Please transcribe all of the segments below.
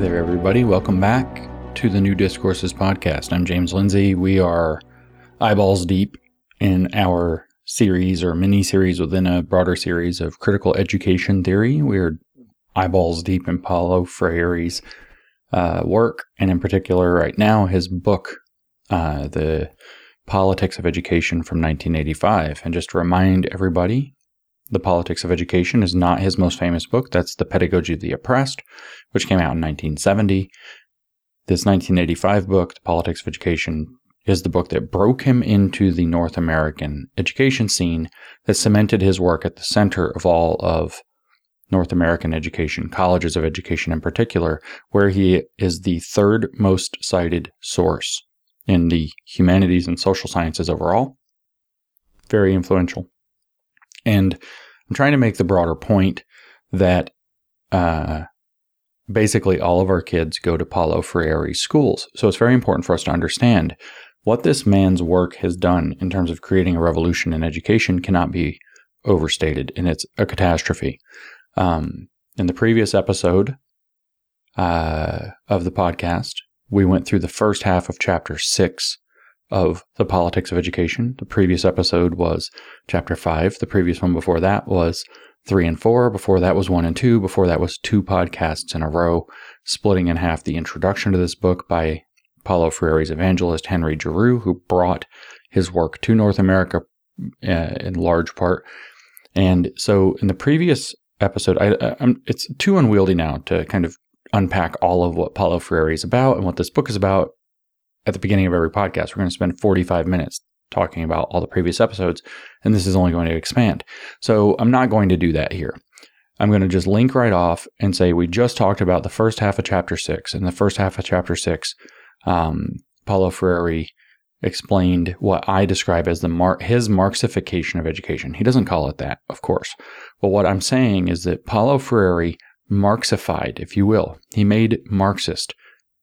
There, everybody. Welcome back to the New Discourses podcast. I'm James Lindsay. We are eyeballs deep in our series or mini series within a broader series of critical education theory. We're eyeballs deep in Paulo Freire's uh, work, and in particular, right now, his book, uh, The Politics of Education from 1985. And just to remind everybody, The Politics of Education is not his most famous book. That's The Pedagogy of the Oppressed, which came out in 1970. This 1985 book, The Politics of Education, is the book that broke him into the North American education scene that cemented his work at the center of all of North American education, colleges of education in particular, where he is the third most cited source in the humanities and social sciences overall. Very influential. And I'm trying to make the broader point that uh, basically all of our kids go to Paulo Freire schools. So it's very important for us to understand what this man's work has done in terms of creating a revolution in education cannot be overstated, and it's a catastrophe. Um, in the previous episode uh, of the podcast, we went through the first half of chapter six of the politics of education. The previous episode was chapter five. The previous one before that was three and four. Before that was one and two. Before that was two podcasts in a row, splitting in half the introduction to this book by Paulo Freire's evangelist Henry Giroux, who brought his work to North America uh, in large part. And so in the previous episode, I, it's too unwieldy now to kind of unpack all of what Paulo Freire is about and what this book is about at the beginning of every podcast. We're going to spend 45 minutes talking about all the previous episodes, and this is only going to expand. So I'm not going to do that here. I'm going to just link right off and say we just talked about the first half of chapter six. In the first half of chapter six, um, Paulo Freire explained what I describe as the mar- his Marxification of education. He doesn't call it that, of course. But what I'm saying is that Paulo Freire Marxified, if you will. He made Marxist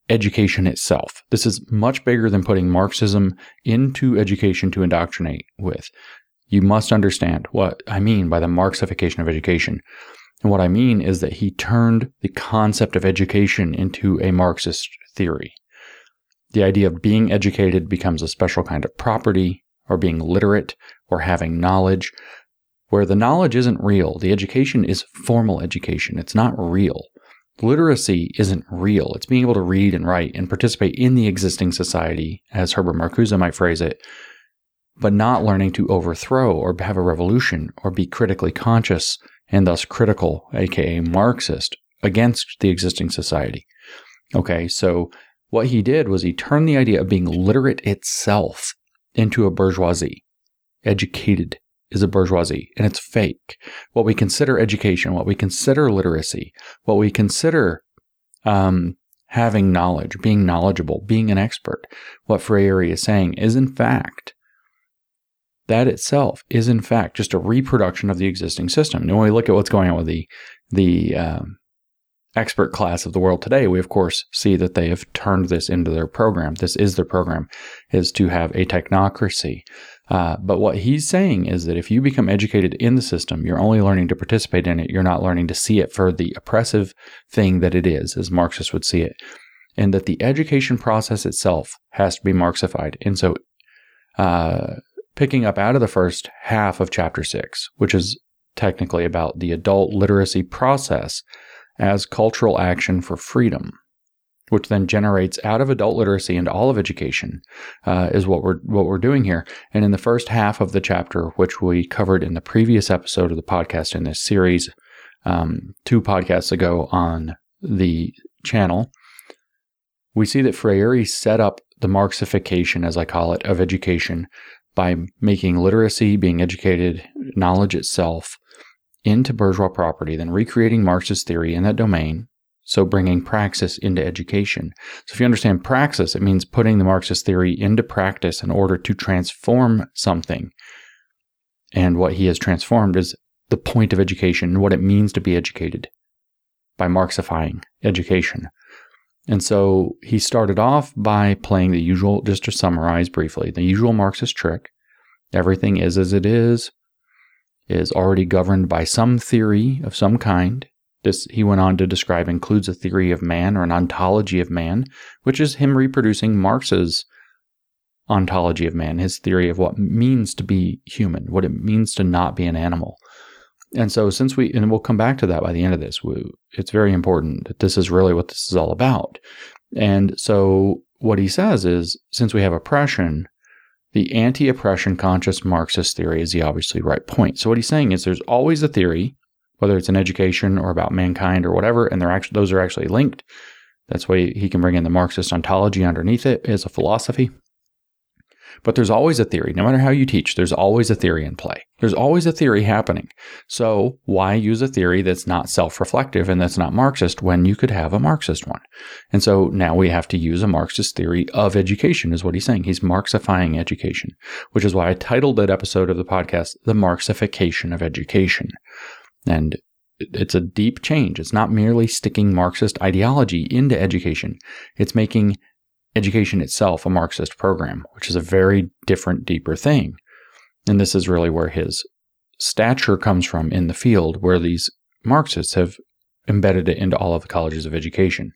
education itself. This is much bigger than putting Marxism into education to indoctrinate with. You must understand what I mean by the Marxification of education. And what I mean is that he turned the concept of education into a Marxist theory. The idea of being educated becomes a special kind of property, or being literate, or having knowledge, where the knowledge isn't real. The education is formal education, it's not real. Literacy isn't real. It's being able to read and write and participate in the existing society, as Herbert Marcuse might phrase it, but not learning to overthrow or have a revolution or be critically conscious and thus critical, aka Marxist, against the existing society. Okay, so what he did was he turned the idea of being literate itself into a bourgeoisie, educated is a bourgeoisie and it's fake. What we consider education, what we consider literacy, what we consider um, having knowledge, being knowledgeable, being an expert, what Freire is saying is in fact, that itself is in fact just a reproduction of the existing system. And when we look at what's going on with the the um, expert class of the world today, we of course see that they have turned this into their program. This is their program, is to have a technocracy. Uh, but what he's saying is that if you become educated in the system, you're only learning to participate in it. You're not learning to see it for the oppressive thing that it is, as Marxists would see it. And that the education process itself has to be Marxified. And so, uh, picking up out of the first half of chapter six, which is technically about the adult literacy process as cultural action for freedom, which then generates out of adult literacy into all of education, uh, is what we're what we're doing here. And in the first half of the chapter, which we covered in the previous episode of the podcast in this series, um, two podcasts ago on the channel, we see that Freire set up the Marxification, as I call it, of education by making literacy, being educated, knowledge itself into bourgeois property, then recreating Marxist theory in that domain. So bringing praxis into education. So if you understand praxis, it means putting the Marxist theory into practice in order to transform something. And what he has transformed is the point of education and what it means to be educated by Marxifying education. And so he started off by playing the usual, just to summarize briefly, the usual Marxist trick. Everything is as it is, is already governed by some theory of some kind. This he went on to describe includes a theory of man or an ontology of man, which is him reproducing Marx's ontology of man, his theory of what means to be human, what it means to not be an animal. And so, since we, and we'll come back to that by the end of this, we, it's very important that this is really what this is all about. And so, what he says is since we have oppression, the anti oppression conscious Marxist theory is the obviously right point. So, what he's saying is there's always a theory, whether it's in education or about mankind or whatever, and they're actually, those are actually linked. That's why he can bring in the Marxist ontology underneath it as a philosophy. But there's always a theory. No matter how you teach, there's always a theory in play. There's always a theory happening. So why use a theory that's not self reflective and that's not Marxist when you could have a Marxist one? And so now we have to use a Marxist theory of education, is what he's saying. He's Marxifying education, which is why I titled that episode of the podcast, The Marxification of Education. And it's a deep change. It's not merely sticking Marxist ideology into education. It's making education itself a Marxist program, which is a very different, deeper thing. And this is really where his stature comes from in the field, where these Marxists have embedded it into all of the colleges of education.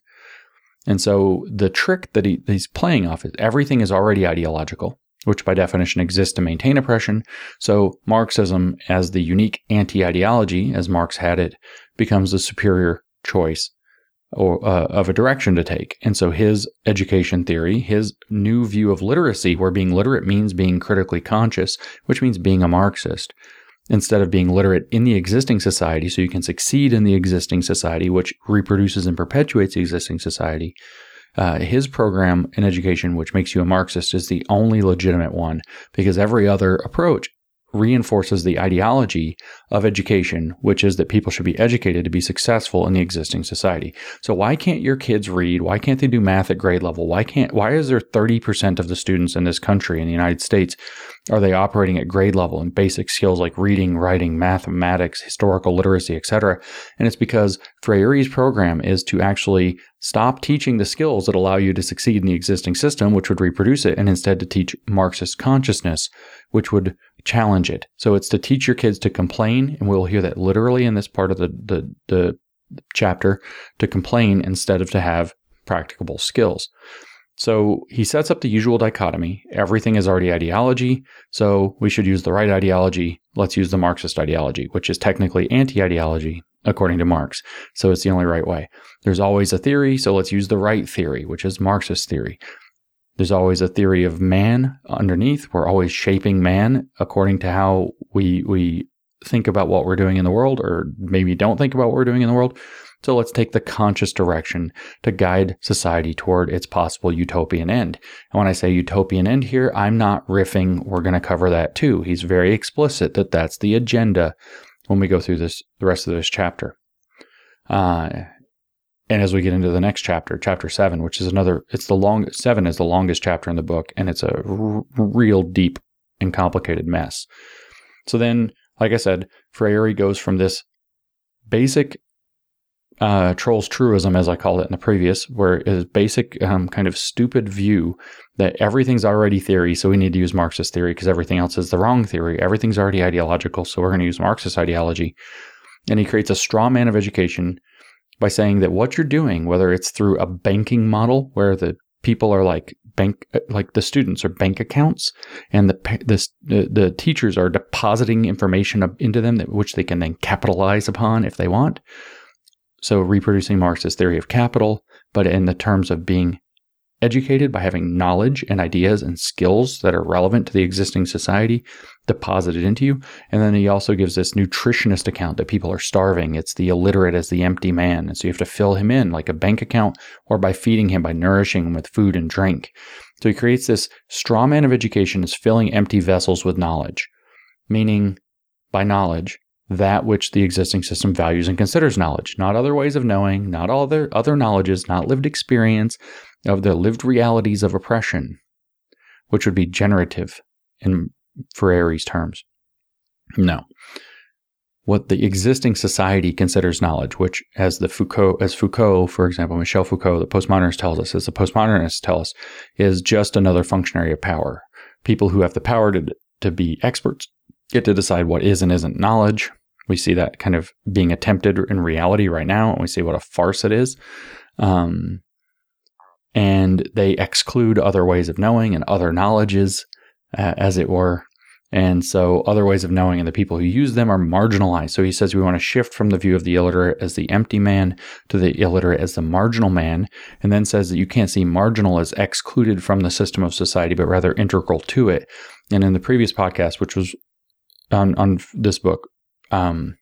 And so the trick that he, he's playing off is everything is already ideological, which by definition exists to maintain oppression. So Marxism, as the unique anti ideology, as Marx had it, becomes the superior choice or uh, of a direction to take. And so his education theory, his new view of literacy, where being literate means being critically conscious, which means being a Marxist, instead of being literate in the existing society, so you can succeed in the existing society, which reproduces and perpetuates the existing society. Uh, his program in education, which makes you a Marxist, is the only legitimate one because every other approach reinforces the ideology of education, which is that people should be educated to be successful in the existing society. So why can't your kids read? Why can't they do math at grade level? Why can't why is there 30% of the students in this country in the United States are they operating at grade level in basic skills like reading, writing, mathematics, historical literacy, etc. And it's because Freire's program is to actually stop teaching the skills that allow you to succeed in the existing system, which would reproduce it, and instead to teach Marxist consciousness, which would challenge it. So it's to teach your kids to complain, and we'll hear that literally in this part of the, the, the chapter, to complain instead of to have practicable skills. So he sets up the usual dichotomy. Everything is already ideology, so we should use the right ideology. Let's use the Marxist ideology, which is technically anti ideology, according to Marx. So it's the only right way. There's always a theory, so let's use the right theory, which is Marxist theory. There's always a theory of man underneath. We're always shaping man according to how we we think about what we're doing in the world, or maybe don't think about what we're doing in the world. So let's take the conscious direction to guide society toward its possible utopian end. And when I say utopian end here, I'm not riffing. We're going to cover that too. He's very explicit that that's the agenda when we go through this the rest of this chapter. Uh, and as we get into the next chapter, chapter seven, which is another, it's the long seven is the longest chapter in the book, and it's a r- real deep and complicated mess. So then, like I said, Freire goes from this basic uh, trolls truism, as I called it in the previous, where his basic um, kind of stupid view that everything's already theory, so we need to use Marxist theory because everything else is the wrong theory. Everything's already ideological, so we're going to use Marxist ideology. And he creates a straw man of education by saying that what you're doing, whether it's through a banking model where the people are like bank, like the students are bank accounts, and the the, the teachers are depositing information into them that which they can then capitalize upon if they want. So reproducing Marx's theory of capital, but in the terms of being educated by having knowledge and ideas and skills that are relevant to the existing society deposited into you. And then he also gives this nutritionist account that people are starving. It's the illiterate as the empty man. And so you have to fill him in like a bank account or by feeding him, by nourishing him with food and drink. So he creates this straw man of education is filling empty vessels with knowledge, meaning by knowledge, that which the existing system values and considers knowledge, not other ways of knowing, not all other other knowledges, not lived experience, of the lived realities of oppression, which would be generative in Freire's terms. No. What the existing society considers knowledge, which as the Foucault, as Foucault, for example, Michel Foucault, the postmodernist tells us, as the postmodernists tell us, is just another functionary of power. People who have the power to, to be experts get to decide what is and isn't knowledge, We see that kind of being attempted in reality right now, and we see what a farce it is. Um, and they exclude other ways of knowing and other knowledges, uh, as it were. And so other ways of knowing and the people who use them are marginalized. So he says we want to shift from the view of the illiterate as the empty man to the illiterate as the marginal man, and then says that you can't see marginal as excluded from the system of society, but rather integral to it. And in the previous podcast, which was on, on this book, um,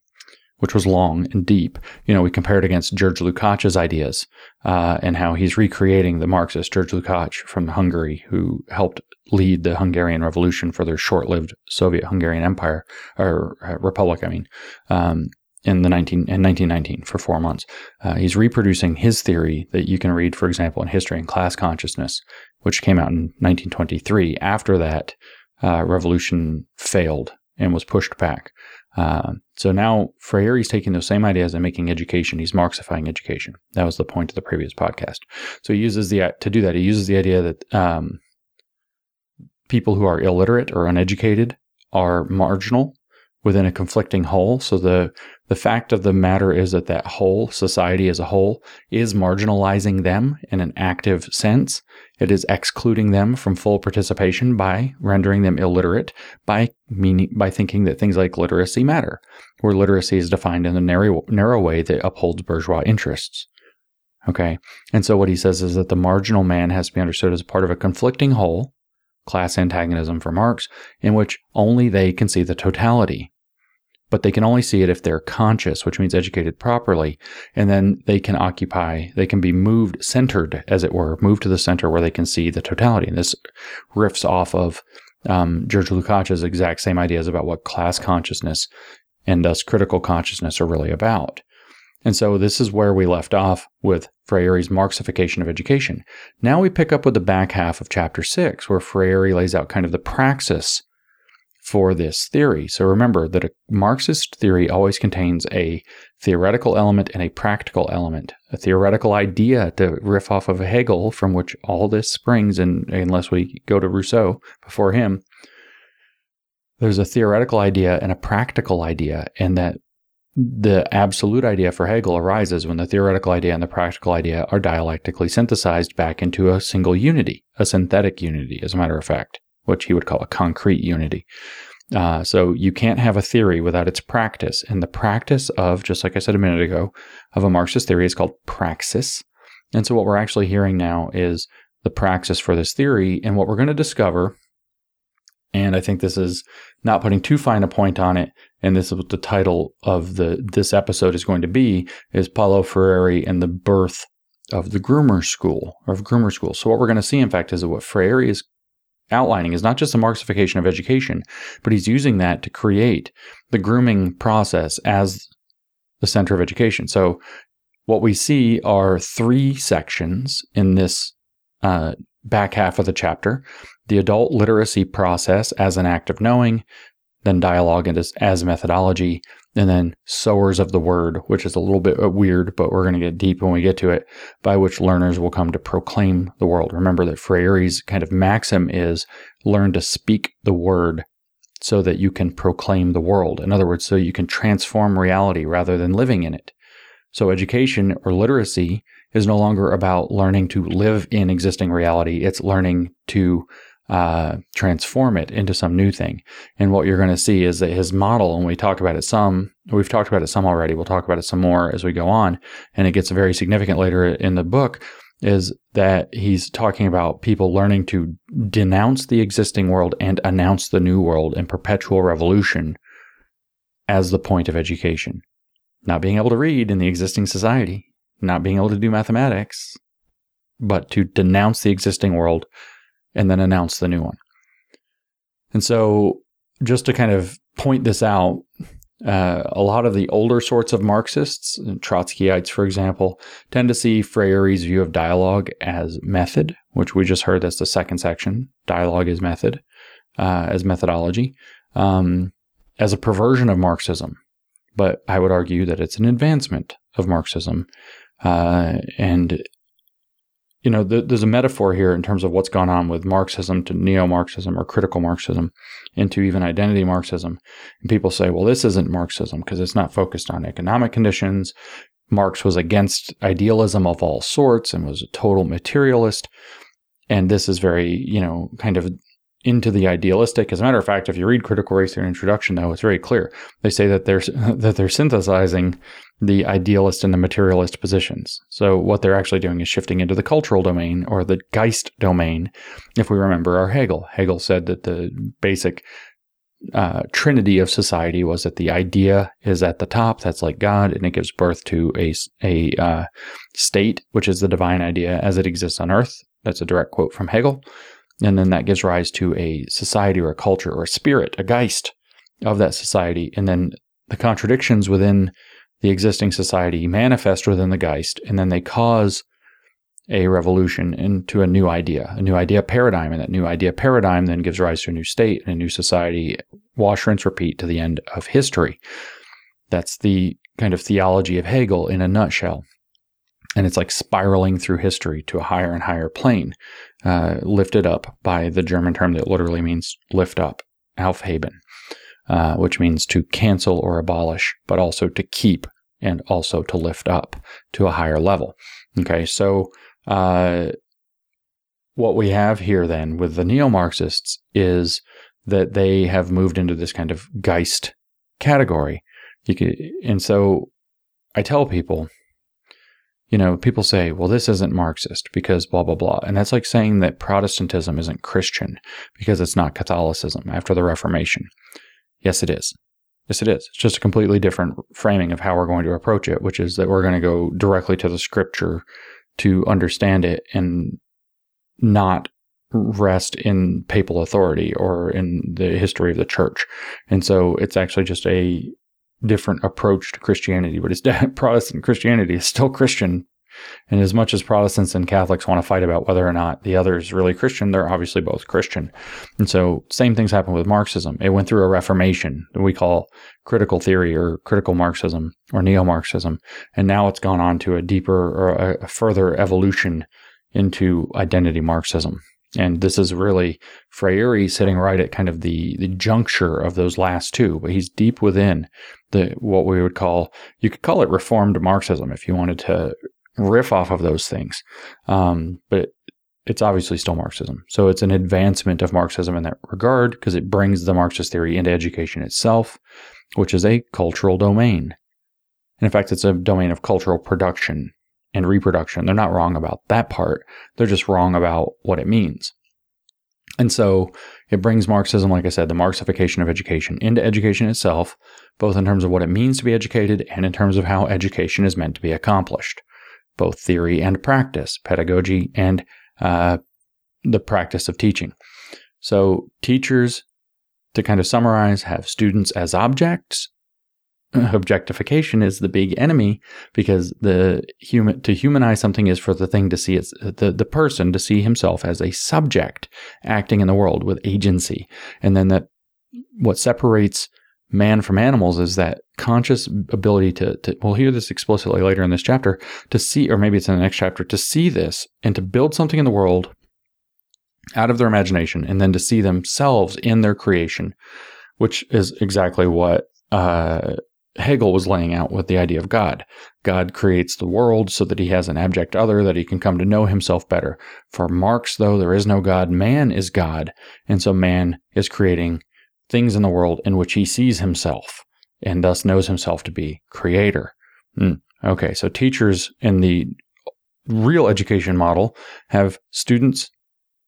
which was long and deep. You know, we compared against George Lukács' ideas uh, and how he's recreating the Marxist George Lukács from Hungary, who helped lead the Hungarian Revolution for their short-lived Soviet-Hungarian Empire or uh, Republic. I mean, um, in the 19 in 1919 for four months. Uh, he's reproducing his theory that you can read, for example, in History and Class Consciousness, which came out in 1923. After that, uh, revolution failed and was pushed back. Uh, so now Freire is taking those same ideas and making education. He's Marxifying education. That was the point of the previous podcast. So he uses the to do that. He uses the idea that um, people who are illiterate or uneducated are marginal within a conflicting whole. So the the fact of the matter is that that whole society as a whole is marginalizing them in an active sense. It is excluding them from full participation by rendering them illiterate by meaning by thinking that things like literacy matter, where literacy is defined in a narrow narrow way that upholds bourgeois interests. Okay. And so what he says is that the marginal man has to be understood as part of a conflicting whole, class antagonism for Marx, in which only they can see the totality but they can only see it if they're conscious, which means educated properly. And then they can occupy, they can be moved, centered, as it were, moved to the center where they can see the totality. And this riffs off of um, George Lukács' exact same ideas about what class consciousness and thus critical consciousness are really about. And so this is where we left off with Freire's Marxification of education. Now we pick up with the back half of chapter six, where Freire lays out kind of the praxis for this theory. So remember that a Marxist theory always contains a theoretical element and a practical element. A theoretical idea to riff off of Hegel, from which all this springs, and unless we go to Rousseau before him, there's a theoretical idea and a practical idea, and that the absolute idea for Hegel arises when the theoretical idea and the practical idea are dialectically synthesized back into a single unity, a synthetic unity, as a matter of fact which he would call a concrete unity. Uh, so you can't have a theory without its practice. And the practice of, just like I said a minute ago, of a Marxist theory is called praxis. And so what we're actually hearing now is the praxis for this theory. And what we're going to discover, and I think this is not putting too fine a point on it, and this is what the title of the this episode is going to be, is Paulo Freire and the birth of the groomer school, of groomer school. So what we're going to see, in fact, is that what Freire is outlining is not just a Marxification of education, but he's using that to create the grooming process as the center of education. So, what we see are three sections in this uh, back half of the chapter the adult literacy process as an act of knowing, then dialogue as, as methodology, and then sowers of the word, which is a little bit uh, weird, but we're going to get deep when we get to it, by which learners will come to proclaim the world. Remember that Freire's kind of maxim is learn to speak the word so that you can proclaim the world. In other words, so you can transform reality rather than living in it. So education or literacy is no longer about learning to live in existing reality. It's learning to uh, transform it into some new thing. And what you're going to see is that his model, and we talked about it some, we've talked about it some already. We'll talk about it some more as we go on. And it gets very significant later in the book is that he's talking about people learning to denounce the existing world and announce the new world in perpetual revolution as the point of education. Not being able to read in the existing society, not being able to do mathematics, but to denounce the existing world and then announce the new one. And so, just to kind of point this out, uh, a lot of the older sorts of Marxists, Trotskyites, for example, tend to see Freire's view of dialogue as method, which we just heard that's the second section. Dialogue is method, uh, as methodology, um, as a perversion of Marxism. But I would argue that it's an advancement of Marxism. Uh, and you know, th- there's a metaphor here in terms of what's gone on with Marxism to neo Marxism or critical Marxism into even identity Marxism. And people say, well, this isn't Marxism because it's not focused on economic conditions. Marx was against idealism of all sorts and was a total materialist. And this is very, you know, kind of into the idealistic. As a matter of fact, if you read Critical Race Theory Introduction, though, it's very clear. They say that they're that they're synthesizing the idealist and the materialist positions. So what they're actually doing is shifting into the cultural domain or the Geist domain. If we remember our Hegel, Hegel said that the basic uh, trinity of society was that the idea is at the top, that's like God, and it gives birth to a a uh, state, which is the divine idea as it exists on Earth. That's a direct quote from Hegel. And then that gives rise to a society or a culture or a spirit, a Geist of that society. And then the contradictions within the existing society manifest within the Geist, and then they cause a revolution into a new idea, a new idea paradigm. And that new idea paradigm then gives rise to a new state and a new society, wash, rinse, repeat to the end of history. That's the kind of theology of Hegel in a nutshell. And it's like spiraling through history to a higher and higher plane uh, lifted up by the German term that literally means lift up, Aufheben, uh, which means to cancel or abolish, but also to keep and also to lift up to a higher level. Okay, so uh, what we have here then with the neo Marxists is that they have moved into this kind of Geist category. Could, and so I tell people you know, people say, well, this isn't Marxist because blah, blah, blah. And that's like saying that Protestantism isn't Christian because it's not Catholicism after the Reformation. Yes, it is. Yes, it is. It's just a completely different framing of how we're going to approach it, which is that we're going to go directly to the scripture to understand it and not rest in papal authority or in the history of the church. And so it's actually just a different approach to Christianity, but it's Protestant Christianity is still Christian. And as much as Protestants and Catholics want to fight about whether or not the other is really Christian, they're obviously both Christian. And so, same things happen with Marxism. It went through a reformation that we call critical theory or critical Marxism or neo Marxism. And now it's gone on to a deeper or a further evolution into identity Marxism. And this is really Freire sitting right at kind of the, the juncture of those last two, but he's deep within the what we would call you could call it reformed Marxism if you wanted to riff off of those things. Um, but it's obviously still Marxism. So it's an advancement of Marxism in that regard because it brings the Marxist theory into education itself, which is a cultural domain. And in fact, it's a domain of cultural production and reproduction. They're not wrong about that part. They're just wrong about what it means. And so it brings Marxism, like I said, the Marxification of education into education itself, both in terms of what it means to be educated and in terms of how education is meant to be accomplished, both theory and practice, pedagogy and uh, the practice of teaching. So teachers, to kind of summarize, have students as objects objectification is the big enemy because the human to humanize something is for the thing to see it's the, the person to see himself as a subject acting in the world with agency and then that what separates man from animals is that conscious ability to, to we'll hear this explicitly later in this chapter to see or maybe it's in the next chapter to see this and to build something in the world out of their imagination and then to see themselves in their creation which is exactly what uh, Hegel was laying out with the idea of God. God creates the world so that he has an abject other that he can come to know himself better. For Marx, though, there is no God. Man is God. And so man is creating things in the world in which he sees himself and thus knows himself to be creator. Mm. Okay, so teachers in the real education model have students,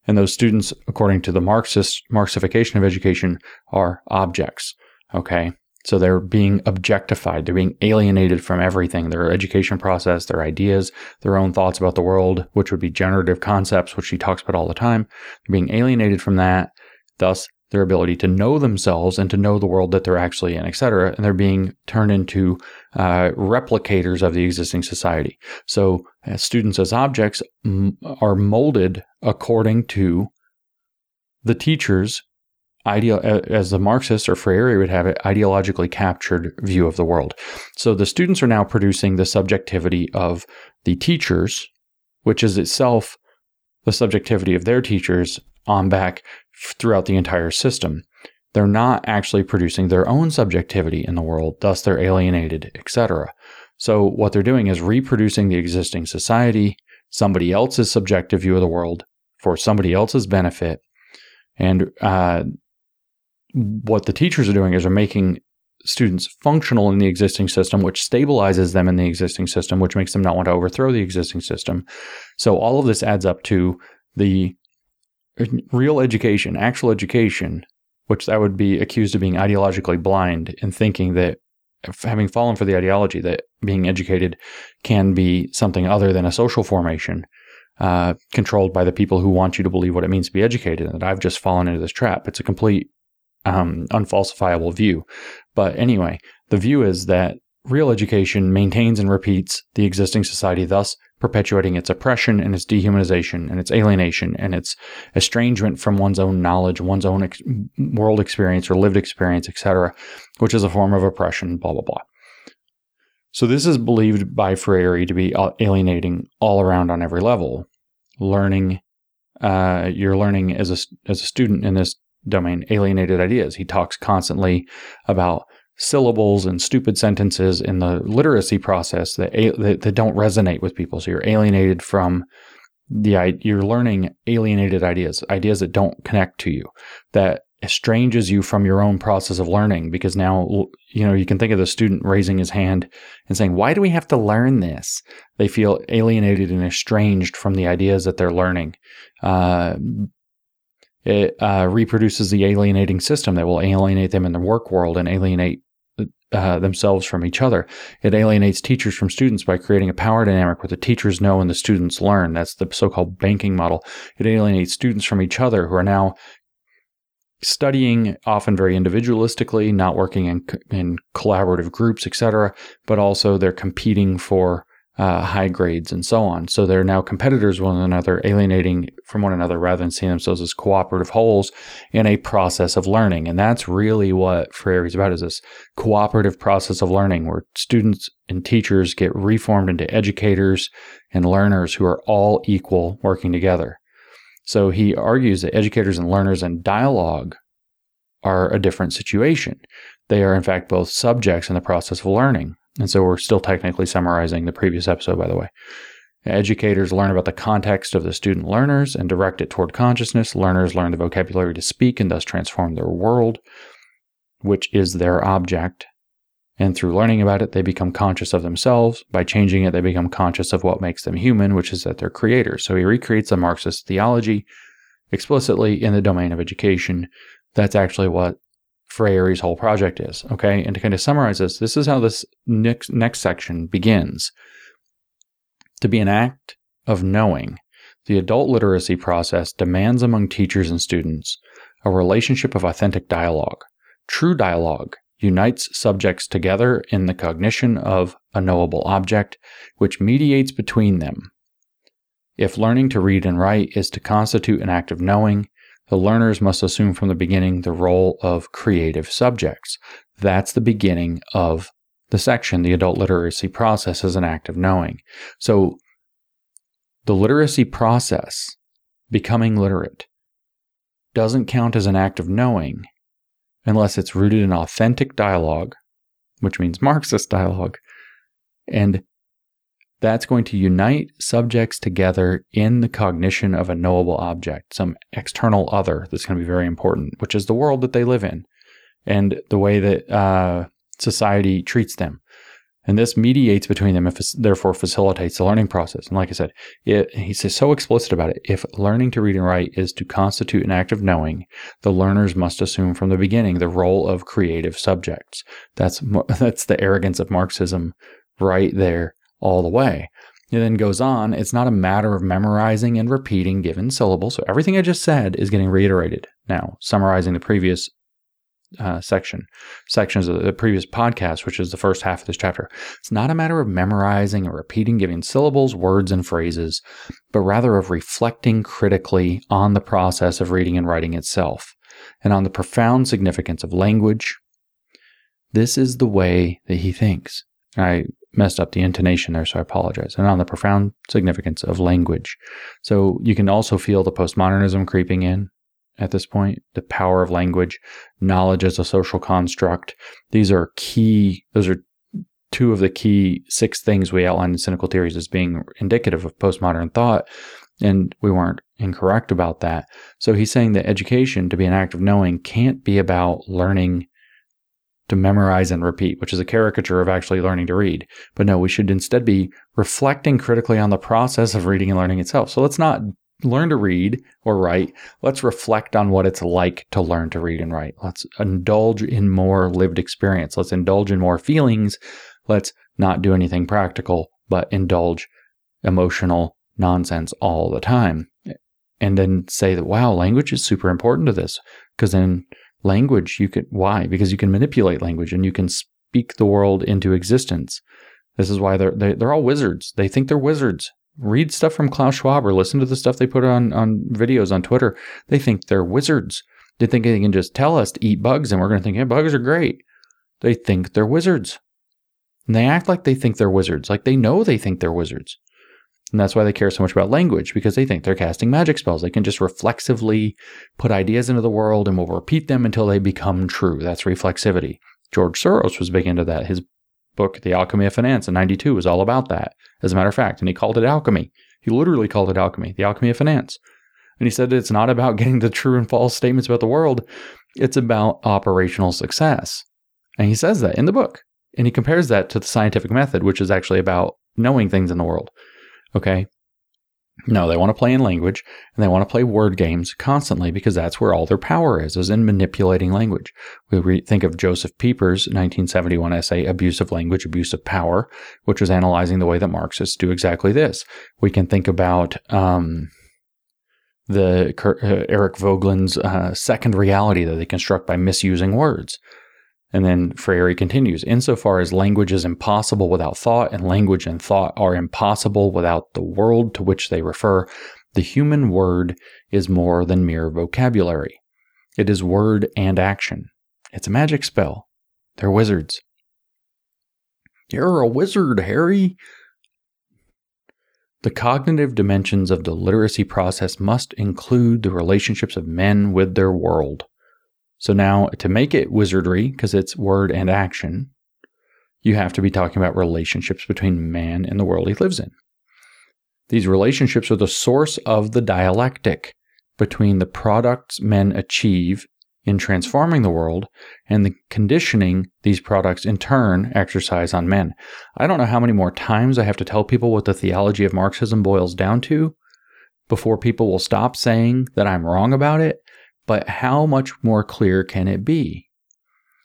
and those students, according to the Marxist Marxification of education, are objects. Okay, so they're being objectified. They're being alienated from everything their education process, their ideas, their own thoughts about the world, which would be generative concepts, which she talks about all the time. They're being alienated from that, thus, their ability to know themselves and to know the world that they're actually in, et cetera. And they're being turned into uh, replicators of the existing society. So, as students as objects m- are molded according to the teachers ideal as the Marxist or Freire would have it, ideologically captured view of the world. So the students are now producing the subjectivity of the teachers, which is itself the subjectivity of their teachers on back throughout the entire system. They're not actually producing their own subjectivity in the world, thus they're alienated, etc. So what they're doing is reproducing the existing society, somebody else's subjective view of the world for somebody else's benefit, and uh, what the teachers are doing is they're making students functional in the existing system, which stabilizes them in the existing system, which makes them not want to overthrow the existing system. So all of this adds up to the real education, actual education, which that would be accused of being ideologically blind in thinking that having fallen for the ideology that being educated can be something other than a social formation uh, controlled by the people who want you to believe what it means to be educated. And that I've just fallen into this trap. It's a complete um, unfalsifiable view. But anyway, the view is that real education maintains and repeats the existing society, thus perpetuating its oppression and its dehumanization and its alienation and its estrangement from one's own knowledge, one's own ex- world experience or lived experience, etc., which is a form of oppression, blah, blah, blah. So this is believed by Freire to be alienating all around on every level. Learning, uh, you're learning as a, as a student in this domain alienated ideas. He talks constantly about syllables and stupid sentences in the literacy process that, that, that don't resonate with people. So you're alienated from the you're learning alienated ideas, ideas that don't connect to you, that estranges you from your own process of learning because now you know you can think of the student raising his hand and saying why do we have to learn this they feel alienated and estranged from the ideas that they're learning uh, it uh, reproduces the alienating system that will alienate them in the work world and alienate uh, themselves from each other. It alienates teachers from students by creating a power dynamic where the teachers know and the students learn. That's the so called banking model. It alienates students from each other who are now studying often very individualistically, not working in, in collaborative groups, etc., but also they're competing for uh, high grades and so on. So they're now competitors one another, alienating from one another rather than seeing themselves as cooperative wholes in a process of learning. And that's really what Freire is about is this cooperative process of learning where students and teachers get reformed into educators and learners who are all equal working together. So he argues that educators and learners and dialogue are a different situation. They are, in fact, both subjects in the process of learning. And so we're still technically summarizing the previous episode, by the way. Educators learn about the context of the student learners and direct it toward consciousness. Learners learn the vocabulary to speak and thus transform their world, which is their object. And through learning about it, they become conscious of themselves. By changing it, they become conscious of what makes them human, which is that they're creators. So he recreates a Marxist theology explicitly in the domain of education. That's actually what Freire's whole project is. Okay. And to kind of summarize this, this is how this next, next section begins. To be an act of knowing, the adult literacy process demands among teachers and students a relationship of authentic dialogue. True dialogue unites subjects together in the cognition of a knowable object, which mediates between them. If learning to read and write is to constitute an act of knowing, the learners must assume from the beginning the role of creative subjects. That's the beginning of the section, the adult literacy process is an act of knowing. So the literacy process, becoming literate, doesn't count as an act of knowing unless it's rooted in authentic dialogue, which means Marxist dialogue, and that's going to unite subjects together in the cognition of a knowable object, some external other that's going to be very important, which is the world that they live in and the way that uh, society treats them. And this mediates between them and therefore facilitates the learning process. And like I said, it, he's so explicit about it. If learning to read and write is to constitute an act of knowing, the learners must assume from the beginning the role of creative subjects. That's, that's the arrogance of Marxism right there all the way. It then goes on, it's not a matter of memorizing and repeating given syllables. So everything I just said is getting reiterated now, summarizing the previous uh, section, sections of the previous podcast, which is the first half of this chapter. It's not a matter of memorizing or repeating given syllables, words, and phrases, but rather of reflecting critically on the process of reading and writing itself and on the profound significance of language. This is the way that he thinks. I messed up the intonation there, so I apologize. And on the profound significance of language. So you can also feel the postmodernism creeping in at this point, the power of language, knowledge as a social construct. These are key, those are two of the key six things we outlined in cynical theories as being indicative of postmodern thought. And we weren't incorrect about that. So he's saying that education, to be an act of knowing, can't be about learning to memorize and repeat, which is a caricature of actually learning to read. But no, we should instead be reflecting critically on the process of reading and learning itself. So let's not learn to read or write. Let's reflect on what it's like to learn to read and write. Let's indulge in more lived experience. Let's indulge in more feelings. Let's not do anything practical, but indulge emotional nonsense all the time. And then say that, wow, language is super important to this. Because then language, you can, why? Because you can manipulate language and you can speak the world into existence. This is why they're, they, are they are all wizards. They think they're wizards. Read stuff from Klaus Schwab or listen to the stuff they put on, on videos on Twitter. They think they're wizards. They think they can just tell us to eat bugs and we're going to think, hey, bugs are great. They think they're wizards. And they act like they think they're wizards, like they know they think they're wizards. And that's why they care so much about language, because they think they're casting magic spells. They can just reflexively put ideas into the world and will repeat them until they become true. That's reflexivity. George Soros was big into that. His book, The Alchemy of Finance, in 92 was all about that, as a matter of fact. And he called it alchemy. He literally called it alchemy, the alchemy of finance. And he said it's not about getting the true and false statements about the world, it's about operational success. And he says that in the book. And he compares that to the scientific method, which is actually about knowing things in the world. Okay. No, they want to play in language and they want to play word games constantly because that's where all their power is, is in manipulating language. We re- think of Josef Pieper's 1971 essay, Abusive Language, Abusive Power, which was analyzing the way that Marxists do exactly this. We can think about um, the uh, Eric Voegelin's uh, second reality that they construct by misusing words. And then Freire continues Insofar as language is impossible without thought, and language and thought are impossible without the world to which they refer, the human word is more than mere vocabulary. It is word and action. It's a magic spell. They're wizards. You're a wizard, Harry. The cognitive dimensions of the literacy process must include the relationships of men with their world. So now to make it wizardry, because it's word and action, you have to be talking about relationships between man and the world he lives in. These relationships are the source of the dialectic between the products men achieve in transforming the world and the conditioning these products in turn exercise on men. I don't know how many more times I have to tell people what the theology of Marxism boils down to before people will stop saying that I'm wrong about it but how much more clear can it be?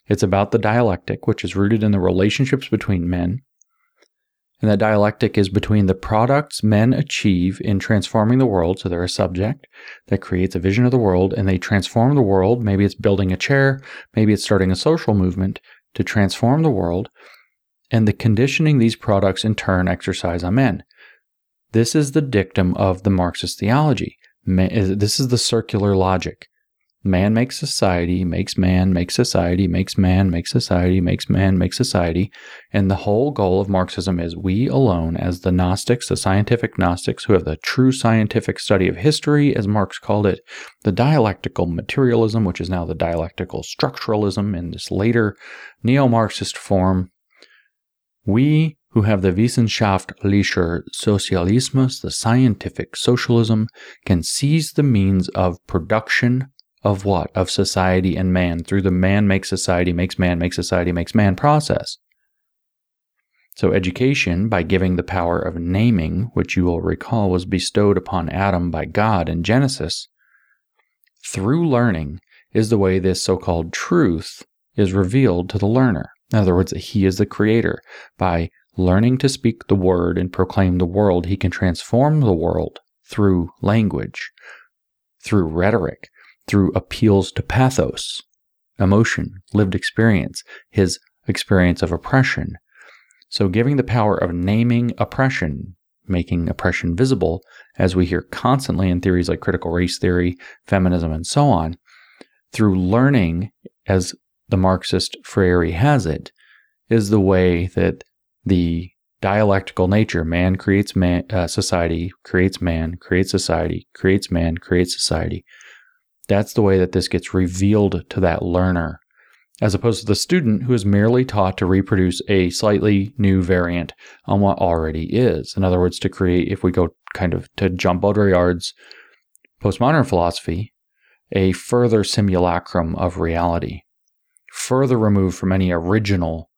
It's about the dialectic, which is rooted in the relationships between men. And that dialectic is between the products men achieve in transforming the world. So they're a subject that creates a vision of the world and they transform the world. Maybe it's building a chair, maybe it's starting a social movement to transform the world. And the conditioning these products in turn exercise on men. This is the dictum of the Marxist theology. This is the circular logic. Man makes society, makes man, makes society, makes man, makes society, makes man, makes society. And the whole goal of Marxism is we alone, as the Gnostics, the scientific Gnostics, who have the true scientific study of history, as Marx called it, the dialectical materialism, which is now the dialectical structuralism in this later neo Marxist form. We who have the wissenschaftlicher Sozialismus, the scientific socialism, can seize the means of production of what? Of society and man through the man makes society, makes man, makes society, makes man process. So, education, by giving the power of naming, which you will recall was bestowed upon Adam by God in Genesis, through learning is the way this so called truth is revealed to the learner. In other words, that he is the creator. By learning to speak the word and proclaim the world, he can transform the world through language, through rhetoric, through appeals to pathos, emotion, lived experience, his experience of oppression. So, giving the power of naming oppression, making oppression visible, as we hear constantly in theories like critical race theory, feminism, and so on, through learning, as the Marxist Freire has it, is the way that the dialectical nature. Man creates man, uh, society, creates man, creates society, creates man, creates society. That's the way that this gets revealed to that learner, as opposed to the student who is merely taught to reproduce a slightly new variant on what already is. In other words, to create, if we go kind of to Jean Baudrillard's postmodern philosophy, a further simulacrum of reality, further removed from any original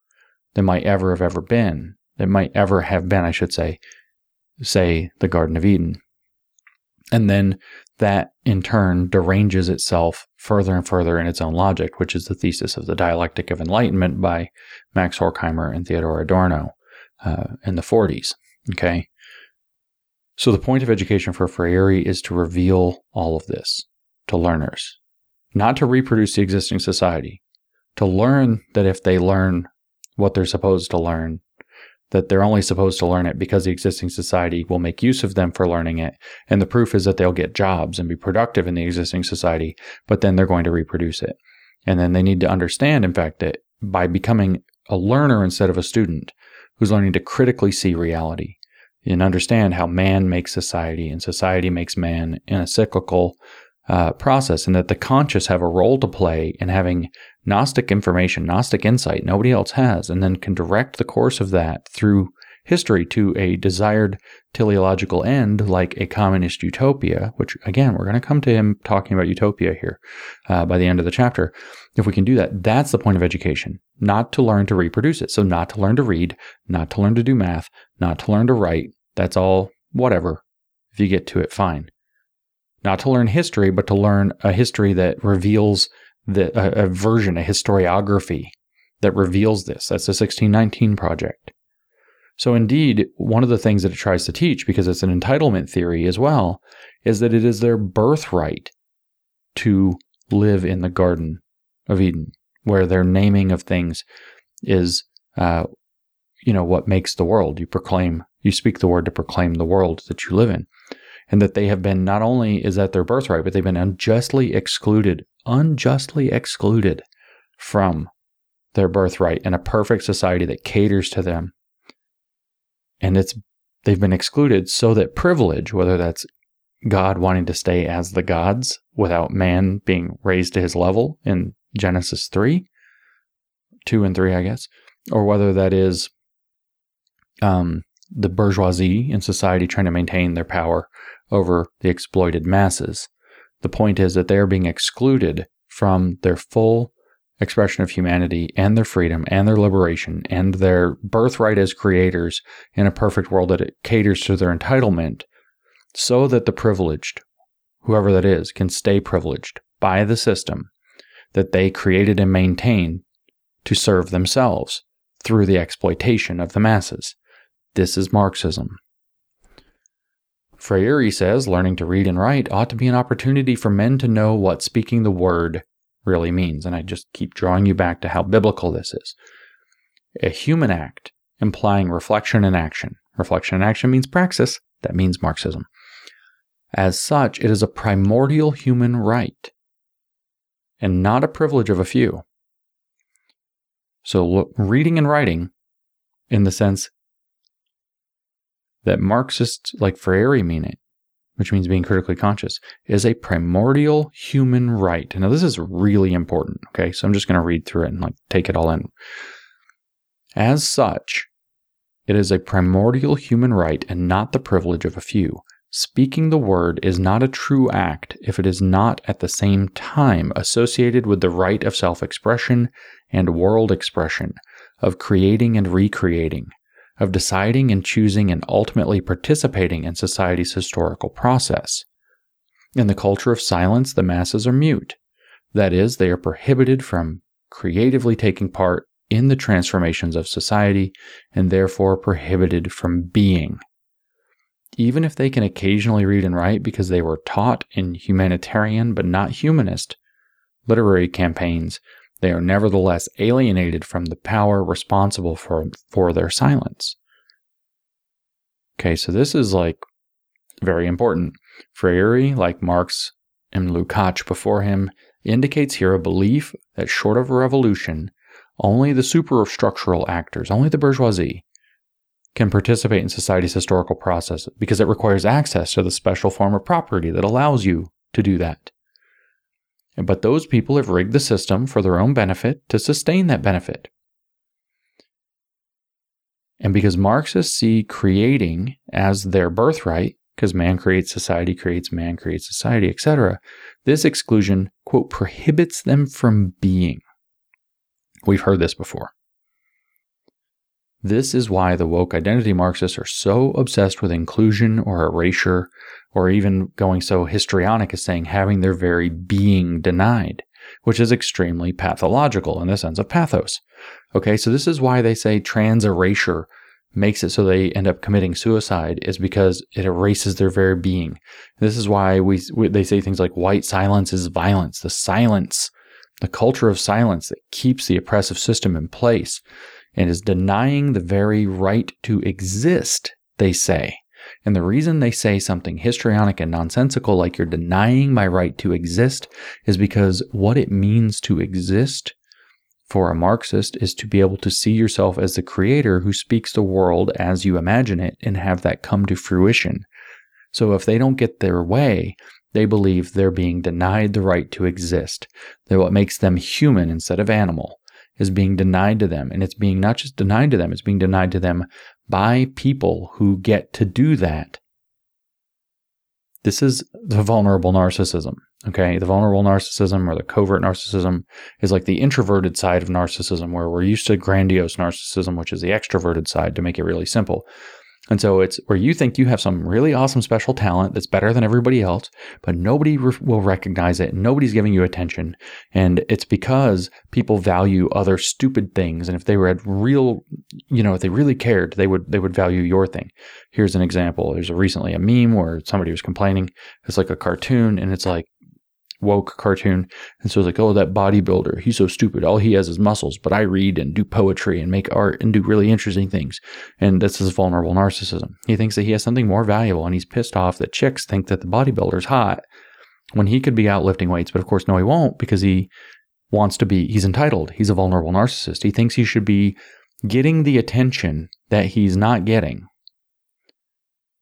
that might ever have ever been, that might ever have been, I should say, say the Garden of Eden. And then that in turn deranges itself further and further in its own logic, which is the thesis of the dialectic of enlightenment by Max Horkheimer and Theodor Adorno uh, in the 40s. Okay. So the point of education for Freire is to reveal all of this to learners, not to reproduce the existing society, to learn that if they learn what they're supposed to learn, that they're only supposed to learn it because the existing society will make use of them for learning it. And the proof is that they'll get jobs and be productive in the existing society, but then they're going to reproduce it. And then they need to understand, in fact, that by becoming a learner instead of a student who's learning to critically see reality and understand how man makes society and society makes man in a cyclical uh, process, and that the conscious have a role to play in having Gnostic information, Gnostic insight nobody else has, and then can direct the course of that through history to a desired teleological end like a communist utopia, which again, we're going to come to him talking about utopia here uh, by the end of the chapter. If we can do that, that's the point of education, not to learn to reproduce it. So, not to learn to read, not to learn to do math, not to learn to write. That's all whatever. If you get to it, fine. Not to learn history, but to learn a history that reveals the, a, a version, a historiography that reveals this. That's the 1619 project. So, indeed, one of the things that it tries to teach, because it's an entitlement theory as well, is that it is their birthright to live in the Garden of Eden, where their naming of things is, uh, you know, what makes the world. You proclaim, you speak the word to proclaim the world that you live in. And that they have been, not only is that their birthright, but they've been unjustly excluded unjustly excluded from their birthright in a perfect society that caters to them. And it's they've been excluded so that privilege, whether that's God wanting to stay as the gods without man being raised to his level in Genesis 3, 2 and 3, I guess, or whether that is um, the bourgeoisie in society trying to maintain their power over the exploited masses. The point is that they are being excluded from their full expression of humanity and their freedom and their liberation and their birthright as creators in a perfect world that caters to their entitlement so that the privileged, whoever that is, can stay privileged by the system that they created and maintain to serve themselves through the exploitation of the masses. This is Marxism. Freire says learning to read and write ought to be an opportunity for men to know what speaking the word really means. And I just keep drawing you back to how biblical this is. A human act implying reflection and action. Reflection and action means praxis. That means Marxism. As such, it is a primordial human right and not a privilege of a few. So, look, reading and writing, in the sense that Marxists like Freire mean it, which means being critically conscious, is a primordial human right. Now, this is really important. Okay, so I'm just going to read through it and like take it all in. As such, it is a primordial human right and not the privilege of a few. Speaking the word is not a true act if it is not at the same time associated with the right of self expression and world expression, of creating and recreating, of deciding and choosing and ultimately participating in society's historical process. In the culture of silence, the masses are mute. That is, they are prohibited from creatively taking part in the transformations of society and therefore prohibited from being. Even if they can occasionally read and write because they were taught in humanitarian but not humanist literacy campaigns, they are nevertheless alienated from the power responsible for, for their silence. Okay, so this is like very important. Freire, like Marx and Lukács before him, indicates here a belief that short of a revolution, only the superstructural actors, only the bourgeoisie, can participate in society's historical process because it requires access to the special form of property that allows you to do that. But those people have rigged the system for their own benefit to sustain that benefit. And because Marxists see creating as their birthright, because man creates society, creates man, creates society, etc., this exclusion, quote, prohibits them from being. We've heard this before. This is why the woke identity Marxists are so obsessed with inclusion or erasure, or even going so histrionic as saying having their very being denied, which is extremely pathological in the sense of pathos. Okay, so this is why they say trans erasure makes it so they end up committing suicide is because it erases their very being. This is why we, we they say things like white silence is violence. The silence, the culture of silence that keeps the oppressive system in place and is denying the very right to exist, they say. And the reason they say something histrionic and nonsensical, like you're denying my right to exist, is because what it means to exist for a Marxist is to be able to see yourself as the creator who speaks the world as you imagine it and have that come to fruition. So if they don't get their way, they believe they're being denied the right to exist. That what makes them human instead of animal is being denied to them. And it's being not just denied to them, it's being denied to them by people who get to do that. This is the vulnerable narcissism. Okay. The vulnerable narcissism or the covert narcissism is like the introverted side of narcissism, where we're used to grandiose narcissism, which is the extroverted side to make it really simple. And so it's where you think you have some really awesome special talent that's better than everybody else, but nobody re- will recognize it. Nobody's giving you attention. And it's because people value other stupid things. And if they were at real, you know, if they really cared, they would, they would value your thing. Here's an example. There's a recently a meme where somebody was complaining. It's like a cartoon and it's like, woke cartoon. And so it's like, oh, that bodybuilder, he's so stupid. All he has is muscles, but I read and do poetry and make art and do really interesting things. And that's his vulnerable narcissism. He thinks that he has something more valuable and he's pissed off that chicks think that the bodybuilder's hot when he could be out lifting weights. But of course, no, he won't because he wants to be, he's entitled. He's a vulnerable narcissist. He thinks he should be getting the attention that he's not getting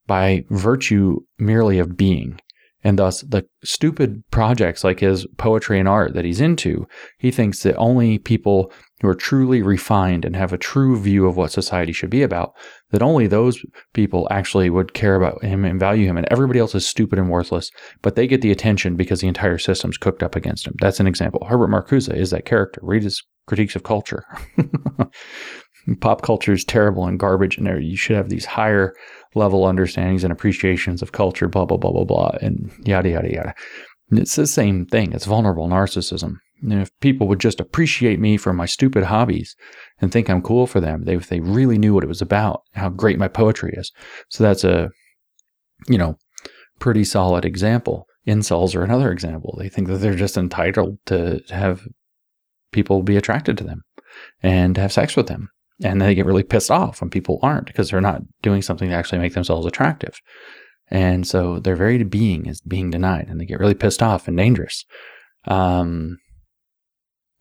by virtue merely of being. And thus, the stupid projects like his poetry and art that he's into, he thinks that only people who are truly refined and have a true view of what society should be about, that only those people actually would care about him and value him. And everybody else is stupid and worthless, but they get the attention because the entire system's cooked up against him. That's an example. Herbert Marcuse is that character. Read his critiques of culture. Pop culture is terrible and garbage, and you should have these higher level understandings and appreciations of culture, blah, blah, blah, blah, blah, and yada, yada, yada. It's the same thing. It's vulnerable narcissism. And if people would just appreciate me for my stupid hobbies and think I'm cool for them, they, if they really knew what it was about, how great my poetry is. So that's a, you know, pretty solid example. Incels are another example. They think that they're just entitled to have people be attracted to them and have sex with them. And they get really pissed off when people aren't because they're not doing something to actually make themselves attractive. And so their very being is being denied and they get really pissed off and dangerous. Um,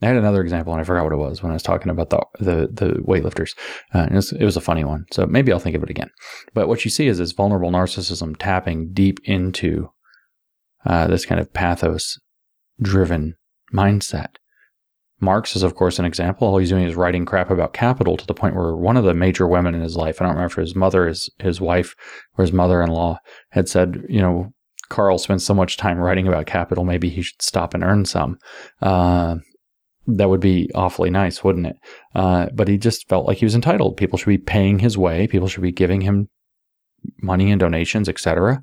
I had another example and I forgot what it was when I was talking about the the, the weightlifters. Uh, it, was, it was a funny one. So maybe I'll think of it again. But what you see is this vulnerable narcissism tapping deep into uh, this kind of pathos driven mindset. Marx is, of course, an example. All he's doing is writing crap about capital to the point where one of the major women in his life, I don't remember if his mother, his, his wife, or his mother in law, had said, you know, Karl spends so much time writing about capital, maybe he should stop and earn some. Uh, that would be awfully nice, wouldn't it? Uh, but he just felt like he was entitled. People should be paying his way. People should be giving him money and donations, etc.,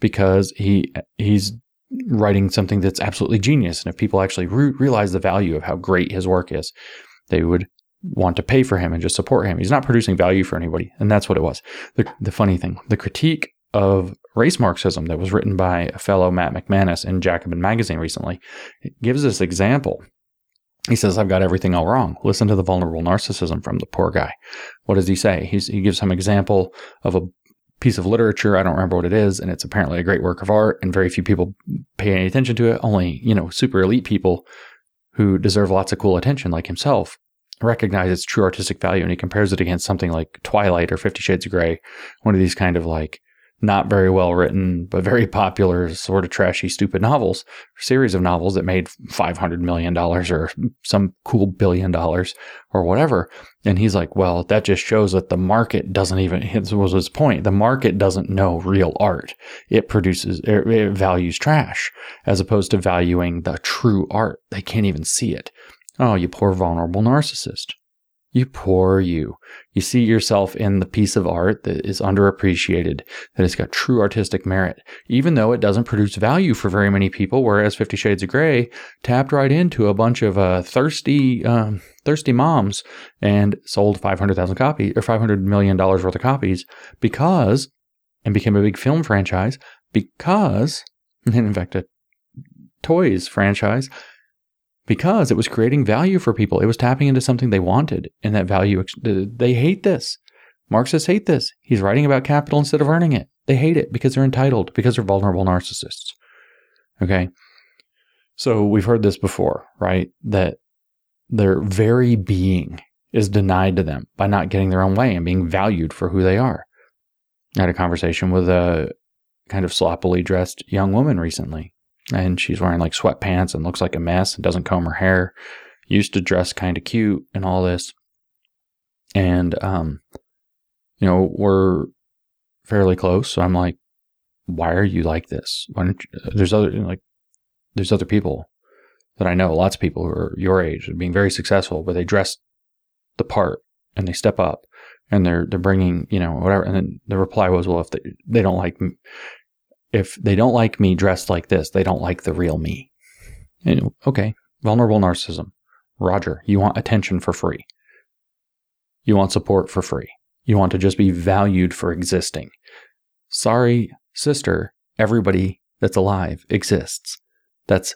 because he he's writing something that's absolutely genius. And if people actually re- realize the value of how great his work is, they would want to pay for him and just support him. He's not producing value for anybody. And that's what it was. The, the funny thing, the critique of race Marxism that was written by a fellow Matt McManus in Jacobin magazine recently gives this example. He says, I've got everything all wrong. Listen to the vulnerable narcissism from the poor guy. What does he say? He's, he gives some example of a piece of literature. I don't remember what it is, and it's apparently a great work of art, and very few people pay any attention to it. Only, you know, super elite people who deserve lots of cool attention, like himself, recognize its true artistic value. And he compares it against something like Twilight or Fifty Shades of Grey, one of these kind of like not very well written, but very popular, sort of trashy, stupid novels, series of novels that made $500 million or some cool billion dollars or whatever. And he's like, well, that just shows that the market doesn't even, his was his point. The market doesn't know real art. It produces, er, it values trash as opposed to valuing the true art. They can't even see it. Oh, you poor vulnerable narcissist. You poor you. You see yourself in the piece of art that is underappreciated, that has got true artistic merit, even though it doesn't produce value for very many people. Whereas Fifty Shades of Grey tapped right into a bunch of uh, thirsty, um, thirsty moms and sold five hundred thousand copies or five hundred million dollars worth of copies because, and became a big film franchise because, and in fact, a toys franchise because it was creating value for people. It was tapping into something they wanted, and that value, they hate this. Marxists hate this. He's writing about capital instead of earning it. They hate it because they're entitled, because they're vulnerable narcissists. Okay. So we've heard this before, right? That their very being is denied to them by not getting their own way and being valued for who they are. I had a conversation with a kind of sloppily dressed young woman recently and she's wearing like sweatpants and looks like a mess and doesn't comb her hair. Used to dress kind of cute and all this. And, um, you know, we're fairly close. So I'm like, why are you like this? Why don't you, there's other, like, there's other people that I know, lots of people who are your age, are being very successful, but they dress the part and they step up and they're, they're bringing, you know, whatever. And then the reply was, well, if they, they don't like if they don't like me dressed like this, they don't like the real me. And, okay, vulnerable narcissism. Roger, you want attention for free. You want support for free. You want to just be valued for existing. Sorry, sister, everybody that's alive exists. That's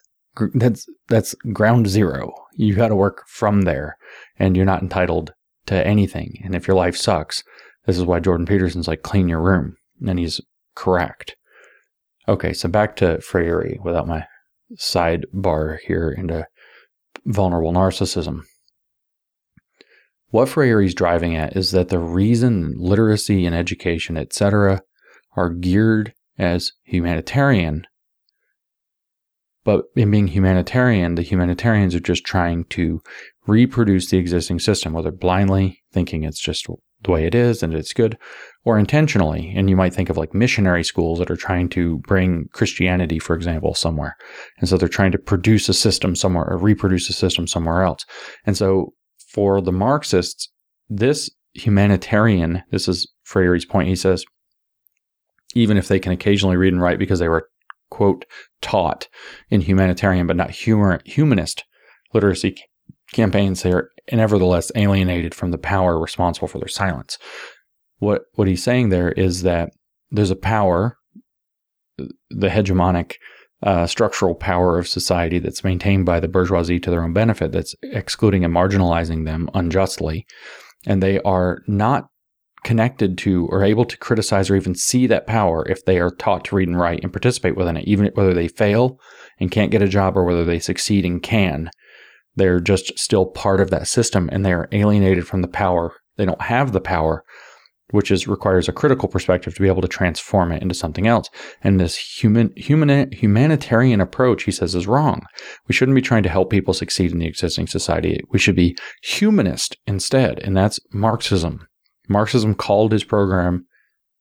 that's that's ground zero. You got to work from there and you're not entitled to anything. And if your life sucks, this is why Jordan Peterson's like clean your room and he's correct. Okay, so back to Freire without my sidebar here into vulnerable narcissism. What Freire is driving at is that the reason literacy and education, etc., are geared as humanitarian, but in being humanitarian, the humanitarians are just trying to reproduce the existing system, whether blindly thinking it's just the way it is and it's good, or intentionally. And you might think of like missionary schools that are trying to bring Christianity, for example, somewhere. And so they're trying to produce a system somewhere or reproduce a system somewhere else. And so for the Marxists, this humanitarian, this is Freire's point. He says, even if they can occasionally read and write because they were, quote, taught in humanitarian but not humor, humanist literacy campaigns, they are nevertheless alienated from the power responsible for their silence. What what he's saying there is that there's a power, the hegemonic uh, structural power of society that's maintained by the bourgeoisie to their own benefit, that's excluding and marginalizing them unjustly, and they are not connected to or able to criticize or even see that power if they are taught to read and write and participate within it, even whether they fail and can't get a job or whether they succeed and can. They're just still part of that system and they are alienated from the power. They don't have the power, which is requires a critical perspective to be able to transform it into something else. And this human, human humanitarian approach, he says, is wrong. We shouldn't be trying to help people succeed in the existing society. We should be humanist instead, and that's Marxism. Marxism called his program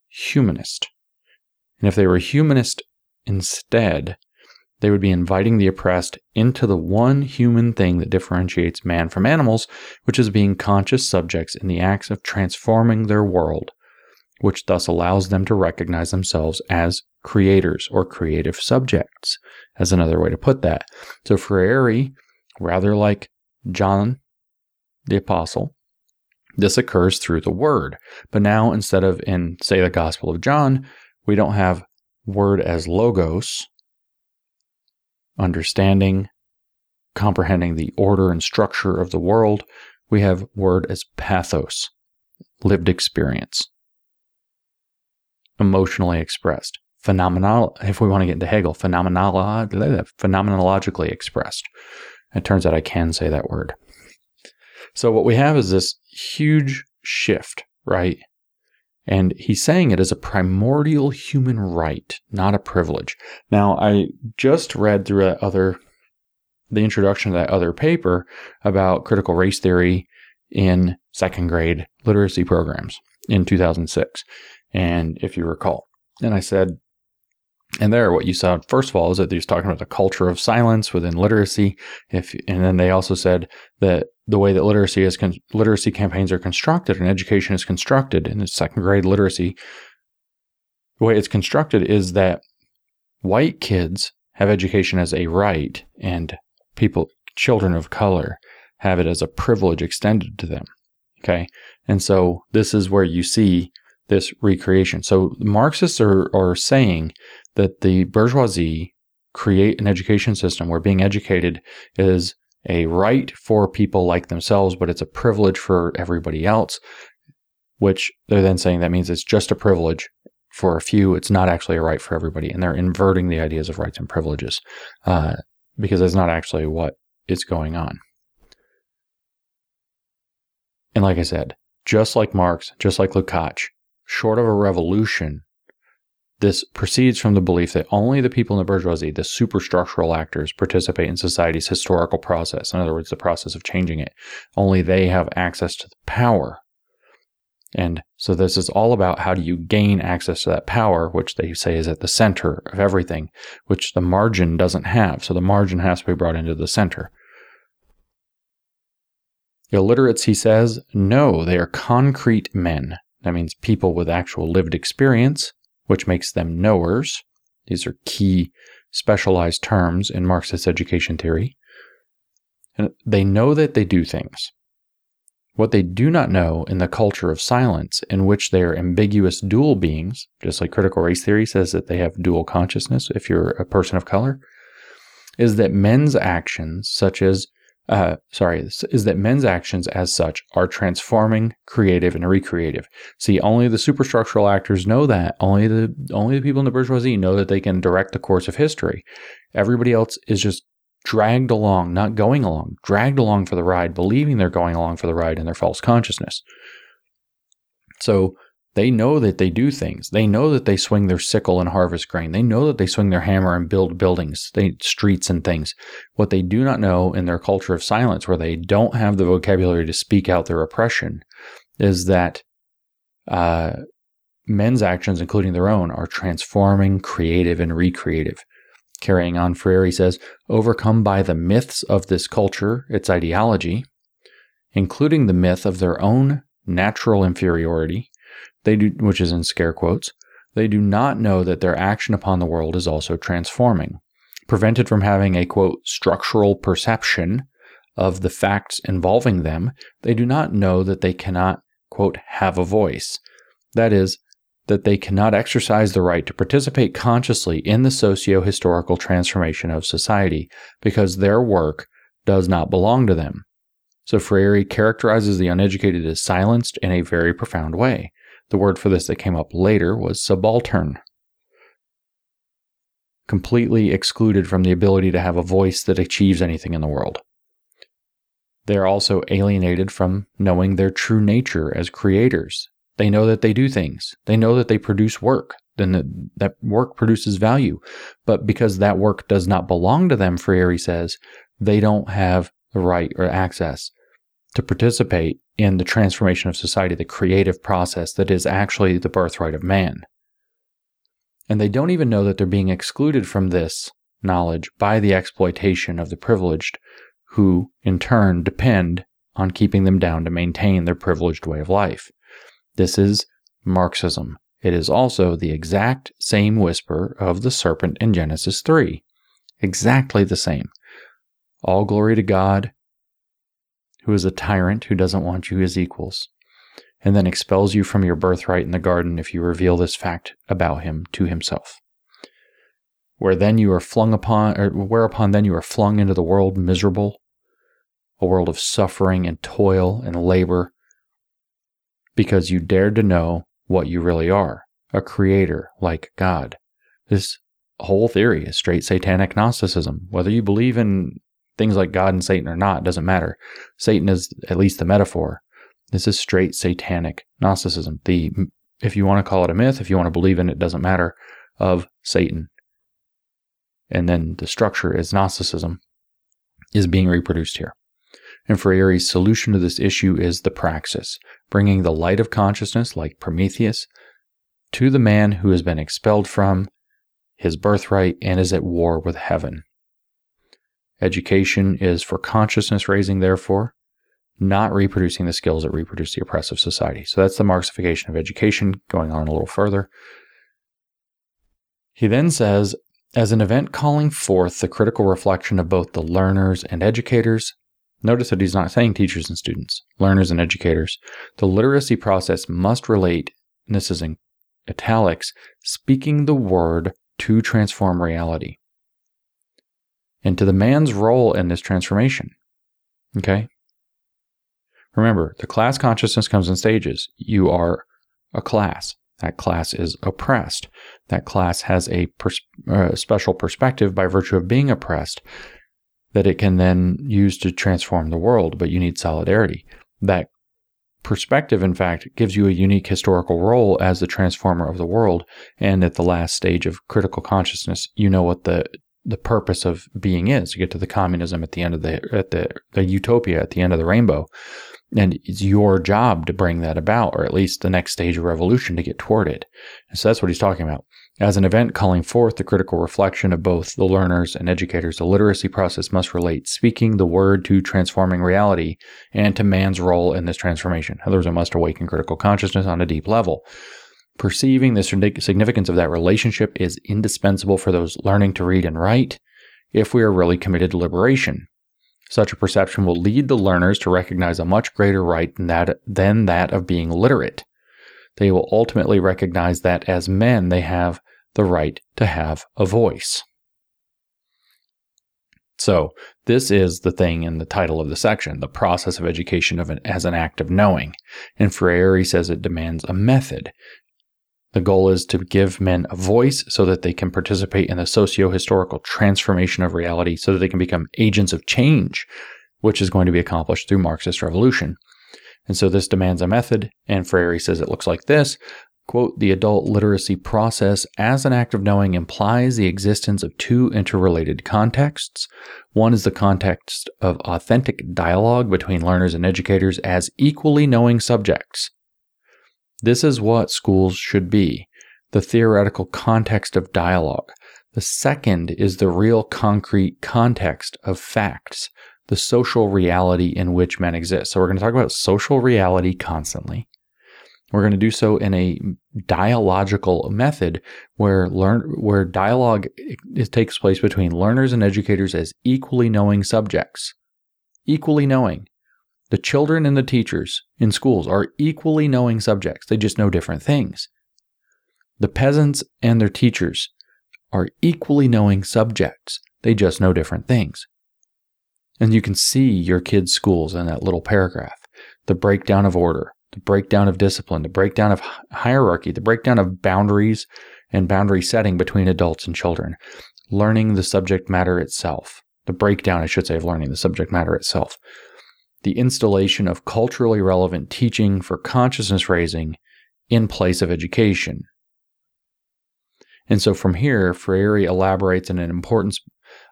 humanist. And if they were humanist instead, they would be inviting the oppressed into the one human thing that differentiates man from animals, which is being conscious subjects in the acts of transforming their world, which thus allows them to recognize themselves as creators or creative subjects, as another way to put that. So Freire, rather like John the Apostle, this occurs through the word. But now, instead of in, say, the Gospel of John, we don't have word as logos, understanding, comprehending the order and structure of the world, we have word as pathos, lived experience, emotionally expressed, phenomenal. If we want to get into Hegel, phenomenolo- phenomenologically expressed. It turns out I can say that word. So what we have is this huge shift, right? And he's saying it is a primordial human right, not a privilege. Now, I just read through that other, the introduction to that other paper about critical race theory in second grade literacy programs in 2006. And if you recall, and I said, and there, what you saw first of all is that he's talking about the culture of silence within literacy. If and then they also said that the way that literacy is con- literacy campaigns are constructed and education is constructed in second grade literacy, the way it's constructed is that white kids have education as a right, and people, children of color, have it as a privilege extended to them. Okay, and so this is where you see this recreation. So Marxists are, are saying that the bourgeoisie create an education system where being educated is a right for people like themselves, but it's a privilege for everybody else, which they're then saying that means it's just a privilege for a few. It's not actually a right for everybody. And they're inverting the ideas of rights and privileges uh, because that's not actually what is going on. And like I said, just like Marx, just like Lukács, short of a revolution, this proceeds from the belief that only the people in the bourgeoisie, the superstructural actors, participate in society's historical process. In other words, the process of changing it. Only they have access to the power. And so this is all about how do you gain access to that power, which they say is at the center of everything, which the margin doesn't have. So the margin has to be brought into the center. Illiterates, he says, no, they are concrete men. That means people with actual lived experience which makes them knowers. These are key specialized terms in Marxist education theory. And they know that they do things. What they do not know in the culture of silence, in which they are ambiguous dual beings, just like critical race theory says that they have dual consciousness if you're a person of color, is that men's actions, such as uh, sorry, is that men's actions as such are transforming, creative, and recreative. See, only the superstructural actors know that. Only the only the people in the bourgeoisie know that they can direct the course of history. Everybody else is just dragged along, not going along, dragged along for the ride, believing they're going along for the ride in their false consciousness. So they know that they do things. They know that they swing their sickle and harvest grain. They know that they swing their hammer and build buildings, they, streets and things. What they do not know in their culture of silence, where they don't have the vocabulary to speak out their oppression, is that uh, men's actions, including their own, are transforming, creative, and recreative. Carrying on, Freire says, overcome by the myths of this culture, its ideology, including the myth of their own natural inferiority, they do, which is in scare quotes, they do not know that their action upon the world is also transforming. Prevented from having a quote structural perception of the facts involving them, they do not know that they cannot quote have a voice. That is, that they cannot exercise the right to participate consciously in the socio historical transformation of society because their work does not belong to them. So Freire characterizes the uneducated as silenced in a very profound way. The word for this that came up later was subaltern. Completely excluded from the ability to have a voice that achieves anything in the world. They are also alienated from knowing their true nature as creators. They know that they do things. They know that they produce work. Then that, that work produces value. But because that work does not belong to them, Freire says, they don't have the right or access to participate in the transformation of society, the creative process that is actually the birthright of man. And they don't even know that they're being excluded from this knowledge by the exploitation of the privileged, who in turn depend on keeping them down to maintain their privileged way of life. This is Marxism. It is also the exact same whisper of the serpent in Genesis 3. Exactly the same. All glory to God who is a tyrant who doesn't want you as equals, and then expels you from your birthright in the garden if you reveal this fact about him to himself. Where then you are flung upon, or whereupon then you are flung into the world miserable, a world of suffering and toil and labor, because you dared to know what you really are a creator like God. This whole theory is straight satanic Gnosticism. Whether you believe in things like God and Satan are not, doesn't matter. Satan is at least the metaphor. This is straight satanic Gnosticism. The if you want to call it a myth, if you want to believe in it, doesn't matter, of Satan. And then the structure is Gnosticism is being reproduced here. And Freire's solution to this issue is the praxis, bringing the light of consciousness, like Prometheus, to the man who has been expelled from his birthright and is at war with heaven. Education is for consciousness raising, therefore, not reproducing the skills that reproduce the oppressive society. So that's the Marxification of education, going on a little further. He then says, as an event calling forth the critical reflection of both the learners and educators, notice that he's not saying teachers and students, learners and educators, the literacy process must relate, and this is in italics, speaking the word to transform reality and to the man's role in this transformation. Okay? Remember, the class consciousness comes in stages. You are a class. That class is oppressed. That class has a pers- uh, special perspective by virtue of being oppressed that it can then use to transform the world, but you need solidarity. That perspective, in fact, gives you a unique historical role as the transformer of the world. And at the last stage of critical consciousness, you know what the the purpose of being is to get to the communism at the end of the at the the utopia at the end of the rainbow. And it's your job to bring that about or at least the next stage of revolution to get toward it. And so that's what he's talking about. As an event calling forth the critical reflection of both the learners and educators the literacy process must relate speaking the word to transforming reality and to man's role in this transformation. In other words it must awaken critical consciousness on a deep level Perceiving the significance of that relationship is indispensable for those learning to read and write if we are really committed to liberation. Such a perception will lead the learners to recognize a much greater right than that, than that of being literate. They will ultimately recognize that as men they have the right to have a voice. So, this is the thing in the title of the section the process of education of an, as an act of knowing. And Freire says it demands a method. The goal is to give men a voice so that they can participate in the socio historical transformation of reality so that they can become agents of change, which is going to be accomplished through Marxist revolution. And so this demands a method, and Freire says it looks like this. Quote, the adult literacy process as an act of knowing implies the existence of two interrelated contexts. One is the context of authentic dialogue between learners and educators as equally knowing subjects. This is what schools should be the theoretical context of dialogue. The second is the real concrete context of facts, the social reality in which men exist. So, we're going to talk about social reality constantly. We're going to do so in a dialogical method where learn where dialogue takes place between learners and educators as equally knowing subjects. Equally knowing. The children and the teachers in schools are equally knowing subjects, they just know different things. The peasants and their teachers are equally knowing subjects, they just know different things. And you can see your kids' schools in that little paragraph. The breakdown of order, the breakdown of discipline, the breakdown of hierarchy, the breakdown of boundaries and boundary setting between adults and children, learning the subject matter itself, the breakdown, I should say, of learning the subject matter itself the installation of culturally relevant teaching for consciousness raising in place of education. And so from here, Freire elaborates an importance,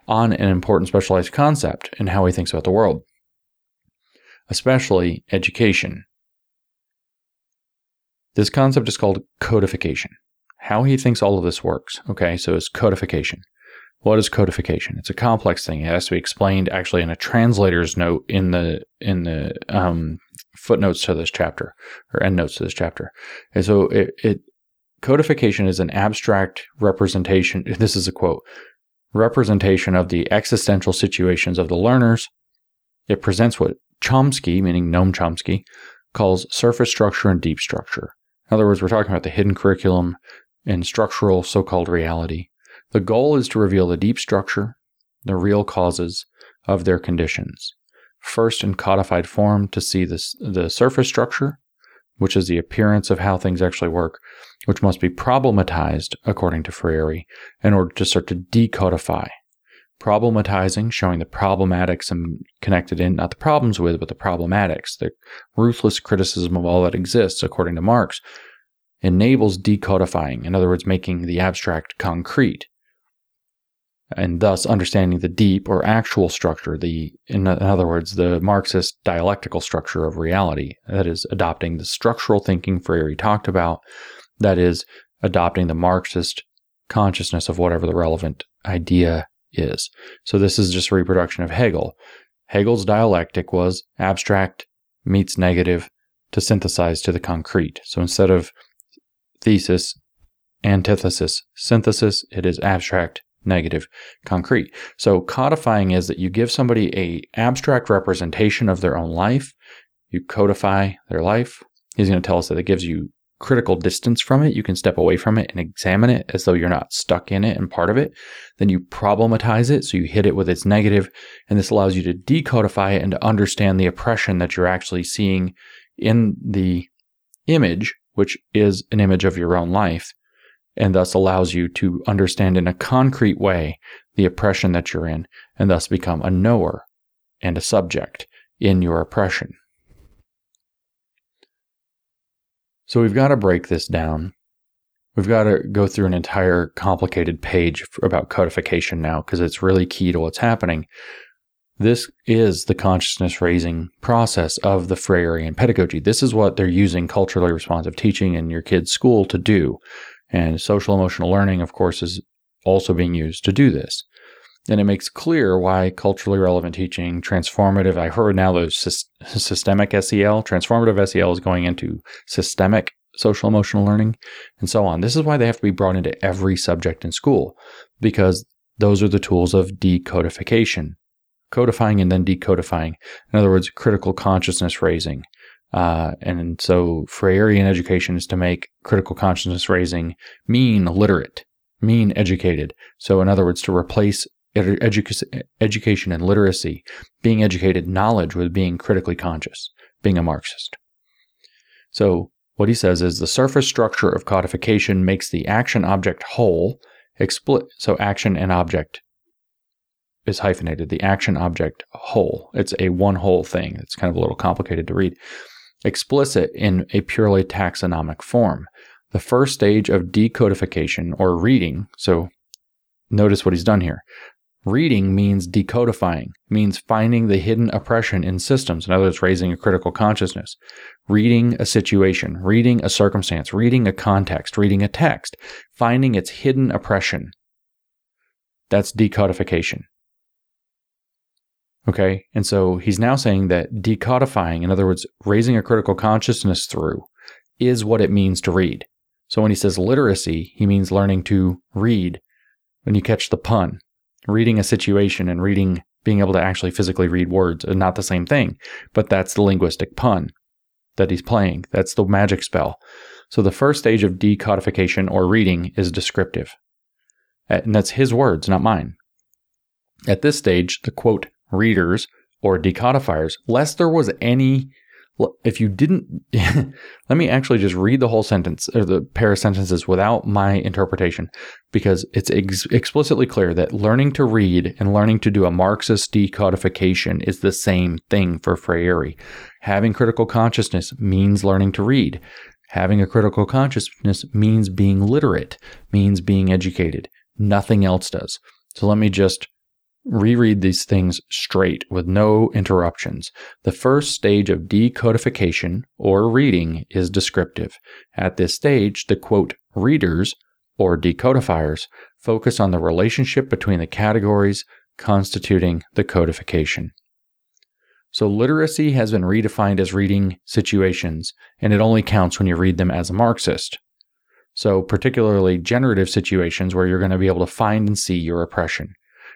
on an important specialized concept in how he thinks about the world, especially education. This concept is called codification. How he thinks all of this works. Okay, so it's codification. What is codification? It's a complex thing. It has to be explained actually in a translator's note in the in the um, footnotes to this chapter or endnotes to this chapter. And so it, it codification is an abstract representation. This is a quote representation of the existential situations of the learners. It presents what Chomsky, meaning Noam Chomsky, calls surface structure and deep structure. In other words, we're talking about the hidden curriculum and structural so called reality. The goal is to reveal the deep structure, the real causes of their conditions. First, in codified form, to see this, the surface structure, which is the appearance of how things actually work, which must be problematized, according to Freire, in order to start to decodify, problematizing, showing the problematics and connected in, not the problems with, but the problematics, the ruthless criticism of all that exists, according to Marx, enables decodifying, in other words, making the abstract concrete, and thus understanding the deep or actual structure, the in, other words, the Marxist dialectical structure of reality, that is adopting the structural thinking Freire talked about, that is adopting the Marxist consciousness of whatever the relevant idea is. So this is just a reproduction of Hegel. Hegel's dialectic was abstract meets negative to synthesize to the concrete. So instead of thesis, antithesis, synthesis, it is abstract, negative, concrete. So codifying is that you give somebody a abstract representation of their own life, you codify their life. He's going to tell us that it gives you critical distance from it. You can step away from it and examine it as though you're not stuck in it and part of it. Then you problematize it. So you hit it with its negative, and this allows you to decodify it and to understand the oppression that you're actually seeing in the image, which is an image of your own life, and thus allows you to understand in a concrete way the oppression that you're in, and thus become a knower and a subject in your oppression. So we've got to break this down. We've got to go through an entire complicated page about codification now because it's really key to what's happening. This is the consciousness raising process of the Freirean pedagogy. This is what they're using culturally responsive teaching in your kid's school to do. And social emotional learning, of course, is also being used to do this. And it makes clear why culturally relevant teaching, transformative, I heard now the systemic SEL, transformative SEL is going into systemic social emotional learning and so on. This is why they have to be brought into every subject in school because those are the tools of decodification, codifying and then decodifying. In other words, critical consciousness raising. Uh, and so Freirean education is to make critical consciousness raising mean literate, mean educated. So, in other words, to replace edu- education and literacy, being educated knowledge with being critically conscious, being a Marxist. So, what he says is the surface structure of codification makes the action object whole. Expli- so, action and object is hyphenated. The action object whole. It's a one whole thing. It's kind of a little complicated to read. Explicit in a purely taxonomic form. The first stage of decodification or reading. So, notice what he's done here. Reading means decodifying, means finding the hidden oppression in systems. In other words, raising a critical consciousness. Reading a situation, reading a circumstance, reading a context, reading a text, finding its hidden oppression. That's decodification. Okay. And so he's now saying that decodifying, in other words, raising a critical consciousness through, is what it means to read. So when he says literacy, he means learning to read. When you catch the pun, reading a situation and reading being able to actually physically read words are not the same thing, but that's the linguistic pun that he's playing. That's the magic spell. So the first stage of decodification or reading is descriptive. And that's his words, not mine. At this stage, the quote, readers or decodifiers, lest there was any if you didn't, let me actually just read the whole sentence or the pair of sentences without my interpretation, because it's ex- explicitly clear that learning to read and learning to do a Marxist decodification is the same thing for Freire. Having critical consciousness means learning to read. Having a critical consciousness means being literate, means being educated. Nothing else does. So let me just reread these things straight with no interruptions. The first stage of decodification or reading is descriptive. At this stage, the quote, readers or decodifiers focus on the relationship between the categories constituting the codification. So, literacy has been redefined as reading situations, and it only counts when you read them as a Marxist. So, particularly generative situations where you're going to be able to find and see your oppression.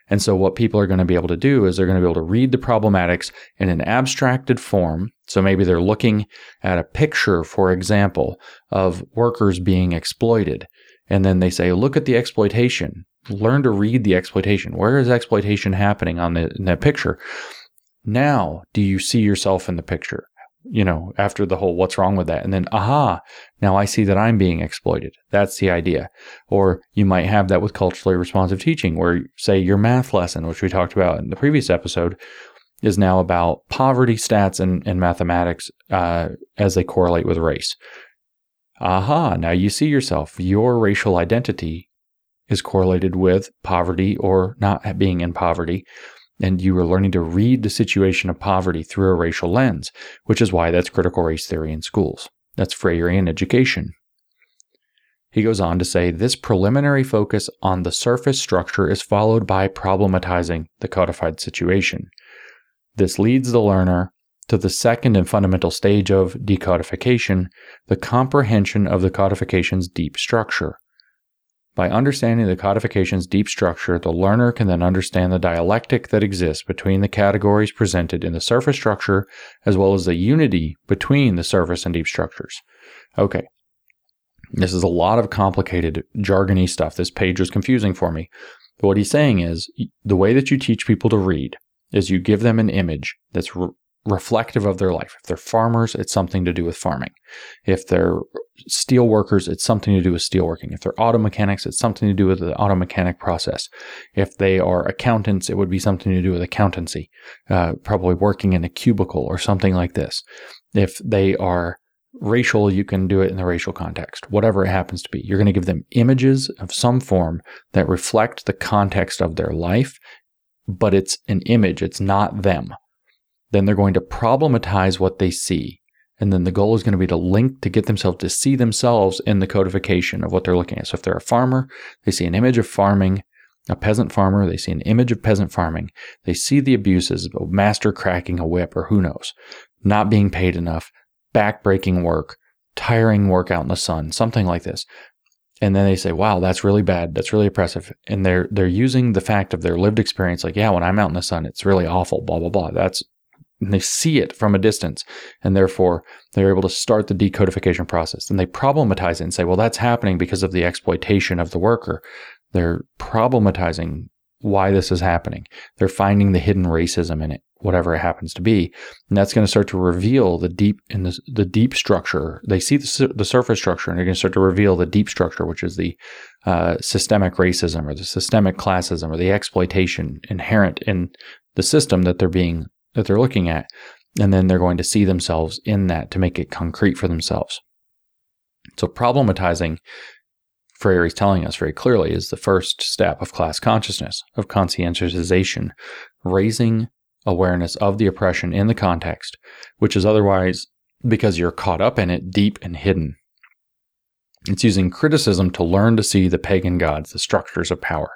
And so what people are going to be able to do is they're going to be able to read the problematics in an abstracted form. So maybe they're looking at a picture, for example, of workers being exploited. And then they say, look at the exploitation. Learn to read the exploitation. Where is exploitation happening on the, in that picture? Now, do you see yourself in the picture? You know, after the whole what's wrong with that? And then, aha, now I see that I'm being exploited. That's the idea. Or you might have that with culturally responsive teaching, where, say, your math lesson, which we talked about in the previous episode, is now about poverty stats and, and mathematics uh, as they correlate with race. Aha, now you see yourself. Your racial identity is correlated with poverty or not being in poverty and you are learning to read the situation of poverty through a racial lens, which is why that's critical race theory in schools. That's Freirean education. He goes on to say this preliminary focus on the surface structure is followed by problematizing the codified situation. This leads the learner to the second and fundamental stage of decodification, the comprehension of the codification's deep structure. By understanding the codification's deep structure, the learner can then understand the dialectic that exists between the categories presented in the surface structure, as well as the unity between the surface and deep structures. Okay. This is a lot of complicated, jargony stuff. This page was confusing for me. But what he's saying is the way that you teach people to read is you give them an image that's reflective of their life. If they're farmers, it's something to do with farming. If they're steel workers, it's something to do with steelworking. If they're auto mechanics, it's something to do with the auto mechanic process. If they are accountants, it would be something to do with accountancy, uh, probably working in a cubicle or something like this. If they are racial, you can do it in the racial context, whatever it happens to be. You're going to give them images of some form that reflect the context of their life, but it's an image, it's not them. Then they're going to problematize what they see and then the goal is going to be to link to get themselves to see themselves in the codification of what they're looking at. So if they're a farmer, they see an image of farming, a peasant farmer, they see an image of peasant farming. They see the abuses of master cracking a whip or who knows, not being paid enough, back-breaking work, tiring work out in the sun, something like this. And then they say, "Wow, that's really bad. That's really oppressive." And they're they're using the fact of their lived experience, like, "Yeah, when I'm out in the sun, it's really awful." Blah blah blah. That's and they see it from a distance and therefore they're able to start the decodification process. And they problematize it and say well that's happening because of the exploitation of the worker. They're problematizing why this is happening. They're finding the hidden racism in it whatever it happens to be. And that's going to start to reveal the deep in the, the deep structure. They see the, the surface structure and they're going to start to reveal the deep structure which is the uh, systemic racism or the systemic classism or the exploitation inherent in the system that they're being that they're looking at. And then they're going to see themselves in that to make it concrete for themselves. So, problematizing, Freire is telling us very clearly, is the first step of class consciousness, of conscientization, raising awareness of the oppression in the context, which is otherwise, because you're caught up in it, deep and hidden. It's using criticism to learn to see the pagan gods, the structures of power,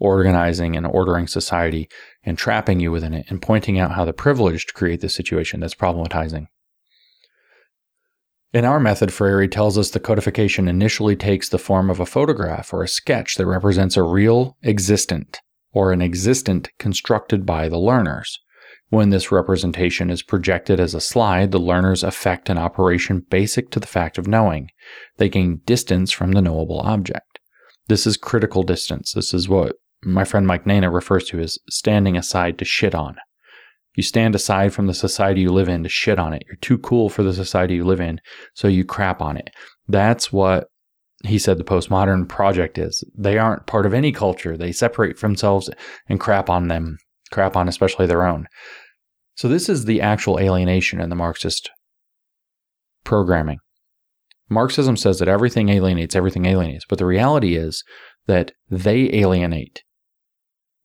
organizing and ordering society, and trapping you within it, and pointing out how the privileged create this situation that's problematizing. In our method, Freire tells us the codification initially takes the form of a photograph or a sketch that represents a real existent or an existent constructed by the learners. When this representation is projected as a slide, the learners affect an operation basic to the fact of knowing. They gain distance from the knowable object. This is critical distance. This is what my friend Mike Nayna refers to as standing aside to shit on. You stand aside from the society you live in to shit on it. You're too cool for the society you live in, so you crap on it. That's what he said the postmodern project is. They aren't part of any culture. They separate themselves and crap on them, crap on especially their own. So, this is the actual alienation in the Marxist programming. Marxism says that everything alienates, everything alienates. But the reality is that they alienate.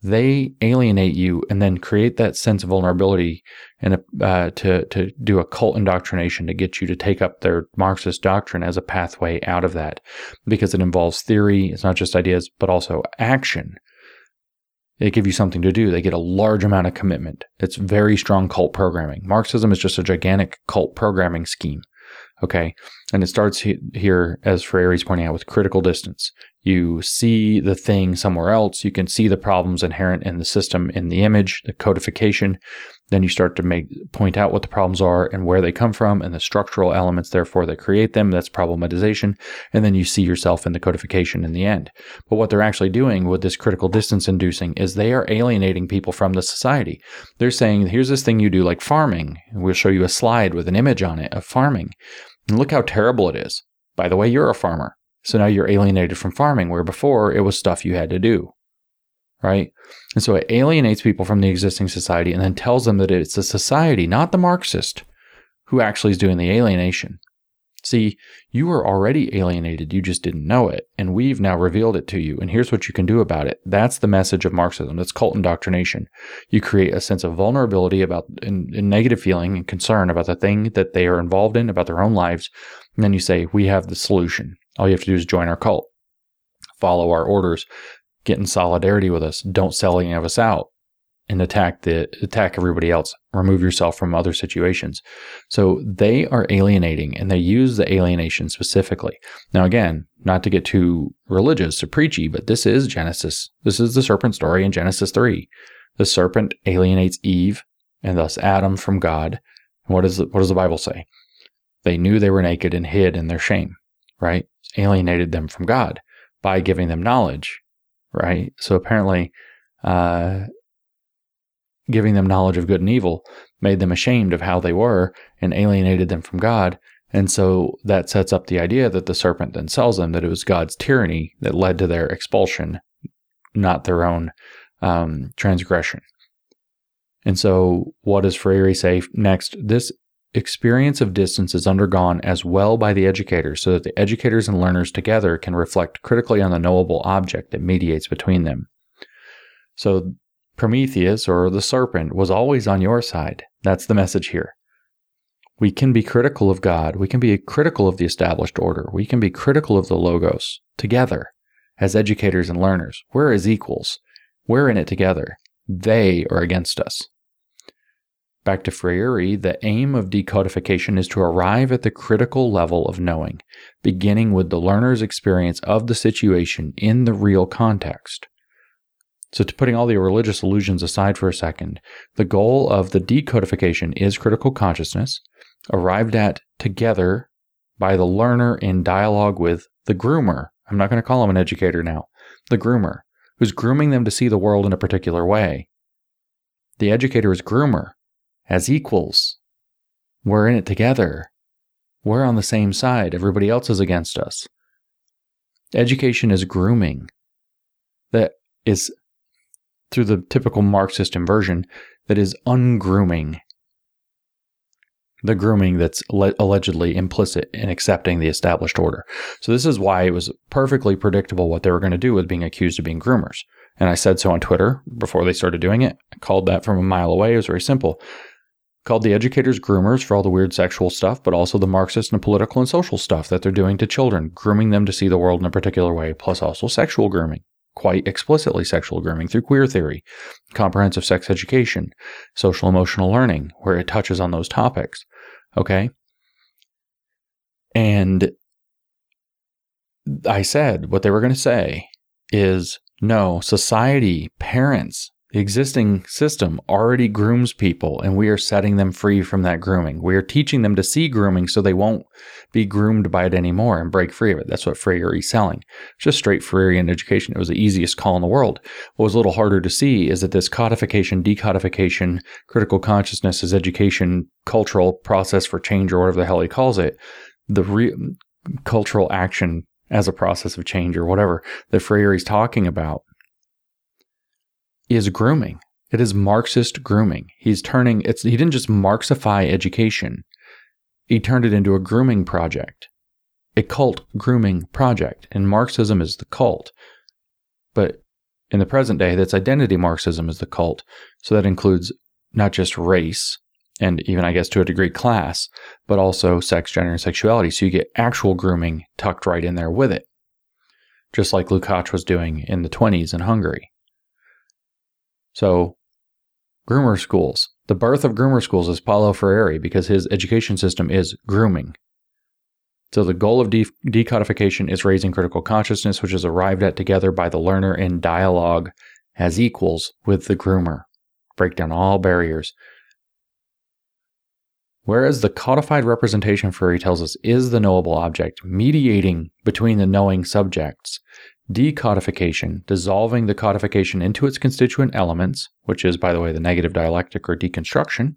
They alienate you and then create that sense of vulnerability and uh, to to do a cult indoctrination to get you to take up their Marxist doctrine as a pathway out of that, because it involves theory. It's not just ideas, but also action. They give you something to do. They get a large amount of commitment. It's very strong cult programming. Marxism is just a gigantic cult programming scheme. Okay. And it starts he- here, as Freire is pointing out, with critical distance. You see the thing somewhere else. You can see the problems inherent in the system in the image, the codification. Then you start to make point out what the problems are and where they come from and the structural elements, therefore, that create them. That's problematization. And then you see yourself in the codification in the end. But what they're actually doing with this critical distance inducing is they are alienating people from the society. They're saying, here's this thing you do like farming. We'll show you a slide with an image on it of farming. And look how terrible it is. By the way, you're a farmer. So now you're alienated from farming, where before it was stuff you had to do. Right? And so it alienates people from the existing society and then tells them that it's the society, not the Marxist, who actually is doing the alienation. See, you were already alienated, you just didn't know it, and we've now revealed it to you, and here's what you can do about it. That's the message of Marxism. That's cult indoctrination. You create a sense of vulnerability about and, and negative feeling and concern about the thing that they are involved in, about their own lives, and then you say, We have the solution. All you have to do is join our cult, follow our orders, get in solidarity with us, don't sell any of us out, and attack the attack everybody else. Remove yourself from other situations. So they are alienating and they use the alienation specifically. Now again, not to get too religious or preachy, but this is Genesis. This is the serpent story in Genesis 3. The serpent alienates Eve and thus Adam from God. And what, is the, what does the Bible say? They knew they were naked and hid in their shame, right? Alienated them from God by giving them knowledge, right? So apparently, uh, giving them knowledge of good and evil made them ashamed of how they were and alienated them from God. And so that sets up the idea that the serpent then sells them that it was God's tyranny that led to their expulsion, not their own um, transgression. And so, what does Freire say next? This experience of distance is undergone as well by the educators so that the educators and learners together can reflect critically on the knowable object that mediates between them. So Prometheus or the serpent was always on your side. That's the message here. We can be critical of God. We can be critical of the established order. We can be critical of the Logos together as educators and learners. We're as equals. We're in it together. They are against us. Back to Freire, the aim of decodification is to arrive at the critical level of knowing, beginning with the learner's experience of the situation in the real context. So, to putting all the religious illusions aside for a second, the goal of the decodification is critical consciousness, arrived at together by the learner in dialogue with the groomer. I'm not going to call him an educator now, the groomer, who's grooming them to see the world in a particular way. The educator is groomer, as equals. We're in it together. We're on the same side. Everybody else is against us. Education is grooming. That is, through the typical Marxist inversion, that is ungrooming. The grooming that's le- allegedly implicit in accepting the established order. So, this is why it was perfectly predictable what they were going to do with being accused of being groomers. And I said so on Twitter before they started doing it. I called that from a mile away. It was very simple called the educators groomers for all the weird sexual stuff, but also the Marxist and political and social stuff that they're doing to children, grooming them to see the world in a particular way, plus also sexual grooming, quite explicitly sexual grooming through queer theory, comprehensive sex education, social emotional learning, where it touches on those topics. Okay. And I said what they were going to say is no, society, parents, the existing system already grooms people, and we are setting them free from that grooming. We are teaching them to see grooming so they won't be groomed by it anymore and break free of it. That's what Freire is selling. Just straight Freirean education. It was the easiest call in the world. What was a little harder to see is that this codification, decodification, critical consciousness as education, cultural process for change, or whatever the hell he calls it, the re- cultural action as a process of change or whatever that Freire is talking about is grooming. It is Marxist grooming. He's turning it's he didn't just Marxify education. He turned it into a grooming project. A cult grooming project. And Marxism is the cult. But in the present day, that's identity Marxism is the cult. So that includes not just race and even, I guess, to a degree, class, but also sex, gender, and sexuality. So you get actual grooming tucked right in there with it, just like Lukács was doing in the 20s in Hungary. So, groomer schools. The birth of groomer schools is Paulo Freire because his education system is grooming. So the goal of de- decodification is raising critical consciousness, which is arrived at together by the learner in dialogue as equals with the groomer. Break down all barriers. Whereas the codified representation theory tells us is the knowable object, mediating between the knowing subjects, decodification, dissolving the codification into its constituent elements, which is, by the way, the negative dialectic or deconstruction,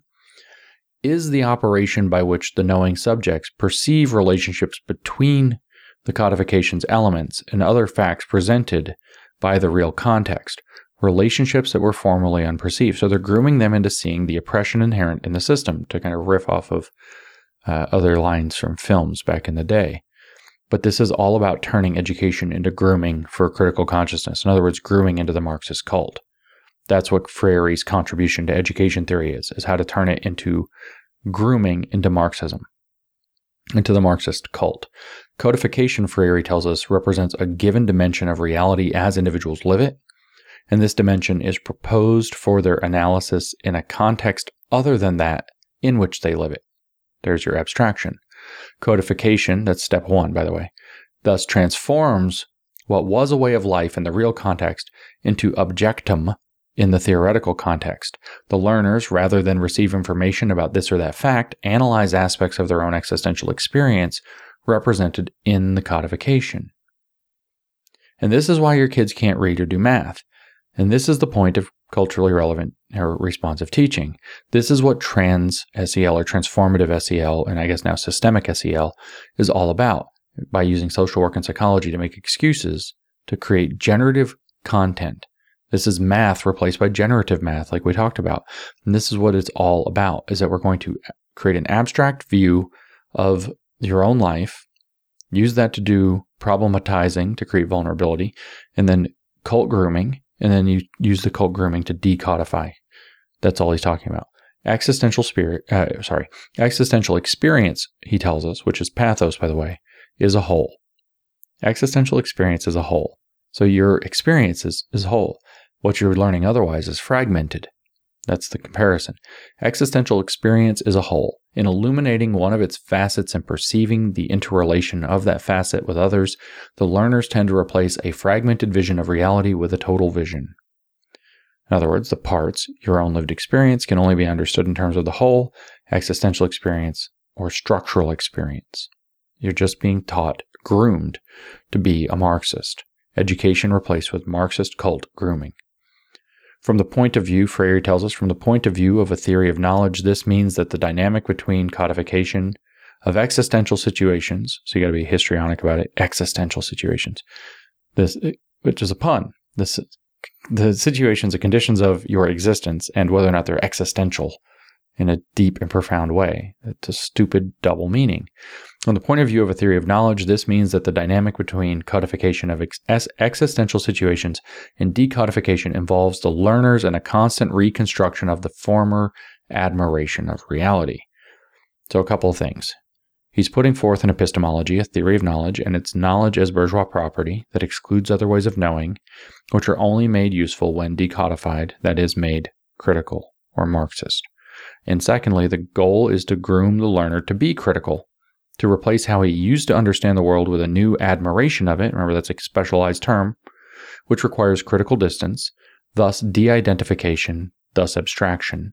is the operation by which the knowing subjects perceive relationships between the codification's elements and other facts presented by the real context, relationships that were formerly unperceived. So they're grooming them into seeing the oppression inherent in the system to kind of riff off of uh, other lines from films back in the day. But this is all about turning education into grooming for critical consciousness. In other words, grooming into the Marxist cult. That's what Freire's contribution to education theory is, is how to turn it into grooming into Marxism, into the Marxist cult. Codification, Freire tells us, represents a given dimension of reality as individuals live it, and this dimension is proposed for their analysis in a context other than that in which they live it. There's your abstraction. Codification, that's step one, by the way, thus transforms what was a way of life in the real context into objectum in the theoretical context. The learners, rather than receive information about this or that fact, analyze aspects of their own existential experience represented in the codification. And this is why your kids can't read or do math. And this is the point of culturally relevant or responsive teaching. This is what trans SEL or transformative SEL, and I guess now systemic SEL, is all about by using social work and psychology to make excuses to create generative content this is math replaced by generative math, like we talked about. And this is what it's all about is that we're going to create an abstract view of your own life, use that to do problematizing to create vulnerability, and then cult grooming, and then you use the cult grooming to decodify. That's all he's talking about. Existential spirit, uh, sorry, existential experience, he tells us, which is pathos, by the way, is a whole. Existential experience is a whole. So your experience is, is whole. What you're learning otherwise is fragmented. That's the comparison. Existential experience is a whole. In illuminating one of its facets and perceiving the interrelation of that facet with others, the learners tend to replace a fragmented vision of reality with a total vision. In other words, the parts, your own lived experience, can only be understood in terms of the whole, existential experience, or structural experience. You're just being taught, groomed, to be a Marxist. Education replaced with Marxist cult grooming. From the point of view, Freire tells us, from the point of view of a theory of knowledge, this means that the dynamic between codification of existential situations, so you got to be histrionic about it, existential situations, this, which is a pun, this, the situations, and conditions of your existence, and whether or not they're existential in a deep and profound way. It's a stupid double meaning. From the point of view of a theory of knowledge, this means that the dynamic between codification of ex- existential situations and decodification involves the learners and a constant reconstruction of the former admiration of reality. So, a couple of things. He's putting forth an epistemology, a theory of knowledge, and its knowledge as bourgeois property that excludes other ways of knowing, which are only made useful when decodified, that is, made critical or Marxist. And secondly, the goal is to groom the learner to be critical, to replace how he used to understand the world with a new admiration of it. Remember, that's a specialized term, which requires critical distance, thus de identification, thus abstraction,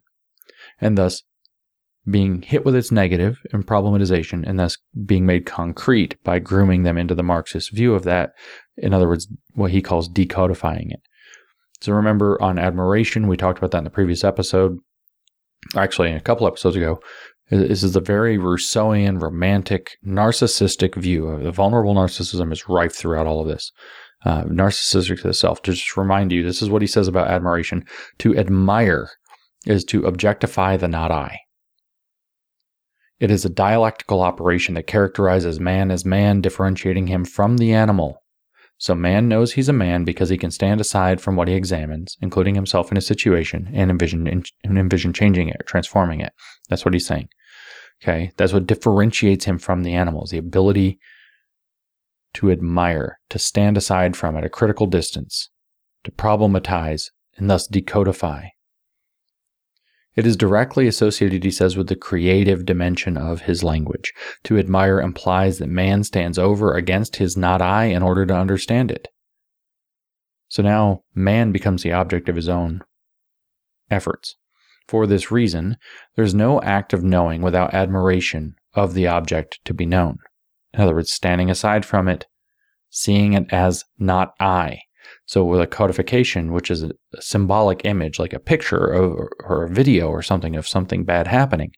and thus being hit with its negative and problematization, and thus being made concrete by grooming them into the Marxist view of that. In other words, what he calls decodifying it. So remember on admiration, we talked about that in the previous episode actually a couple episodes ago, this is a very Rousseauian, romantic, narcissistic view. The vulnerable narcissism is rife throughout all of this. Uh, narcissistic to the self. To just remind you, this is what he says about admiration. To admire is to objectify the not I. It is a dialectical operation that characterizes man as man, differentiating him from the animal. So man knows he's a man because he can stand aside from what he examines, including himself in a situation, and envision and envision changing it, transforming it. That's what he's saying. Okay, that's what differentiates him from the animals: the ability to admire, to stand aside from at a critical distance, to problematize, and thus decodify. It is directly associated, he says, with the creative dimension of his language. To admire implies that man stands over against his not I in order to understand it. So now man becomes the object of his own efforts. For this reason, there is no act of knowing without admiration of the object to be known. In other words, standing aside from it, seeing it as not I. So, with a codification, which is a symbolic image, like a picture or, a video or something of something bad happening,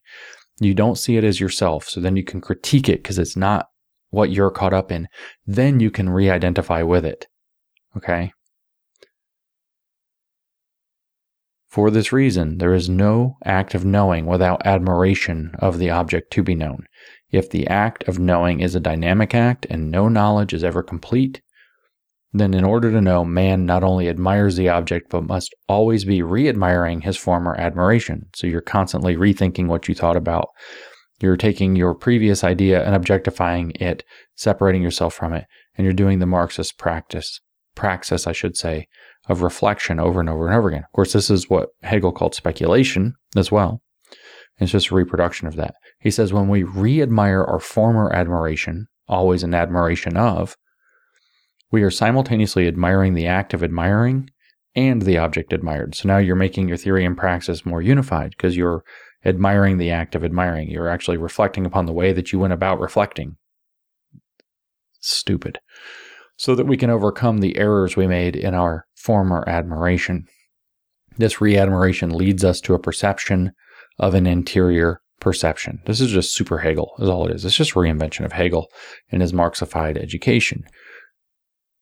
you don't see it as yourself. So then you can critique it because it's not what you're caught up in. Then you can re identify with it. Okay. For this reason, there is no act of knowing without admiration of the object to be known. If the act of knowing is a dynamic act and no knowledge is ever complete, then in order to know, man not only admires the object, but must always be re admiring his former admiration. So you're constantly rethinking what you thought about. You're taking your previous idea and objectifying it, separating yourself from it, and you're doing the Marxist practice, praxis, I should say, of reflection over and over and over again. Of course, this is what Hegel called speculation as well. It's just a reproduction of that. He says when we re admire our former admiration, always an admiration of, we are simultaneously admiring the act of admiring and the object admired. So now you're making your theory and praxis more unified because you're admiring the act of admiring. You're actually reflecting upon the way that you went about reflecting. Stupid. So that we can overcome the errors we made in our former admiration. This re admiration leads us to a perception of an interior perception. This is just super Hegel, is all it is. It's just reinvention of Hegel in his Marxified education.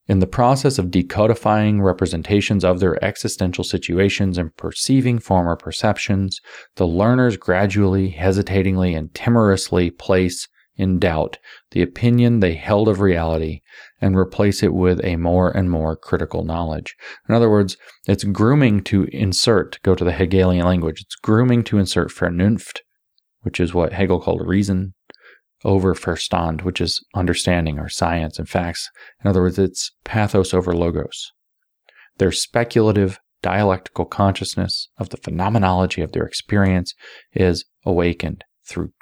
In the process of decodifying representations of their existential situations and perceiving former perceptions, the learners gradually, hesitatingly, and timorously place in doubt the opinion they held of reality and replace it with a more and more critical knowledge. In other words, it's grooming to insert, go to the Hegelian language, it's grooming to insert Vernunft, which is what Hegel called reason, over Verstand, which is understanding or science and facts. In other words, it's pathos over logos. Their speculative dialectical consciousness of the phenomenology of their experience is awakened through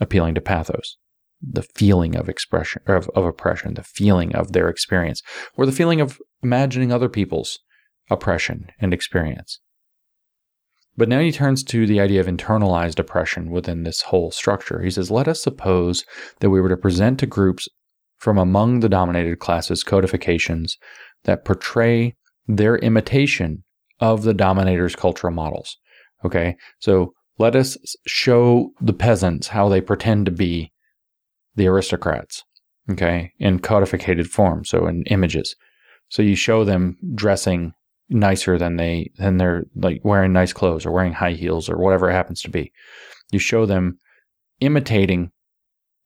appealing to pathos the feeling of expression of, of oppression, the feeling of their experience, or the feeling of imagining other people's oppression and experience. But now he turns to the idea of internalized oppression within this whole structure. He says, Let us suppose that we were to present to groups from among the dominated classes codifications that portray their imitation of the dominator's cultural models. Okay, so let us show the peasants how they pretend to be the aristocrats, okay, in codificated form, so in images. So you show them dressing nicer than they than they're like wearing nice clothes or wearing high heels or whatever it happens to be. You show them imitating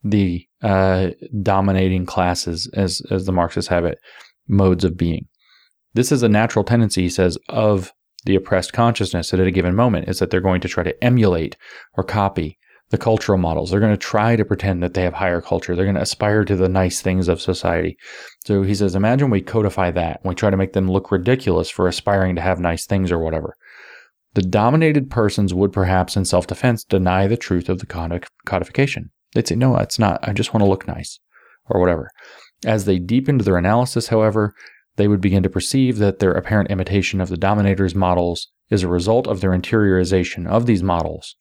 the uh, dominating classes, as as the Marxists have it, modes of being. This is a natural tendency, he says, of the oppressed consciousness at a given moment, is that they're going to try to emulate or copy the cultural models. They're going to try to pretend that they have higher culture. They're going to aspire to the nice things of society. So he says, imagine we codify that. We try to make them look ridiculous for aspiring to have nice things or whatever. The dominated persons would perhaps, in self defense, deny the truth of the codification. They'd say, no, it's not. I just want to look nice or whatever. As they deepened their analysis, however, they would begin to perceive that their apparent imitation of the dominator's models is a result of their interiorization of these models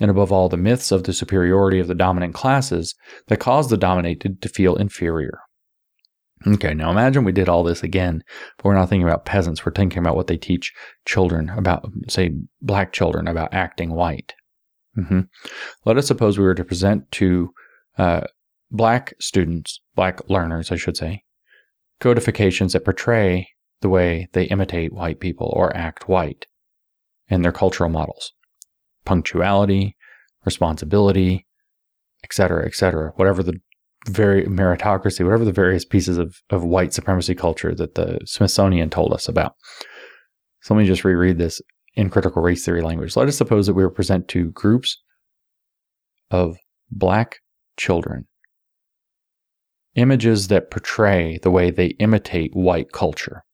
and above all, the myths of the superiority of the dominant classes that cause the dominated to feel inferior. Okay, now imagine we did all this again, but we're not thinking about peasants. We're thinking about what they teach children about, say, black children about acting white. Mm-hmm. Let us suppose we were to present to uh, black students, black learners, I should say, codifications that portray the way they imitate white people or act white in their cultural models punctuality, responsibility, etc., etc. Whatever the very meritocracy, whatever the various pieces of, of white supremacy culture that the Smithsonian told us about. So let me just reread this in critical race theory language. Let us suppose that we present to groups of black children images that portray the way they imitate white culture,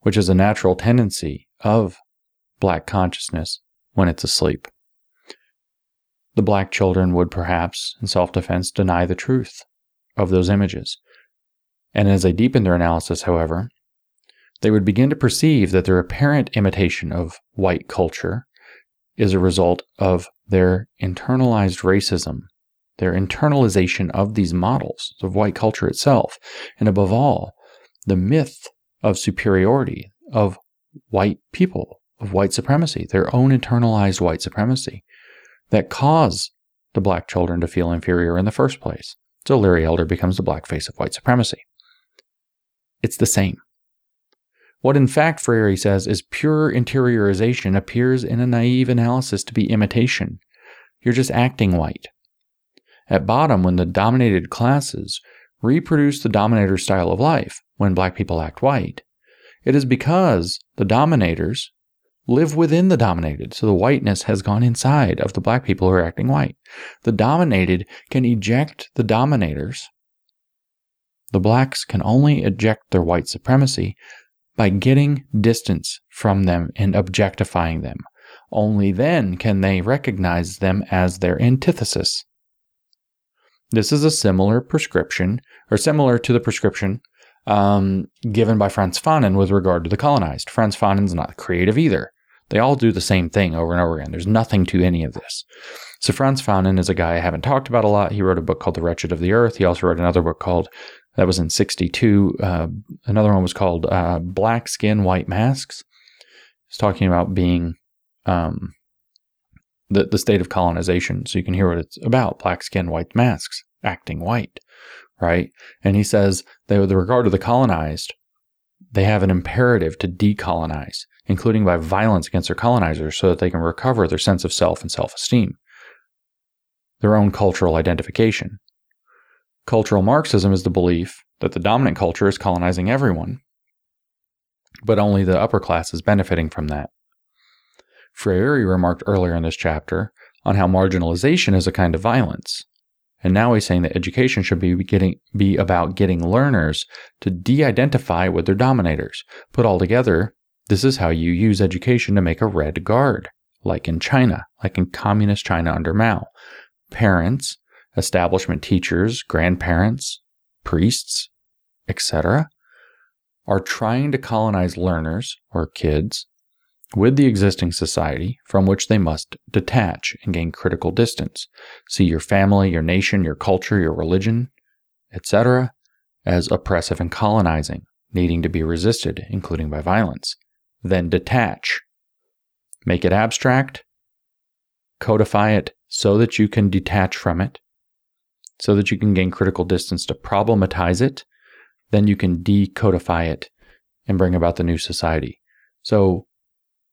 which is a natural tendency of black consciousness when it's asleep. The black children would perhaps, in self defense, deny the truth of those images. And as they deepened their analysis, however, they would begin to perceive that their apparent imitation of white culture is a result of their internalized racism, their internalization of these models of white culture itself, and above all, the myth of superiority of white people, of white supremacy, their own internalized white supremacy that cause the black children to feel inferior in the first place. So Larry Elder becomes the black face of white supremacy. It's the same. What in fact Freire says is pure interiorization appears in a naive analysis to be imitation. You're just acting white. At bottom, when the dominated classes reproduce the dominator's style of life, when black people act white, it is because the dominators live within the dominated. So the whiteness has gone inside of the black people who are acting white. The dominated can eject the dominators. The blacks can only eject their white supremacy by getting distance from them and objectifying them. Only then can they recognize them as their antithesis. This is a similar prescription, or similar to the prescription um, given by Frantz Fanon with regard to the colonized. Frantz Fanon's not creative either. They all do the same thing over and over again. There's nothing to any of this. So Frantz Fanon is a guy I haven't talked about a lot. He wrote a book called The Wretched of the Earth. He also wrote another book called that was in 62. Uh, another one was called uh, Black Skin, White Masks. It's talking about being um, the, the state of colonization. So you can hear what it's about black skin, white masks, acting white, right? And he says that with regard to the colonized, they have an imperative to decolonize, including by violence against their colonizers so that they can recover their sense of self and self esteem, their own cultural identification. Cultural Marxism is the belief that the dominant culture is colonizing everyone, but only the upper class is benefiting from that. Freire remarked earlier in this chapter on how marginalization is a kind of violence. And now he's saying that education should be getting be about getting learners to de-identify with their dominators. Put all together, this is how you use education to make a red guard, like in China, like in communist China under Mao. Parents establishment teachers, grandparents, priests, etc., are trying to colonize learners or kids with the existing society from which they must detach and gain critical distance. See your family, your nation, your culture, your religion, etc., as oppressive and colonizing, needing to be resisted, including by violence. Then detach. Make it abstract, codify it so that you can detach from it, so that you can gain critical distance to problematize it. Then you can decodify it and bring about the new society. So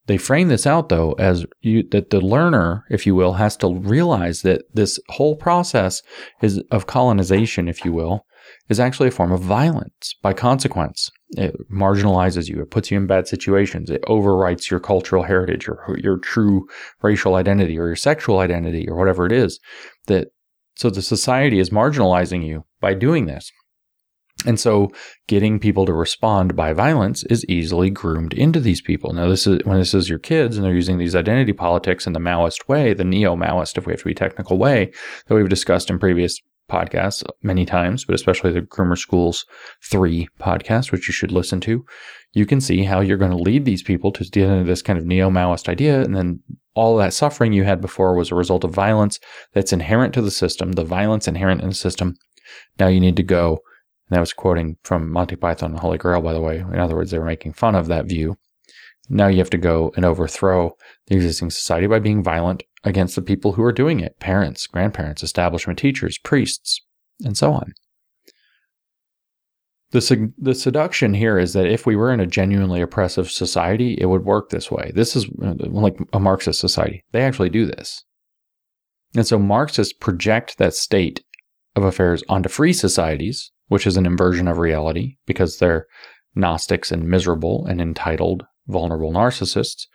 they frame this out though as you, that the learner, if you will, has to realize that this whole process is of colonization, if you will, is actually a form of violence by consequence. It marginalizes you. It puts you in bad situations. It overwrites your cultural heritage or your true racial identity or your sexual identity or whatever it is that so the society is marginalizing you by doing this. And so getting people to respond by violence is easily groomed into these people. Now, this is when this is your kids and they're using these identity politics in the Maoist way, the neo Maoist, if we have to be technical way, that we've discussed in previous podcasts many times, but especially the Groomer Schools 3 podcast, which you should listen to. You can see how you're going to lead these people to get into this kind of neo Maoist idea. And then all that suffering you had before was a result of violence that's inherent to the system, the violence inherent in the system. Now you need to go. And that was quoting from Monty Python and Holy Grail, by the way. In other words, they were making fun of that view. Now you have to go and overthrow the existing society by being violent against the people who are doing it parents, grandparents, establishment teachers, priests, and so on. The, the seduction here is that if we were in a genuinely oppressive society, it would work this way. This is uh, like a Marxist society. They actually do this. And so Marxists project that state of affairs onto free societies, which is an inversion of reality because they're Gnostics and miserable and entitled, vulnerable narcissists.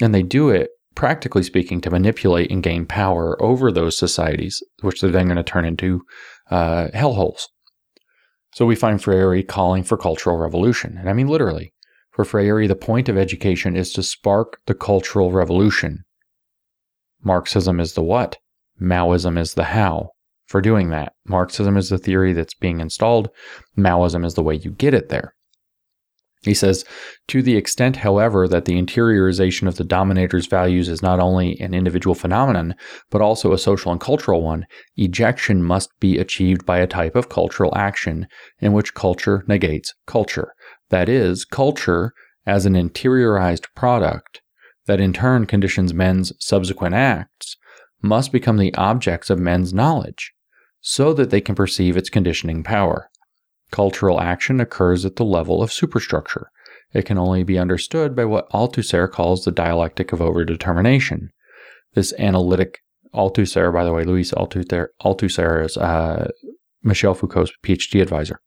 And they do it, practically speaking, to manipulate and gain power over those societies, which they're then going to turn into uh, hellholes. So we find Freire calling for cultural revolution. And I mean literally. For Freire, the point of education is to spark the cultural revolution. Marxism is the what, Maoism is the how for doing that. Marxism is the theory that's being installed, Maoism is the way you get it there. He says, to the extent, however, that the interiorization of the dominator's values is not only an individual phenomenon, but also a social and cultural one, ejection must be achieved by a type of cultural action in which culture negates culture. That is, culture as an interiorized product that in turn conditions men's subsequent acts must become the objects of men's knowledge so that they can perceive its conditioning power. Cultural action occurs at the level of superstructure. It can only be understood by what Althusser calls the dialectic of overdetermination. This analytic Althusser, by the way, Louis Althusser, Althusser is uh, Michel Foucault's PhD advisor.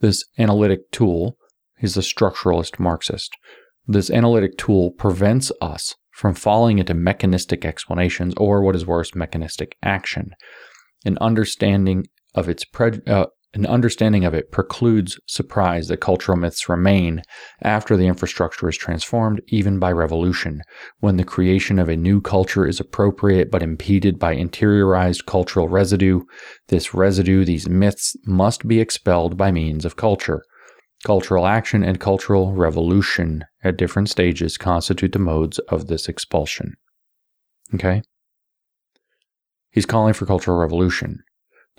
This analytic tool, he's a structuralist Marxist. This analytic tool prevents us from falling into mechanistic explanations or, what is worse, mechanistic action. An understanding of its pre- uh, an understanding of it precludes surprise that cultural myths remain after the infrastructure is transformed, even by revolution, when the creation of a new culture is appropriate but impeded by interiorized cultural residue. This residue, these myths, must be expelled by means of culture. Cultural action and cultural revolution at different stages constitute the modes of this expulsion. Okay? He's calling for cultural revolution.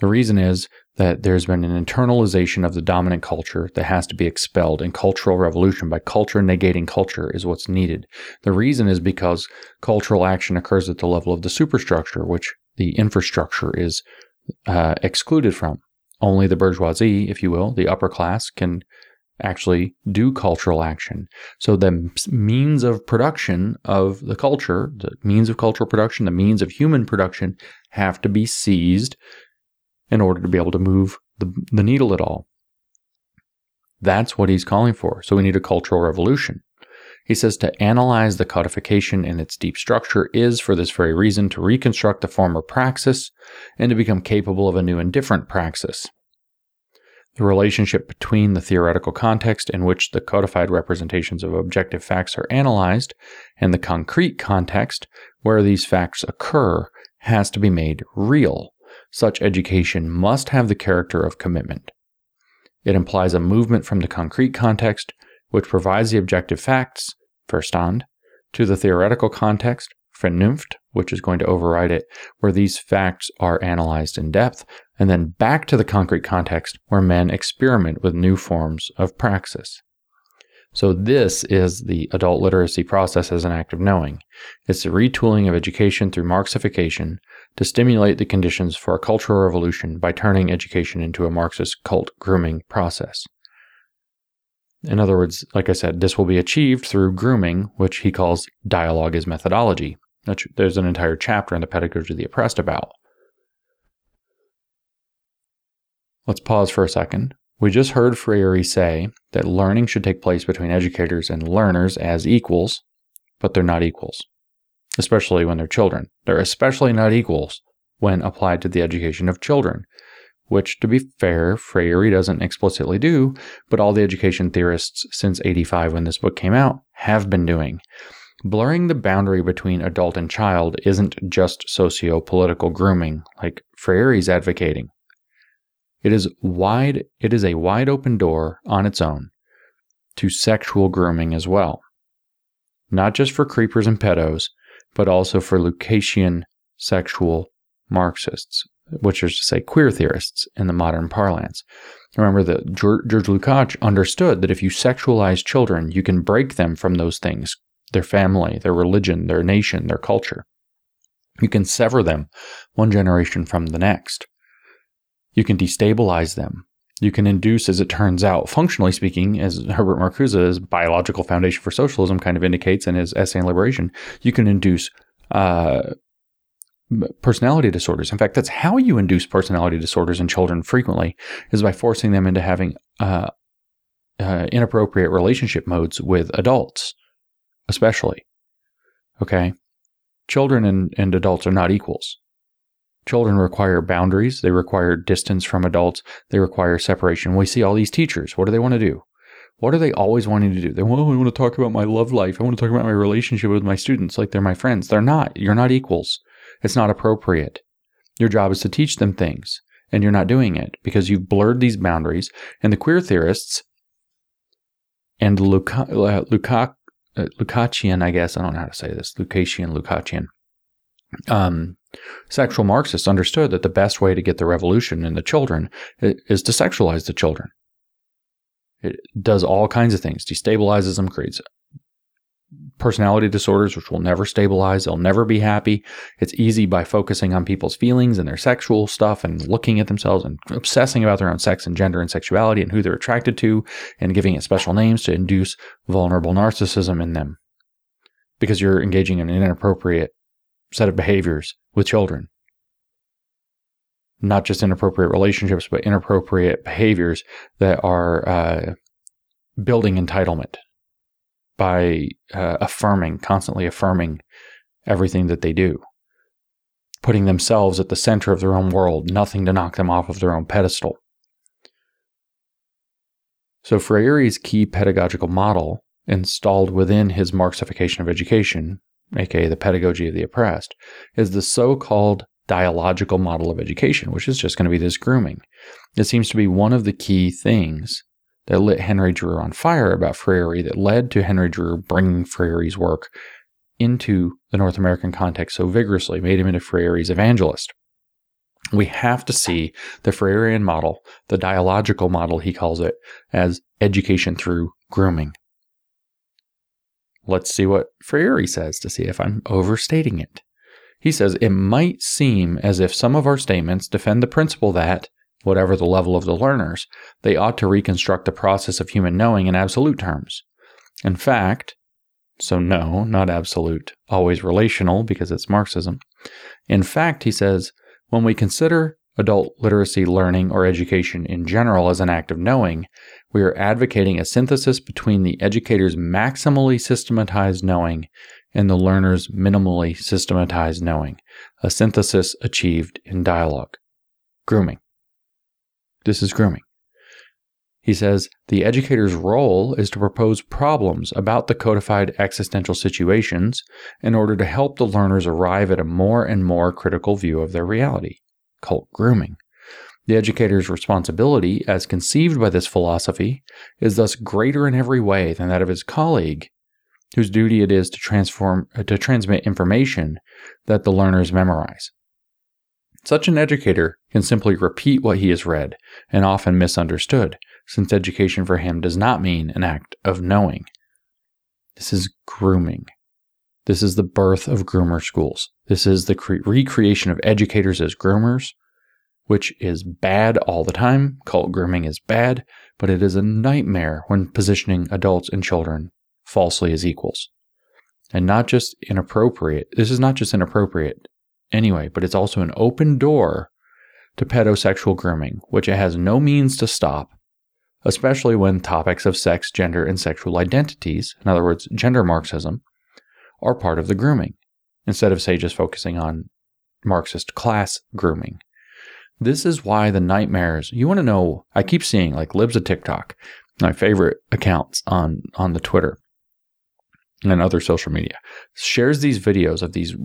The reason is that there's been an internalization of the dominant culture that has to be expelled, and cultural revolution by culture negating culture is what's needed. The reason is because cultural action occurs at the level of the superstructure, which the infrastructure is uh, excluded from. Only the bourgeoisie, if you will, the upper class, can actually do cultural action. So the means of production of the culture, the means of cultural production, the means of human production have to be seized in order to be able to move the, the needle at all. That's what he's calling for. So we need a cultural revolution. He says to analyze the codification and its deep structure is, for this very reason, to reconstruct the former praxis and to become capable of a new and different praxis. The relationship between the theoretical context in which the codified representations of objective facts are analyzed and the concrete context where these facts occur has to be made real such education must have the character of commitment. It implies a movement from the concrete context, which provides the objective facts, Verstand, to the theoretical context, Vernunft, which is going to override it, where these facts are analyzed in depth, and then back to the concrete context, where men experiment with new forms of praxis. So, this is the adult literacy process as an act of knowing. It's the retooling of education through Marxification to stimulate the conditions for a cultural revolution by turning education into a Marxist cult grooming process. In other words, like I said, this will be achieved through grooming, which he calls dialogue as methodology. There's an entire chapter in the Pedagogy of the Oppressed about. Let's pause for a second. We just heard Freire say that learning should take place between educators and learners as equals, but they're not equals, especially when they're children. They're especially not equals when applied to the education of children, which, to be fair, Freire doesn't explicitly do, but all the education theorists since 85 when this book came out have been doing. Blurring the boundary between adult and child isn't just socio political grooming, like Freire's advocating. It is wide it is a wide open door on its own to sexual grooming as well. Not just for creepers and pedos, but also for Lucasian sexual Marxists, which is to say queer theorists in the modern parlance. Remember that George Lukács understood that if you sexualize children, you can break them from those things their family, their religion, their nation, their culture. You can sever them one generation from the next. You can destabilize them. You can induce, as it turns out, functionally speaking, as Herbert Marcuse's biological foundation for socialism kind of indicates in his essay on liberation, you can induce uh, personality disorders. In fact, that's how you induce personality disorders in children frequently, is by forcing them into having uh, uh, inappropriate relationship modes with adults, especially. Okay? Children and, and adults are not equals. Children require boundaries, they require distance from adults, they require separation. We see all these teachers. What do they want to do? What are they always wanting to do? They well, I want to talk about my love life. I want to talk about my relationship with my students like they're my friends. They're not. You're not equals. It's not appropriate. Your job is to teach them things, and you're not doing it because you've blurred these boundaries. And the queer theorists and Luca, uh, uh, Lukácsian, I guess, I don't know how to say this, Lukácsian, Lukácsian, um, sexual Marxists understood that the best way to get the revolution in the children is to sexualize the children. It does all kinds of things, destabilizes them, creates personality disorders, which will never stabilize. They'll never be happy. It's easy by focusing on people's feelings and their sexual stuff and looking at themselves and obsessing about their own sex and gender and sexuality and who they're attracted to and giving it special names to induce vulnerable narcissism in them because you're engaging in an inappropriate set of behaviors with children. Not just inappropriate relationships, but inappropriate behaviors that are uh, building entitlement by uh, affirming, constantly affirming everything that they do, putting themselves at the center of their own world, nothing to knock them off of their own pedestal. So, Freire's key pedagogical model, installed within his Marxification of education, aka the pedagogy of the oppressed, is the so called dialogical model of education, which is just going to be this grooming. It seems to be one of the key things that lit Henry Giroux on fire about Freire that led to Henry Giroux bringing Freire's work into the North American context so vigorously, made him into Freire's evangelist. We have to see the Freirean model, the dialogical model, he calls it, as education through grooming. Let's see what Freire says to see if I'm overstating it. He says it might seem as if some of our statements defend the principle that whatever the level of the learners, they ought to reconstruct the process of human knowing in absolute terms. In fact, so no, not absolute, always relational because it's Marxism. In fact, he says, when we consider adult literacy learning or education in general as an act of knowing, we are advocating a synthesis between the educator's maximally systematized knowing and the learner's minimally systematized knowing, a synthesis achieved in dialogue. Grooming. This is grooming. He says the educator's role is to propose problems about the codified existential situations in order to help the learners arrive at a more and more critical view of their reality. Cult grooming. The educator's responsibility, as conceived by this philosophy, is thus greater in every way than that of his colleague, whose duty it is to transform uh, to transmit information that the learners memorize. Such an educator can simply repeat what he has read and often misunderstood, since education for him does not mean an act of knowing. This is grooming. This is the birth of groomer schools. This is the cre- recreation of educators as groomers, which is bad all the time. Cult grooming is bad, but it is a nightmare when positioning adults and children falsely as equals. And not just inappropriate. This is not just inappropriate anyway, but it's also an open door to pedosexual grooming, which it has no means to stop, especially when topics of sex, gender, and sexual identities, in other words, gender Marxism, are part of the grooming, instead of, say, just focusing on Marxist class grooming. This is why the nightmares, you want to know, I keep seeing like Libs of TikTok, my favorite accounts on, on the Twitter and other social media, shares these videos of these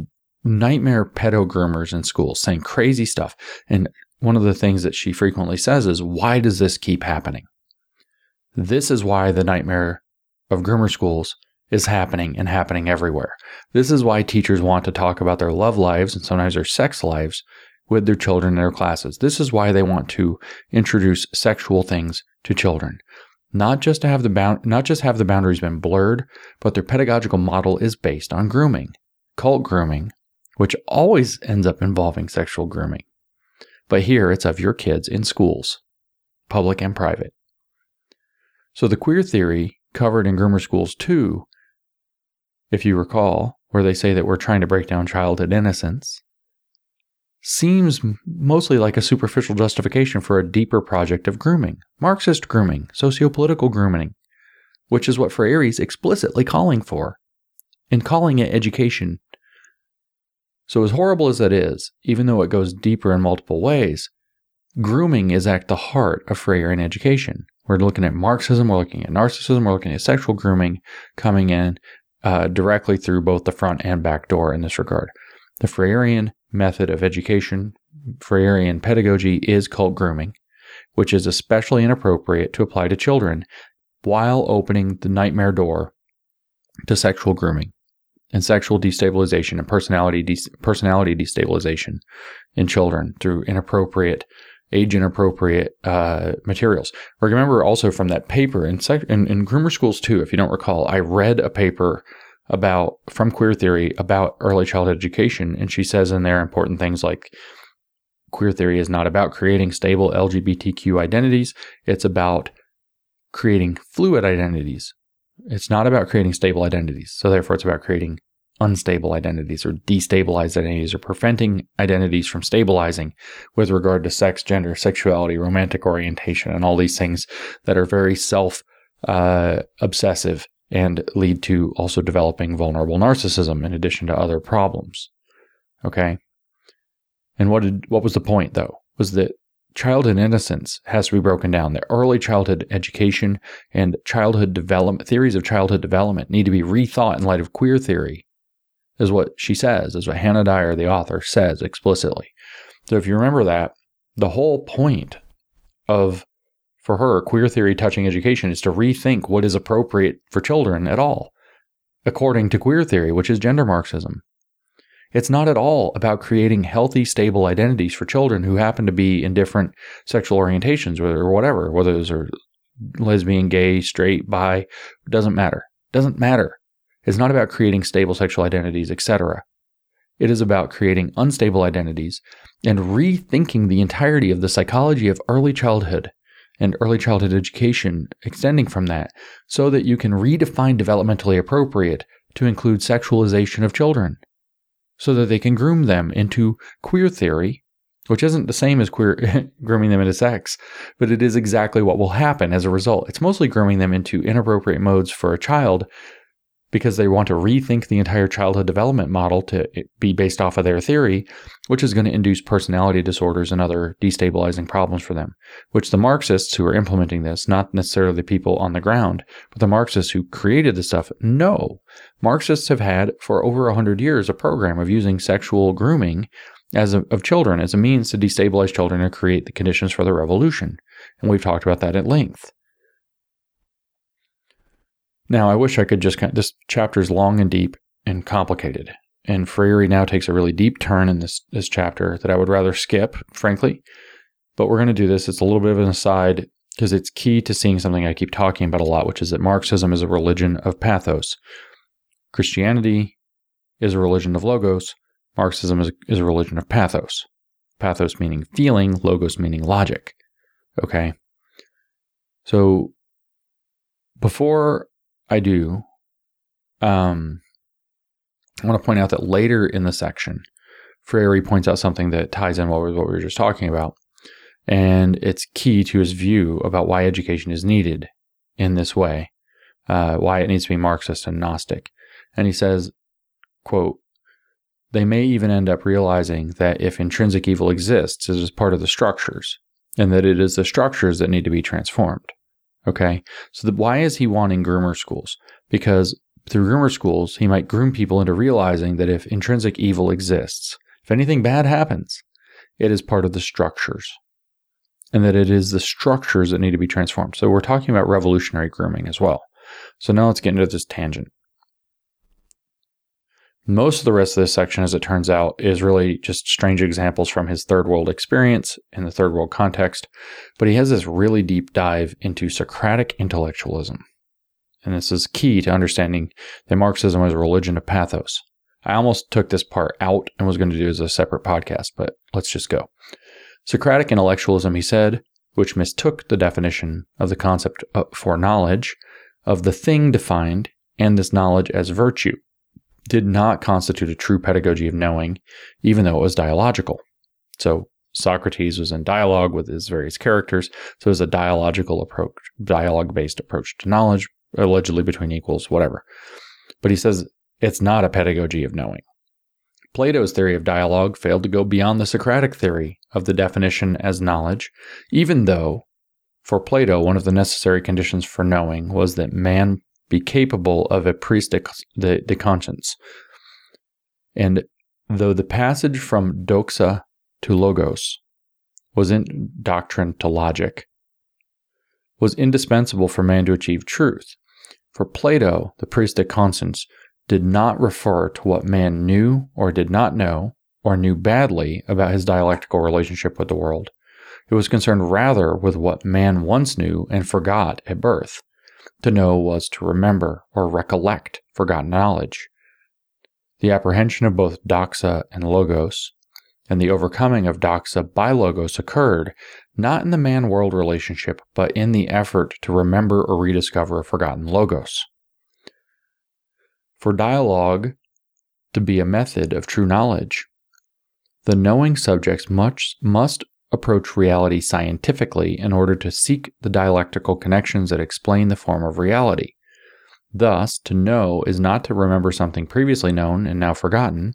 nightmare pedo groomers in schools saying crazy stuff. And one of the things that she frequently says is, Why does this keep happening? This is why the nightmare of groomer schools is happening and happening everywhere. This is why teachers want to talk about their love lives and sometimes their sex lives with their children in their classes. This is why they want to introduce sexual things to children. Not just to have the bound, not just have the boundaries been blurred, but their pedagogical model is based on grooming, cult grooming, which always ends up involving sexual grooming. But here it's of your kids in schools, public and private. So the queer theory covered in groomer schools too, if you recall, where they say that we're trying to break down childhood innocence, seems mostly like a superficial justification for a deeper project of grooming, Marxist grooming, sociopolitical grooming, which is what Freire is explicitly calling for. and calling it education, so, as horrible as that is, even though it goes deeper in multiple ways, grooming is at the heart of Freirean education, We're looking at Marxism, we're looking at narcissism, we're looking at sexual grooming coming in uh, directly through both the front and back door in this regard. The Freirean method of education, Freirean pedagogy, is cult grooming, which is especially inappropriate to apply to children while opening the nightmare door to sexual grooming and sexual destabilization and personality de- personality destabilization in children through inappropriate age inappropriate uh, materials. Remember also from that paper in, sec- in, in groomer schools too, if you don't recall, I read a paper about from queer theory about early childhood education, and she says in there important things like queer theory is not about creating stable LGBTQ identities; it's about creating fluid identities. It's not about creating stable identities. So therefore, it's about creating unstable identities or destabilized identities or preventing identities from stabilizing with regard to sex, gender, sexuality, romantic orientation, and all these things that are very self uh, obsessive and lead to also developing vulnerable narcissism in addition to other problems. Okay. And what did what was the point though? Was that childhood innocence has to be broken down. The early childhood education and childhood development theories of childhood development need to be rethought in light of queer theory is what she says, is what Hannah Dyer, the author, says explicitly. So if you remember that, the whole point of for her queer theory touching education is to rethink what is appropriate for children at all, according to queer theory, which is gender Marxism. It's not at all about creating healthy, stable identities for children who happen to be in different sexual orientations or whatever, whether those are lesbian, gay, straight, bi, doesn't matter. Doesn't matter is not about creating stable sexual identities, etc. It is about creating unstable identities and rethinking the entirety of the psychology of early childhood and early childhood education extending from that so that you can redefine developmentally appropriate to include sexualization of children so that they can groom them into queer theory which isn't the same as queer grooming them into sex, but it is exactly what will happen as a result. It's mostly grooming them into inappropriate modes for a child because they want to rethink the entire childhood development model to be based off of their theory, which is going to induce personality disorders and other destabilizing problems for them. Which the Marxists who are implementing this, not necessarily the people on the ground, but the Marxists who created this stuff, know. Marxists have had for over 100 years a program of using sexual grooming as a, of children as a means to destabilize children and create the conditions for the revolution. And we've talked about that at length. Now, I wish I could just kind of, this chapter is long and deep and complicated. And Freire now takes a really deep turn in this, this chapter that I would rather skip, frankly. But we're going to do this. It's a little bit of an aside because it's key to seeing something I keep talking about a lot, which is that Marxism is a religion of pathos. Christianity is a religion of logos. Marxism is, is a religion of pathos. Pathos meaning feeling, logos meaning logic. Okay. So before I do. Um, I want to point out that later in the section, Freire points out something that ties in what we, what we were just talking about. And it's key to his view about why education is needed in this way, uh, why it needs to be Marxist and Gnostic. And he says, quote, they may even end up realizing that if intrinsic evil exists, it is part of the structures, and that it is the structures that need to be transformed. Okay. So the, why is he wanting groomer schools? Because through groomer schools, he might groom people into realizing that if intrinsic evil exists, if anything bad happens, it is part of the structures. And that it is the structures that need to be transformed. So we're talking about revolutionary grooming as well. So now let's get into this tangent. Most of the rest of this section, as it turns out, is really just strange examples from his third world experience in the third world context. But he has this really deep dive into Socratic intellectualism. And this is key to understanding that Marxism is a religion of pathos. I almost took this part out and was going to do as a separate podcast, but let's just go. Socratic intellectualism, he said, which mistook the definition of the concept for knowledge of the thing defined and this knowledge as virtue did not constitute a true pedagogy of knowing, even though it was dialogical. So Socrates was in dialogue with his various characters, so it was a dialogical approach, dialogue based approach to knowledge, allegedly between equals, whatever. But he says it's not a pedagogy of knowing. Plato's theory of dialogue failed to go beyond the Socratic theory of the definition as knowledge, even though For Plato, one of the necessary conditions for knowing was that man be capable of a pris de, conscience. And though the passage from doxa to logos was in doctrine to logic, was indispensable for man to achieve truth. For Plato, the pris de conscience did not refer to what man knew or did not know or knew badly about his dialectical relationship with the world. It was concerned rather with what man once knew and forgot at birth. To know was to remember or recollect forgotten knowledge. The apprehension of both doxa and logos, and the overcoming of doxa by logos occurred not in the man world relationship, but in the effort to remember or rediscover a forgotten logos. For dialogue to be a method of true knowledge, the knowing subjects much, must approach reality scientifically in order to seek the dialectical connections that explain the form of reality. Thus, to know is not to remember something previously known and now forgotten,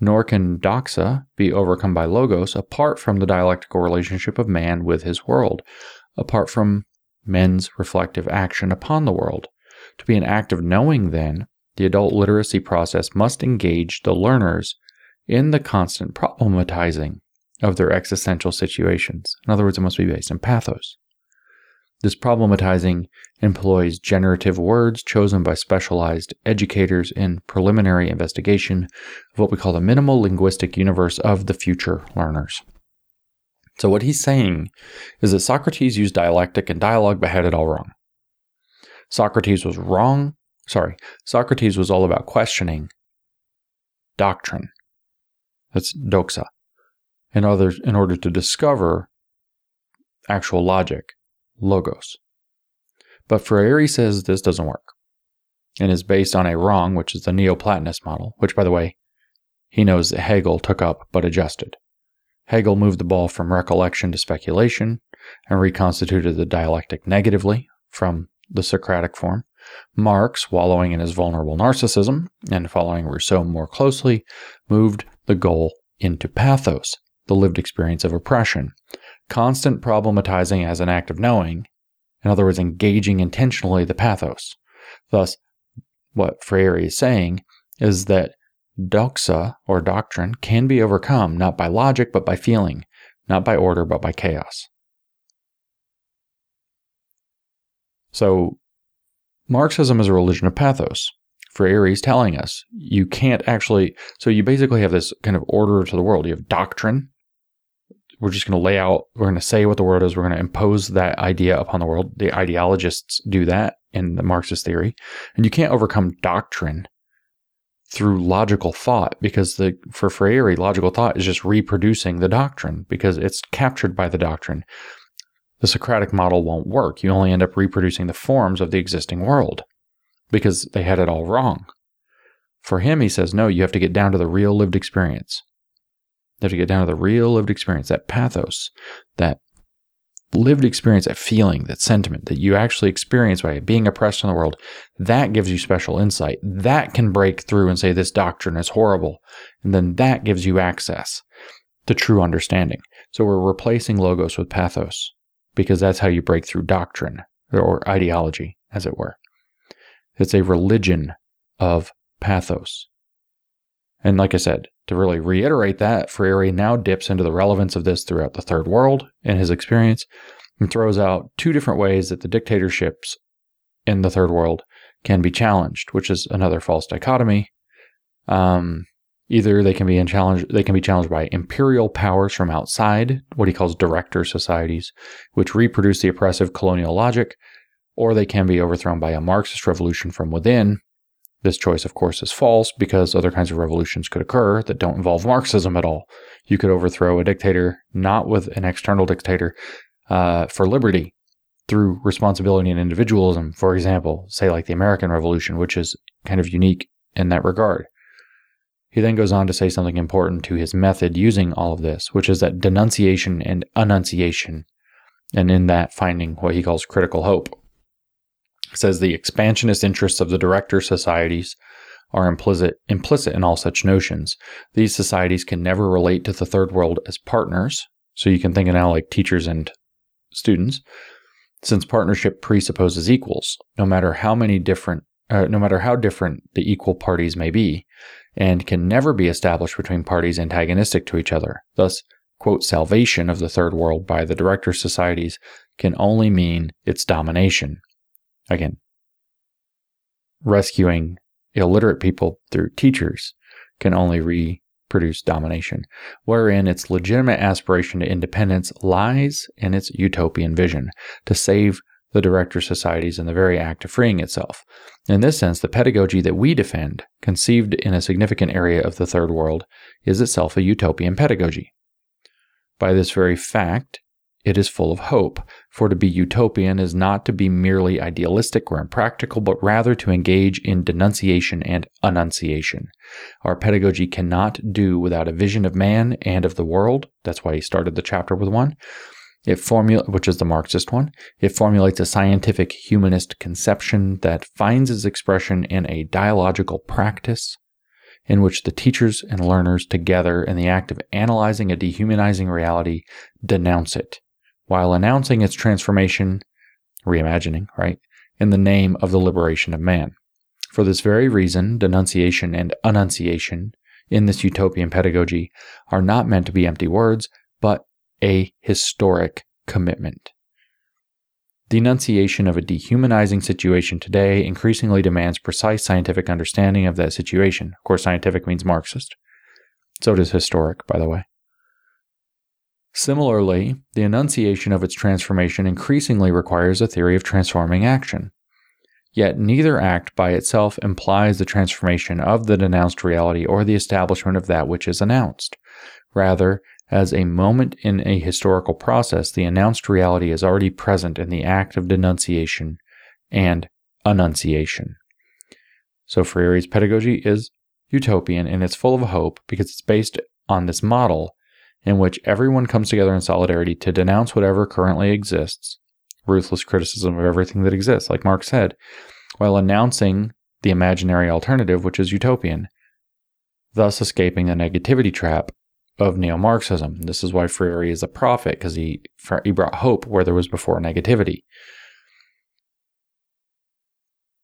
nor can doxa be overcome by logos apart from the dialectical relationship of man with his world, apart from men's reflective action upon the world. To be an act of knowing, then, the adult literacy process must engage the learners in the constant problematizing of their existential situations. In other words, it must be based in pathos. This problematizing employs generative words chosen by specialized educators in preliminary investigation of what we call the minimal linguistic universe of the future learners. So, what he's saying is that Socrates used dialectic and dialogue but had it all wrong. Socrates was wrong. Sorry, Socrates was all about questioning doctrine. That's doxa. In, in order to discover actual logic logos. But Freire says this doesn't work and is based on a wrong, which is the Neoplatonist model, which, by the way, he knows that Hegel took up but adjusted. Hegel moved the ball from recollection to speculation and reconstituted the dialectic negatively from the Socratic form. Marx, wallowing in his vulnerable narcissism and following Rousseau more closely, moved the goal into pathos, the lived experience of oppression, constant problematizing as an act of knowing, in other words, engaging intentionally the pathos. Thus, what Freire is saying is that doxa or doctrine can be overcome not by logic but by feeling, not by order but by chaos. So, Marxism is a religion of pathos. Freire is telling us you can't actually. So, you basically have this kind of order to the world. You have doctrine, we're just going to lay out, we're going to say what the world is, we're going to impose that idea upon the world. The ideologists do that in the Marxist theory. And you can't overcome doctrine through logical thought because the for Freire, logical thought is just reproducing the doctrine because it's captured by the doctrine. The Socratic model won't work. You only end up reproducing the forms of the existing world because they had it all wrong. For him, he says, no, you have to get down to the real lived experience. You have to get down to the real lived experience, that pathos, that lived experience, that feeling, that sentiment that you actually experience by being oppressed in the world. That gives you special insight. That can break through and say this doctrine is horrible. And then that gives you access to true understanding. So we're replacing logos with pathos because that's how you break through doctrine or ideology, as it were. It's a religion of pathos. And like I said, to really reiterate that, Freire now dips into the relevance of this throughout the third world in his experience and throws out two different ways that the dictatorships in the third world can be challenged, which is another false dichotomy. Um, either they can be in challenge, they can be challenged by imperial powers from outside, what he calls director societies, which reproduce the oppressive colonial logic, or they can be overthrown by a Marxist revolution from within, this choice, of course, is false because other kinds of revolutions could occur that don't involve Marxism at all. You could overthrow a dictator not with an external dictator uh, for liberty through responsibility and individualism, for example, say like the American Revolution, which is kind of unique in that regard. He then goes on to say something important to his method using all of this, which is that denunciation and annunciation, and in that finding what he calls critical hope says the expansionist interests of the director societies are implicit implicit in all such notions. These societies can never relate to the third world as partners. So you can think of now like teachers and students. since partnership presupposes equals, no matter how many different, uh, no matter how different the equal parties may be, and can never be established between parties antagonistic to each other. Thus, quote, salvation of the third world by the director societies can only mean its domination. Again, rescuing illiterate people through teachers can only reproduce domination, wherein its legitimate aspiration to independence lies in its utopian vision to save the director societies in the very act of freeing itself. In this sense, the pedagogy that we defend, conceived in a significant area of the third world, is itself a utopian pedagogy. By this very fact, it is full of hope, for to be utopian is not to be merely idealistic or impractical, but rather to engage in denunciation and annunciation. Our pedagogy cannot do without a vision of man and of the world. That's why he started the chapter with one. It formula, which is the Marxist one. It formulates a scientific humanist conception that finds its expression in a dialogical practice in which the teachers and learners together in the act of analyzing a dehumanizing reality denounce it while announcing its transformation, reimagining, right, in the name of the liberation of man. For this very reason, denunciation and annunciation in this utopian pedagogy are not meant to be empty words, but a historic commitment. Denunciation of a dehumanizing situation today increasingly demands precise scientific understanding of that situation. Of course, scientific means Marxist. So does historic, by the way. Similarly, the enunciation of its transformation increasingly requires a theory of transforming action. Yet neither act by itself implies the transformation of the denounced reality or the establishment of that which is announced. Rather, as a moment in a historical process, the announced reality is already present in the act of denunciation and annunciation. So Freire's pedagogy is utopian and it's full of hope because it's based on this model in which everyone comes together in solidarity to denounce whatever currently exists, ruthless criticism of everything that exists, like Marx said, while announcing the imaginary alternative, which is utopian, thus escaping the negativity trap of neo Marxism. This is why Freire is a prophet, because he, he brought hope where there was before negativity.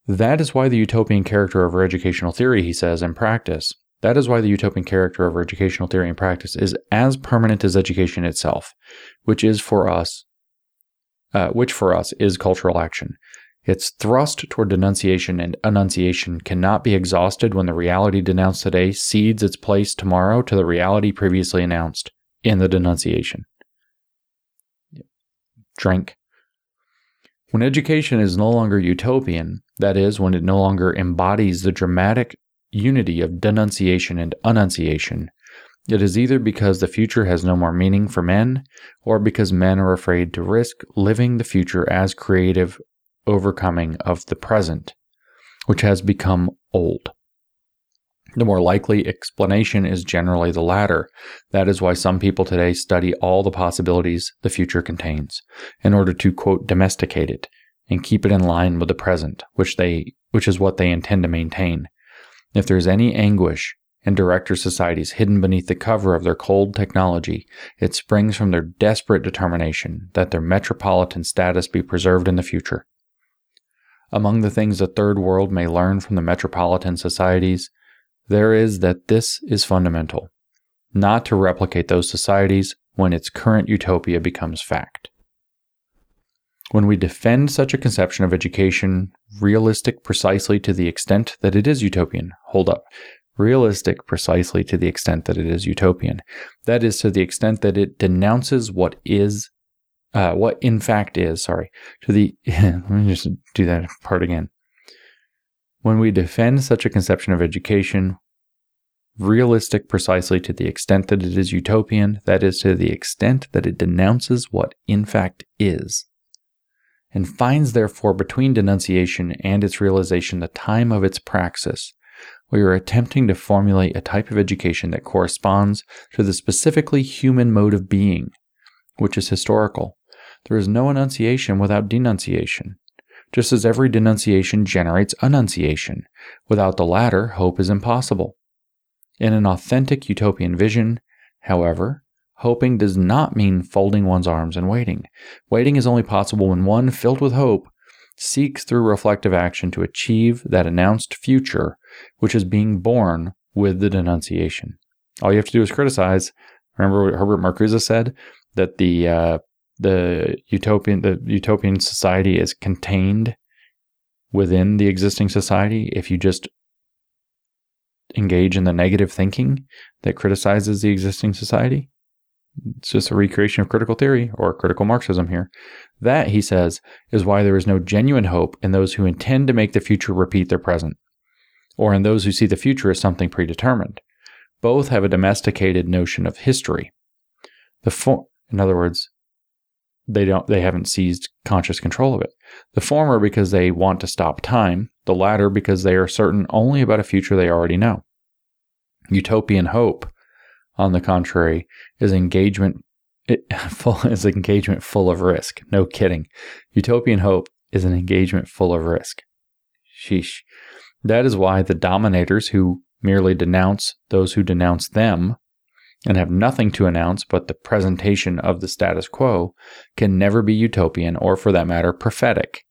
That is why the utopian character of our educational theory, he says, in practice, that is why the utopian character of educational theory and practice is as permanent as education itself, which is for us, uh, which for us is cultural action. Its thrust toward denunciation and annunciation cannot be exhausted when the reality denounced today cedes its place tomorrow to the reality previously announced in the denunciation. Drink. When education is no longer utopian, that is, when it no longer embodies the dramatic unity of denunciation and annunciation. It is either because the future has no more meaning for men, or because men are afraid to risk living the future as creative overcoming of the present, which has become old. The more likely explanation is generally the latter. That is why some people today study all the possibilities the future contains in order to quote domesticate it and keep it in line with the present, which they which is what they intend to maintain. If there is any anguish in director societies hidden beneath the cover of their cold technology, it springs from their desperate determination that their metropolitan status be preserved in the future. Among the things the third world may learn from the metropolitan societies, there is that this is fundamental not to replicate those societies when its current utopia becomes fact. When we defend such a conception of education, realistic precisely to the extent that it is utopian, hold up, realistic precisely to the extent that it is utopian, that is, to the extent that it denounces what is, uh, what in fact is, sorry, to the, let me just do that part again. When we defend such a conception of education, realistic precisely to the extent that it is utopian, that is, to the extent that it denounces what in fact is, and finds therefore between denunciation and its realization the time of its praxis, we are attempting to formulate a type of education that corresponds to the specifically human mode of being, which is historical. There is no annunciation without denunciation, just as every denunciation generates annunciation. Without the latter, hope is impossible. In an authentic utopian vision, however, Hoping does not mean folding one's arms and waiting. Waiting is only possible when one, filled with hope, seeks through reflective action to achieve that announced future which is being born with the denunciation. All you have to do is criticize. Remember what Herbert Marcuse said that the uh, the utopian the utopian society is contained within the existing society if you just engage in the negative thinking that criticizes the existing society. It's just a recreation of critical theory or critical Marxism here. That, he says, is why there is no genuine hope in those who intend to make the future repeat their present, or in those who see the future as something predetermined. Both have a domesticated notion of history. The for- in other words, they don't they haven't seized conscious control of it. The former because they want to stop time, the latter because they are certain only about a future they already know. Utopian hope, on the contrary, is engagement it, full is engagement full of risk. No kidding. Utopian hope is an engagement full of risk. Sheesh. That is why the dominators who merely denounce those who denounce them and have nothing to announce but the presentation of the status quo can never be utopian or, for that matter, prophetic.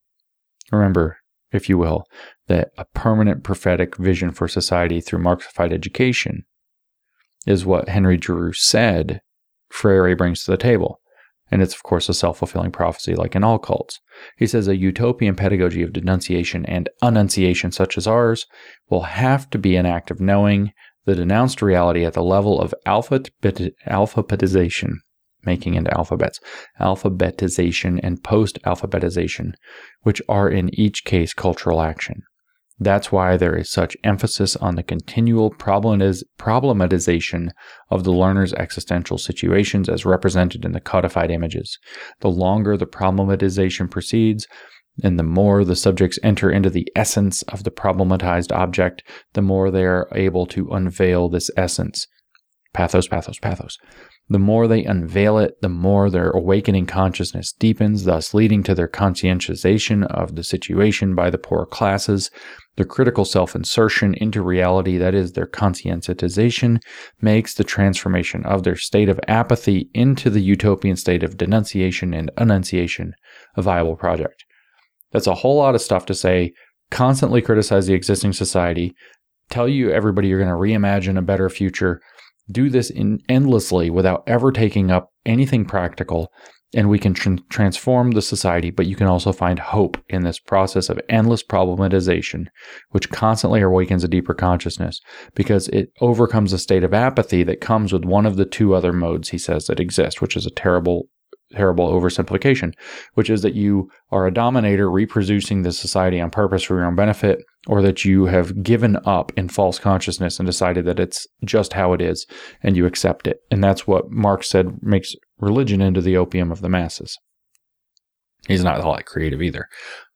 Remember, if you will, that a permanent prophetic vision for society through Marxified education is what Henry Giroux said Freire brings to the table. And it's, of course, a self fulfilling prophecy, like in all cults. He says a utopian pedagogy of denunciation and annunciation, such as ours, will have to be an act of knowing the denounced reality at the level of alphabetization, making into alphabets, alphabetization and post alphabetization, which are in each case cultural action. That's why there is such emphasis on the continual problematization of the learner's existential situations as represented in the codified images. The longer the problematization proceeds, and the more the subjects enter into the essence of the problematized object, the more they are able to unveil this essence. Pathos, pathos, pathos. The more they unveil it, the more their awakening consciousness deepens, thus leading to their conscientization of the situation by the poor classes. The critical self insertion into reality, that is, their conscientization, makes the transformation of their state of apathy into the utopian state of denunciation and annunciation a viable project. That's a whole lot of stuff to say. Constantly criticize the existing society, tell you everybody you're going to reimagine a better future do this in endlessly without ever taking up anything practical and we can tr- transform the society but you can also find hope in this process of endless problematization which constantly awakens a deeper consciousness because it overcomes a state of apathy that comes with one of the two other modes he says that exist which is a terrible terrible oversimplification, which is that you are a dominator reproducing the society on purpose for your own benefit, or that you have given up in false consciousness and decided that it's just how it is and you accept it. And that's what Marx said makes religion into the opium of the masses. He's not all that creative either.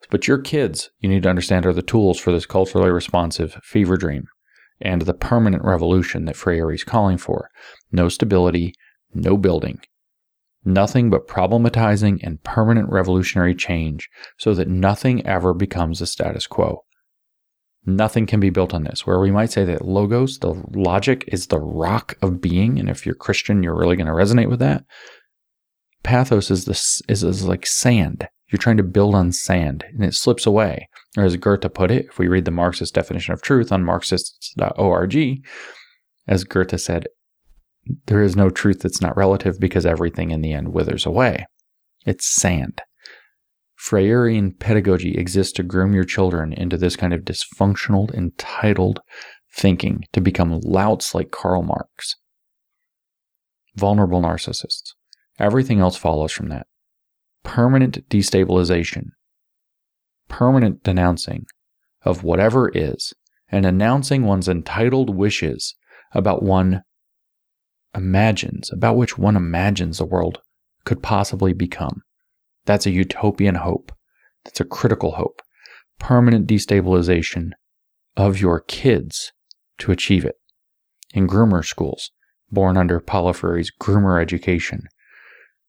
But your kids, you need to understand, are the tools for this culturally responsive fever dream and the permanent revolution that Freire is calling for. No stability, no building, nothing but problematizing and permanent revolutionary change so that nothing ever becomes the status quo. Nothing can be built on this. Where we might say that logos, the logic, is the rock of being, and if you're Christian, you're really going to resonate with that. Pathos is this is, is like sand. You're trying to build on sand, and it slips away. Or as Goethe put it, if we read the Marxist definition of truth on Marxists.org, as Goethe said, there is no truth that's not relative because everything in the end withers away. It's sand. Freirean pedagogy exists to groom your children into this kind of dysfunctional, entitled thinking to become louts like Karl Marx. Vulnerable narcissists. Everything else follows from that. Permanent destabilization, permanent denouncing of whatever is, and announcing one's entitled wishes about one imagines, about which one imagines the world could possibly become. That's a utopian hope. That's a critical hope. Permanent destabilization of your kids to achieve it. In groomer schools, born under Paulo Freire's groomer education.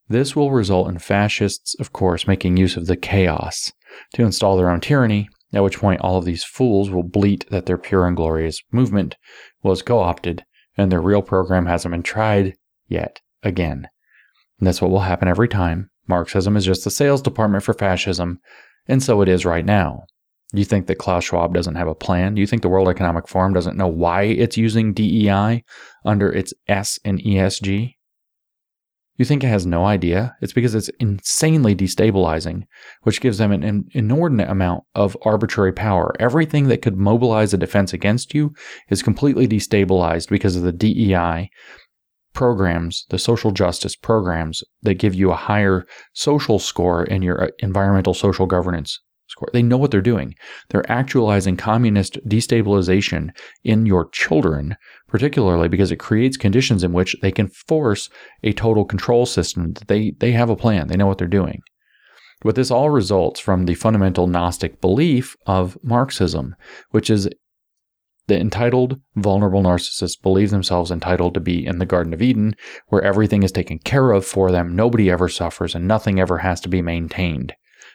This will result in fascists, of course, making use of the chaos to install their own tyranny, at which point all of these fools will bleat that their pure and glorious movement was co opted and their real program hasn't been tried yet again. And that's what will happen every time. Marxism is just the sales department for fascism, and so it is right now. You think that Klaus Schwab doesn't have a plan? You think the World Economic Forum doesn't know why it's using DEI under its S and ESG? You think it has no idea? It's because it's insanely destabilizing, which gives them an inordinate amount of arbitrary power. Everything that could mobilize a defense against you is completely destabilized because of the DEI programs, the social justice programs that give you a higher social score in your uh, environmental social governance score. They know what they're doing. They're actualizing communist destabilization in your children, particularly because it creates conditions in which they can force a total control system. They they have a plan. They know what they're doing. But this all results from the fundamental Gnostic belief of Marxism, which is the entitled, vulnerable narcissists believe themselves entitled to be in the Garden of Eden, where everything is taken care of for them, nobody ever suffers, and nothing ever has to be maintained.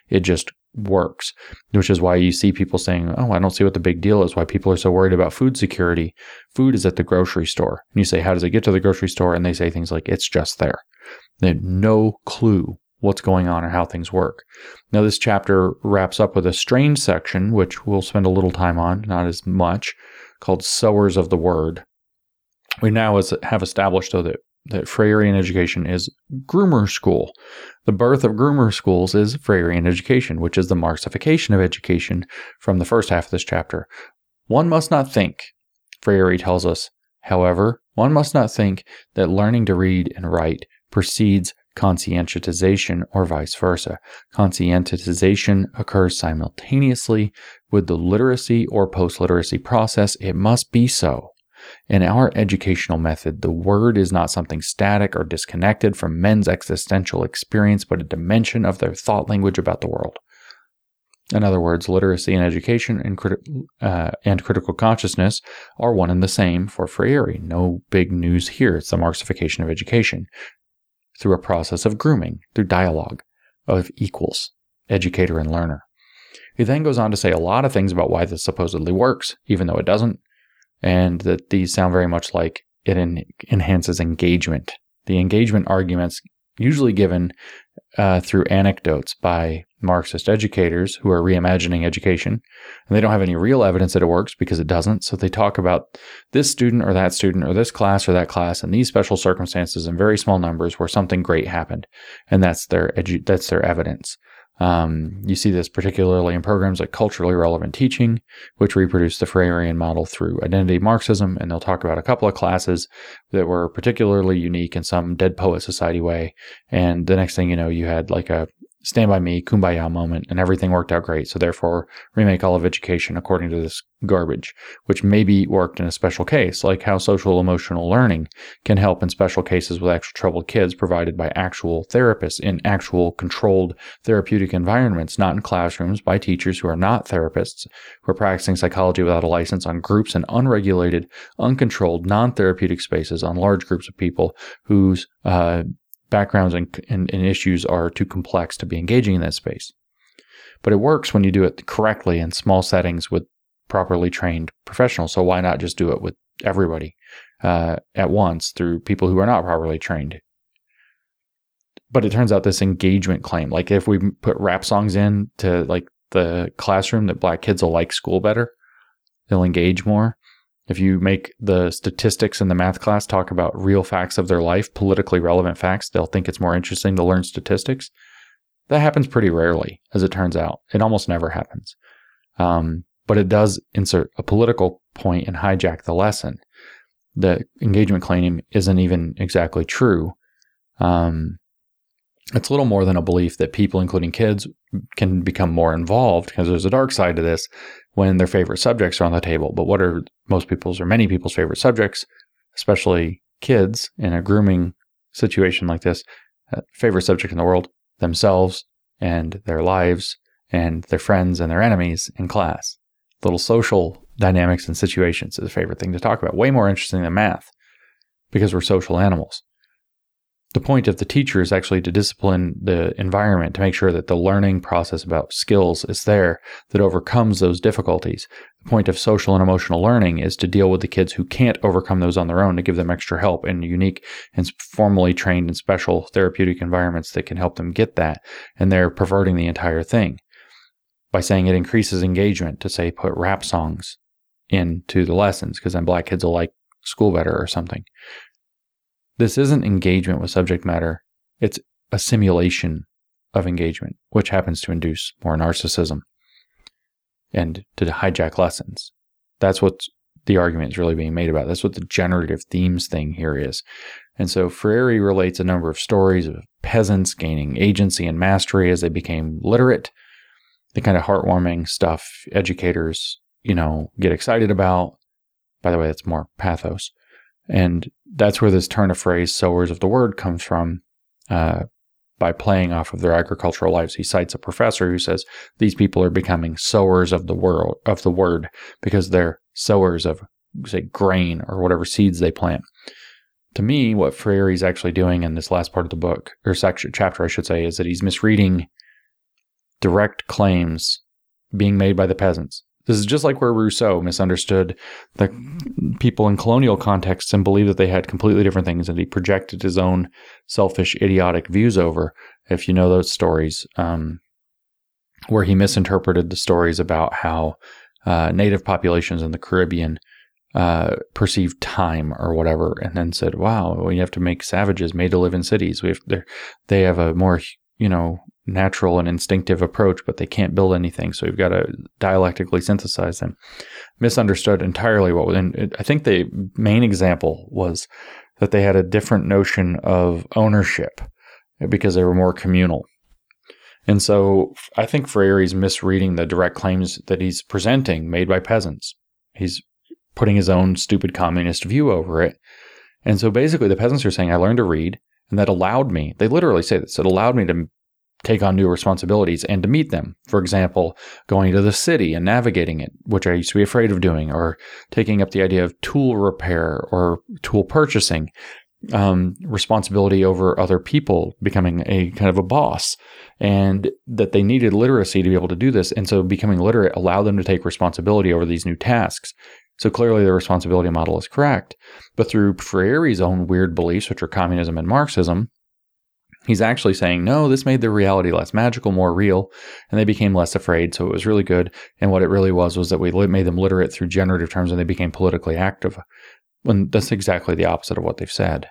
It just works, which is why you see people saying, Oh, I don't see what the big deal is, why people are so worried about food security. Food is at the grocery store. And you say, How does it get to the grocery store? And they say things like, It's just there. They have no clue what's going on or how things work. Now, this chapter wraps up with a strange section, which we'll spend a little time on, not as much, called Sowers of the Word. We now have established, though, that that Freirean education is groomer school. The birth of groomer schools is Freirean education, which is the Marxification of education from the first half of this chapter. One must not think, Freire tells us, however, one must not think that learning to read and write precedes conscientization or vice versa. Conscientization occurs simultaneously with the literacy or post literacy process. It must be so. In our educational method, the word is not something static or disconnected from men's existential experience, but a dimension of their thought language about the world. In other words, literacy and education and, uh, and critical consciousness are one and the same for Freire. No big news here. It's the Marxification of education through a process of grooming, through dialogue of equals, educator and learner. He then goes on to say a lot of things about why this supposedly works, even though it doesn't, and that these sound very much like it en- enhances engagement. The engagement arguments usually given uh, through anecdotes by Marxist educators who are reimagining education. And they don't have any real evidence that it works because it doesn't. So they talk about this student or that student or this class or that class and these special circumstances in very small numbers where something great happened. And that's their edu- that's their evidence. Um, you see this particularly in programs like culturally relevant teaching, which reproduce the Freirean model through identity Marxism. And they'll talk about a couple of classes that were particularly unique in some Dead Poet Society way. And the next thing you know, you had like a stand by me, kumbaya moment, and everything worked out great. So therefore, remake all of education according to this garbage, which maybe worked in a special case, like how social emotional learning can help in special cases with actual troubled kids provided by actual therapists in actual controlled therapeutic environments, not in classrooms by teachers who are not therapists, who are practicing psychology without a license on groups in unregulated, uncontrolled, non therapeutic spaces on large groups of people whose uh, backgrounds and, and, and issues are too complex to be engaging in that space. But it works when you do it correctly in small settings with properly trained professionals. So why not just do it with everybody uh, at once through people who are not properly trained? But it turns out this engagement claim, like if we put rap songs in to like the classroom, that black kids will like school better, they'll engage more. If you make the statistics in the math class talk about real facts of their life, politically relevant facts, they'll think it's more interesting to learn statistics. That happens pretty rarely, as it turns out. It almost never happens. Um, but it does insert a political point and hijack the lesson. The engagement claim isn't even exactly true. Um, it's little more than a belief that people, including kids, can become more involved because there's a dark side to this when their favorite subjects are on the table. But what are most people's or many people's favorite subjects, especially kids in a grooming situation like this? Uh, favorite subject in the world themselves and their lives and their friends and their enemies in class. Little social dynamics and situations is a favorite thing to talk about. Way more interesting than math because we're social animals. The point of the teacher is actually to discipline the environment to make sure that the learning process about skills is there that overcomes those difficulties. The point of social and emotional learning is to deal with the kids who can't overcome those on their own, to give them extra help in unique and formally trained and special therapeutic environments that can help them get that. And they're perverting the entire thing by saying it increases engagement to say put rap songs into the lessons because then black kids will like school better or something. This isn't engagement with subject matter, it's a simulation of engagement, which happens to induce more narcissism and to hijack lessons. That's what the argument is really being made about. That's what the generative themes thing here is. And so Freire relates a number of stories of peasants gaining agency and mastery as they became literate, the kind of heartwarming stuff educators, you know, get excited about. By the way, that's more pathos. And that's where this turn of phrase, sowers of the word, comes from uh, by playing off of their agricultural lives. He cites a professor who says these people are becoming sowers of the world of the word because they're sowers of say grain or whatever seeds they plant. To me, what Freire is actually doing in this last part of the book or section chapter, I should say, is that he's misreading direct claims being made by the peasants. This is just like where Rousseau misunderstood the people in colonial contexts and believed that they had completely different things, and he projected his own selfish, idiotic views over. If you know those stories, um, where he misinterpreted the stories about how uh, native populations in the Caribbean uh, perceived time or whatever, and then said, "Wow, we have to make savages made to live in cities. We have they have a more you know natural and instinctive approach, but they can't build anything. So we've got to dialectically synthesize them. Misunderstood entirely what, and I think the main example was that they had a different notion of ownership uh, because they were more communal. And so I think Freire's misreading the direct claims that he's presenting made by peasants. He's putting his own stupid communist view over it. And so basically the peasants are saying, I learned to read and that allowed me, they literally say this, it allowed me to take on new responsibilities and to meet them. For example, going to the city and navigating it, which I used to be afraid of doing, or taking up the idea of tool repair or tool purchasing, um, responsibility over other people, becoming a kind of a boss, and that they needed literacy to be able to do this. And so becoming literate allowed them to take responsibility over these new tasks. So clearly the responsibility model is correct. But through Freire's own weird beliefs, which are communism and Marxism, He's actually saying, no, this made their reality less magical, more real, and they became less afraid. So it was really good. And what it really was was that we made them literate through generative terms and they became politically active. When that's exactly the opposite of what they've said.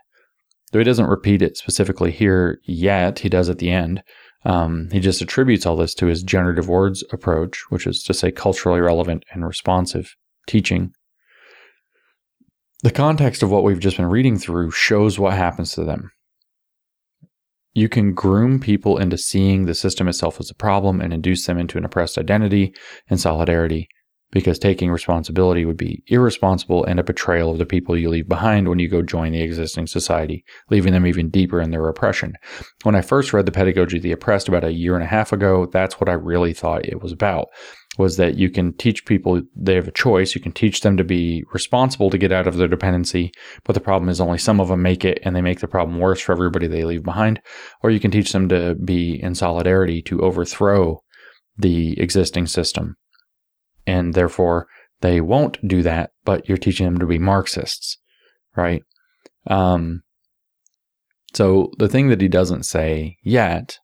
Though he doesn't repeat it specifically here yet, he does at the end. Um, he just attributes all this to his generative words approach, which is to say culturally relevant and responsive teaching. The context of what we've just been reading through shows what happens to them. You can groom people into seeing the system itself as a problem and induce them into an oppressed identity and solidarity because taking responsibility would be irresponsible and a betrayal of the people you leave behind when you go join the existing society, leaving them even deeper in their oppression. When I first read The Pedagogy of the Oppressed about a year and a half ago, that's what I really thought it was about was that you can teach people they have a choice. You can teach them to be responsible to get out of their dependency, but the problem is only some of them make it and they make the problem worse for everybody they leave behind. Or you can teach them to be in solidarity to overthrow the existing system. And therefore, they won't do that, but you're teaching them to be Marxists, right? Um, so the thing that he doesn't say yet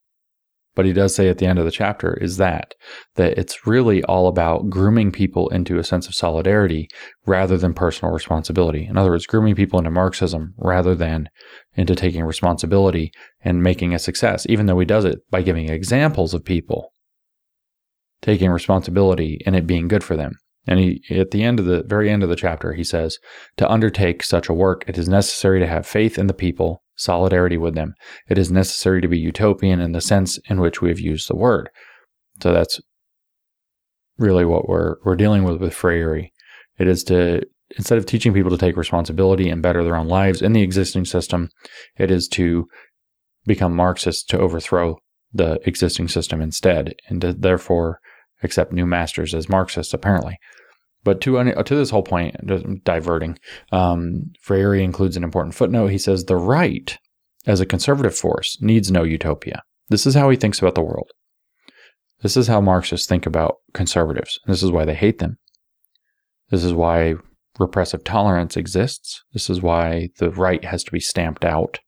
but he does say at the end of the chapter is that that it's really all about grooming people into a sense of solidarity rather than personal responsibility. In other words grooming people into marxism rather than into taking responsibility and making a success even though he does it by giving examples of people taking responsibility and it being good for them. And he, at the end of the very end of the chapter, he says, To undertake such a work, it is necessary to have faith in the people, solidarity with them. It is necessary to be utopian in the sense in which we have used the word. So that's really what we're we're dealing with with Freire. It is to instead of teaching people to take responsibility and better their own lives in the existing system, it is to become Marxist to overthrow the existing system instead, and to therefore accept new masters as Marxists, apparently. But to to this whole point, diverting, um, Freire includes an important footnote. He says the right as a conservative force, needs no utopia. This is how he thinks about the world. This is how Marxists think about conservatives. This is why they hate them. This is why repressive tolerance exists. This is why the right has to be stamped out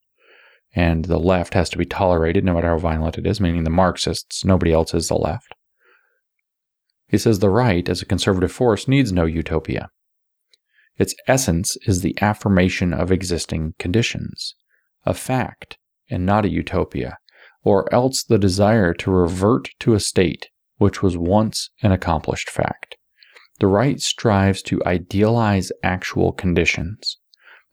and the left has to be tolerated no matter how violent it is, meaning the Marxists, nobody else is the left. He says the right, as a conservative force, needs no utopia. Its essence is the affirmation of existing conditions, a fact, and not a utopia, or else the desire to revert to a state which was once an accomplished fact. The right strives to idealize actual conditions,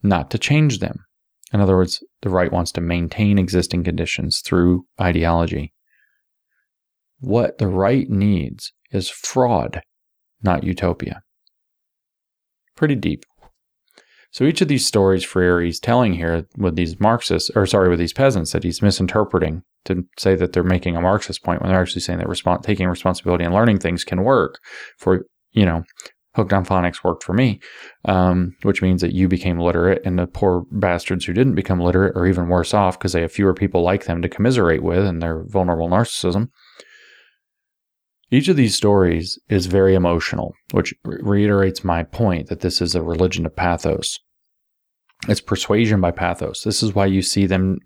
not to change them. In other words, the right wants to maintain existing conditions through ideology. What the right needs is fraud, not utopia. Pretty deep. So each of these stories Freire is telling here with these Marxists, or sorry, with these peasants that he's misinterpreting to say that they're making a Marxist point when they're actually saying that taking responsibility and learning things can work for, you know, Hooked on Phonics worked for me, um, which means that you became literate and the poor bastards who didn't become literate are even worse off because they have fewer people like them to commiserate with and their vulnerable narcissism. Each of these stories is very emotional, which reiterates my point that this is a religion of pathos. It's persuasion by pathos. This is why you see them,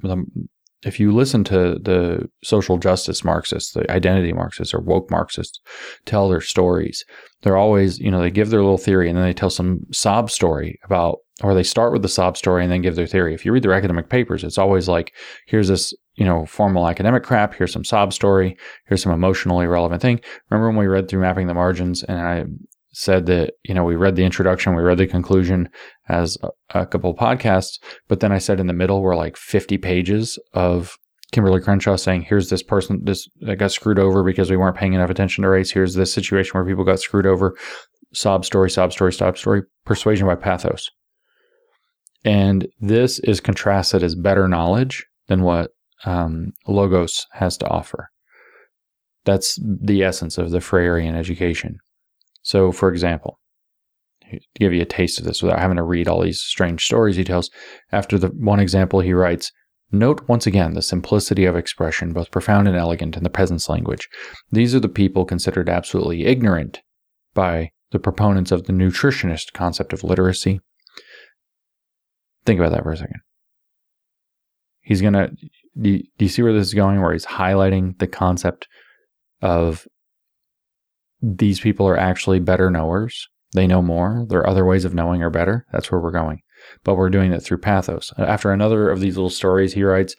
if you listen to the social justice Marxists, the identity Marxists or woke Marxists tell their stories, they're always, you know, they give their little theory and then they tell some sob story about, or they start with the sob story and then give their theory. If you read their academic papers, it's always like, here's this, you know, formal academic crap, here's some sob story, here's some emotionally relevant thing. Remember when we read through Mapping the Margins and I said that you know we read the introduction we read the conclusion as a, a couple podcasts but then i said in the middle were like 50 pages of Kimberlé Crenshaw saying here's this person this that got screwed over because we weren't paying enough attention to race. Here's this situation where people got screwed over. Sob story sob story sob story. Persuasion by pathos. And this is contrasted as better knowledge than what um, logos has to offer that's the essence of the freirean education so, for example, to give you a taste of this without having to read all these strange stories he tells, after the one example, he writes, Note once again the simplicity of expression, both profound and elegant, in the peasant's language. These are the people considered absolutely ignorant by the proponents of the nutritionist concept of literacy. Think about that for a second. He's going to, do you see where this is going? Where he's highlighting the concept of these people are actually better knowers. They know more. Their other ways of knowing are better. That's where we're going. But we're doing it through pathos. Uh, after another of these little stories, he writes,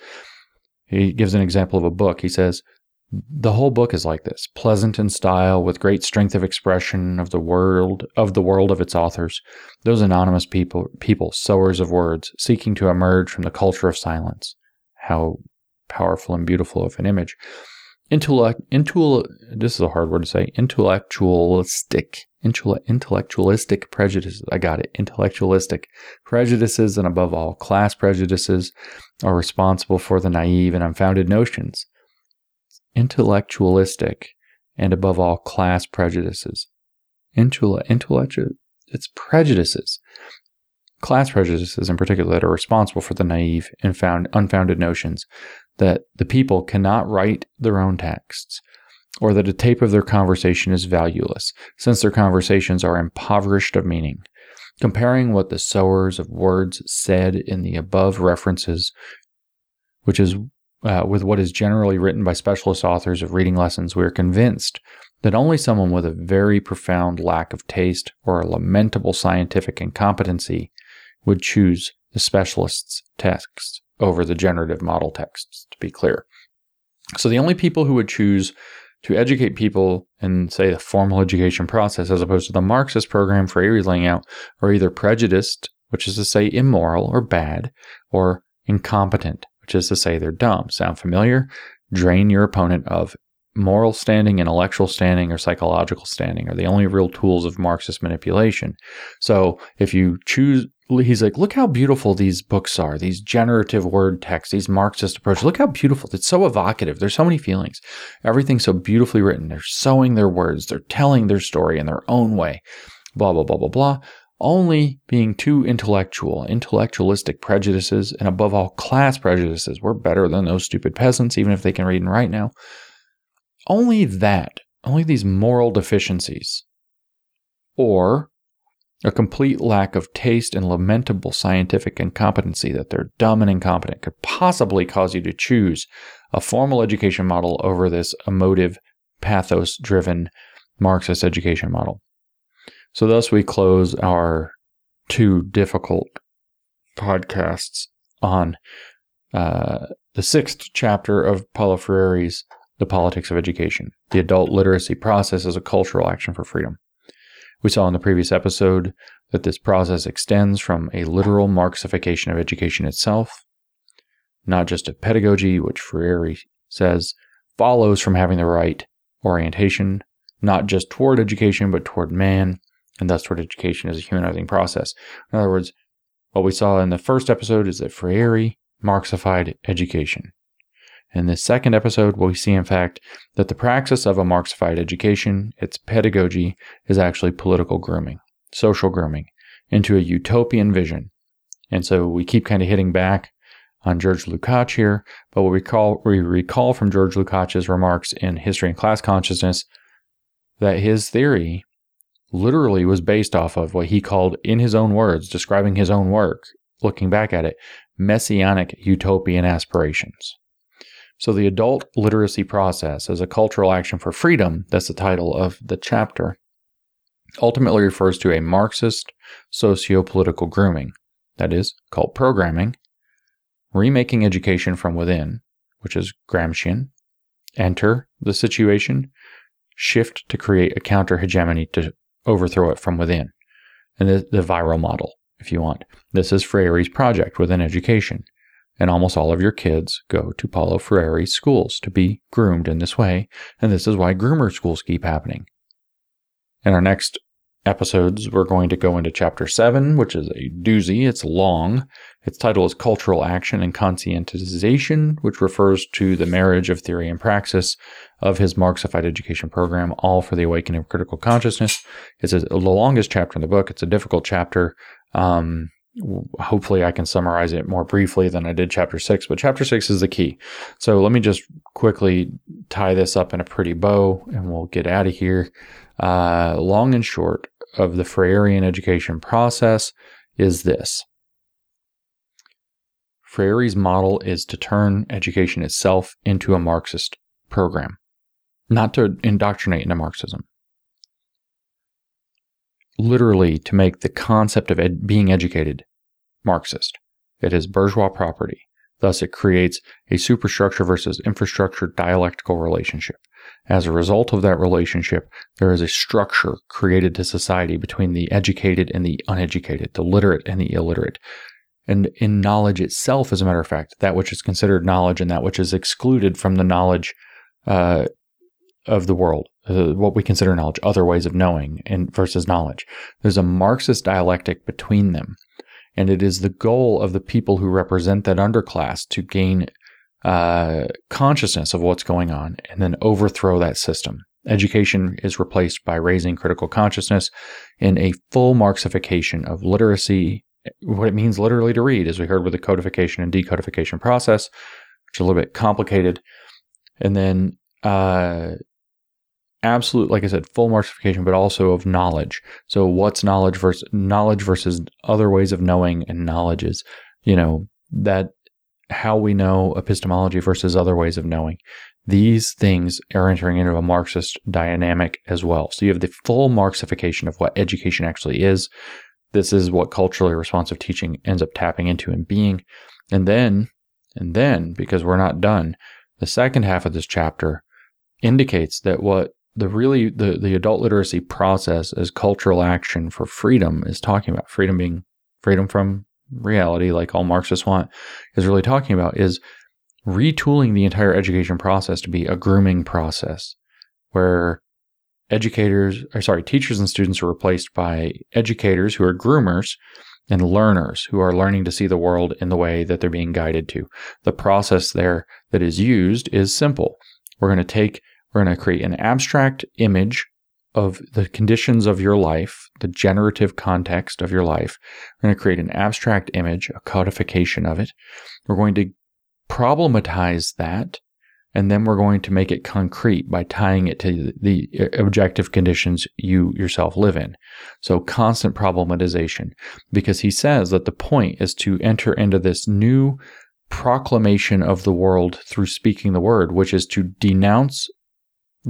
he gives an example of a book. He says, the whole book is like this, pleasant in style, with great strength of expression of the world of the world of its authors. Those anonymous people, people, sowers of words, seeking to emerge from the culture of silence. How powerful and beautiful of an image intellect, intel, this is a hard word to say, intellectualistic, intellectualistic prejudices. I got it. Intellectualistic prejudices and above all, class prejudices are responsible for the naive and unfounded notions. Intellectualistic and above all, class prejudices. intellectual, it's prejudices. Class prejudices in particular that are responsible for the naive and found unfounded notions that the people cannot write their own texts, or that a tape of their conversation is valueless, since their conversations are impoverished of meaning. Comparing what the sowers of words said in the above references, which is uh, with what is generally written by specialist authors of reading lessons, we are convinced that only someone with a very profound lack of taste or a lamentable scientific incompetency would choose the specialist's text over the generative model texts, to be clear. So the only people who would choose to educate people in, say, the formal education process, as opposed to the Marxist program Freire's laying out, are either prejudiced, which is to say immoral or bad, or incompetent, which is to say they're dumb. Sound familiar? Drain your opponent of moral standing, intellectual standing, or psychological standing are the only real tools of Marxist manipulation. So if you choose he's like, look how beautiful these books are, these generative word texts, these Marxist approaches. Look how beautiful. It's so evocative. There's so many feelings. Everything's so beautifully written. They're sowing their words. They're telling their story in their own way. Blah, blah, blah, blah, blah. only being too intellectual, intellectualistic prejudices, and above all, class prejudices. We're better than those stupid peasants, even if they can read and write now. Only that, only these moral deficiencies, or a complete lack of taste and lamentable scientific incompetency that they're dumb and incompetent could possibly cause you to choose a formal education model over this emotive, pathos driven Marxist education model. So, thus, we close our two difficult podcasts on uh, the sixth chapter of Paulo Freire's The Politics of Education The Adult Literacy Process as a Cultural Action for Freedom. We saw in the previous episode that this process extends from a literal Marxification of education itself, not just of pedagogy, which Freire says follows from having the right orientation, not just toward education, but toward man, and thus toward education as a humanizing process. In other words, what we saw in the first episode is that Freire Marxified education. In this second episode, we see, in fact, that the praxis of a Marxified education, its pedagogy, is actually political grooming, social grooming, into a utopian vision. And so we keep kind of hitting back on George Lukács here, but what we, call, we recall from George Lukács's remarks in History and Class Consciousness that his theory literally was based off of what he called, in his own words, describing his own work, looking back at it, messianic utopian aspirations. So, the adult literacy process as a cultural action for freedom, that's the title of the chapter, ultimately refers to a Marxist socio political grooming, that is, cult programming, remaking education from within, which is Gramscian, enter the situation, shift to create a counter hegemony to overthrow it from within, and the, the viral model, if you want. This is Freire's project within education and almost all of your kids go to Paulo Freire schools to be groomed in this way, and this is why groomer schools keep happening. In our next episodes, we're going to go into chapter 7, which is a doozy. It's long. Its title is Cultural Action and Conscientization, which refers to the marriage of theory and praxis of his Marxified education program, all for the awakening of critical consciousness. It's the longest chapter in the book. It's a difficult chapter. Um, hopefully I can summarize it more briefly than I did chapter six, but chapter six is the key. So let me just quickly tie this up in a pretty bow and we'll get out of here. Uh, long and short of the Freirean education process is this. Freire's model is to turn education itself into a Marxist program, not to indoctrinate into Marxism literally to make the concept of ed- being educated Marxist. It is bourgeois property. Thus, it creates a superstructure versus infrastructure dialectical relationship. As a result of that relationship, there is a structure created to society between the educated and the uneducated, the literate and the illiterate. And in knowledge itself, as a matter of fact, that which is considered knowledge and that which is excluded from the knowledge uh, of the world, uh, what we consider knowledge, other ways of knowing, and versus knowledge. There's a Marxist dialectic between them and it is the goal of the people who represent that underclass to gain uh, consciousness of what's going on and then overthrow that system. Education is replaced by raising critical consciousness in a full Marxification of literacy, what it means literally to read, as we heard with the codification and decodification process, which is a little bit complicated. And then uh, absolute, like I said, full Marxification, but also of knowledge. So what's knowledge versus knowledge versus other ways of knowing and knowledge is, you know, that how we know epistemology versus other ways of knowing. These things are entering into a Marxist dynamic as well. So you have the full Marxification of what education actually is. This is what culturally responsive teaching ends up tapping into and being. And then, and then, because we're not done, the second half of this chapter indicates that what the really the, the adult literacy process as cultural action for freedom is talking about. Freedom being freedom from reality like all marxists want is really talking about is retooling the entire education process to be a grooming process where educators or sorry teachers and students are replaced by educators who are groomers and learners who are learning to see the world in the way that they're being guided to. The process there that is used is simple. We're going to take we're going to create an abstract image of the conditions of your life, the generative context of your life. We're going to create an abstract image, a codification of it. We're going to problematize that and then we're going to make it concrete by tying it to the objective conditions you yourself live in. So constant problematization, because he says that the point is to enter into this new proclamation of the world through speaking the word, which is to denounce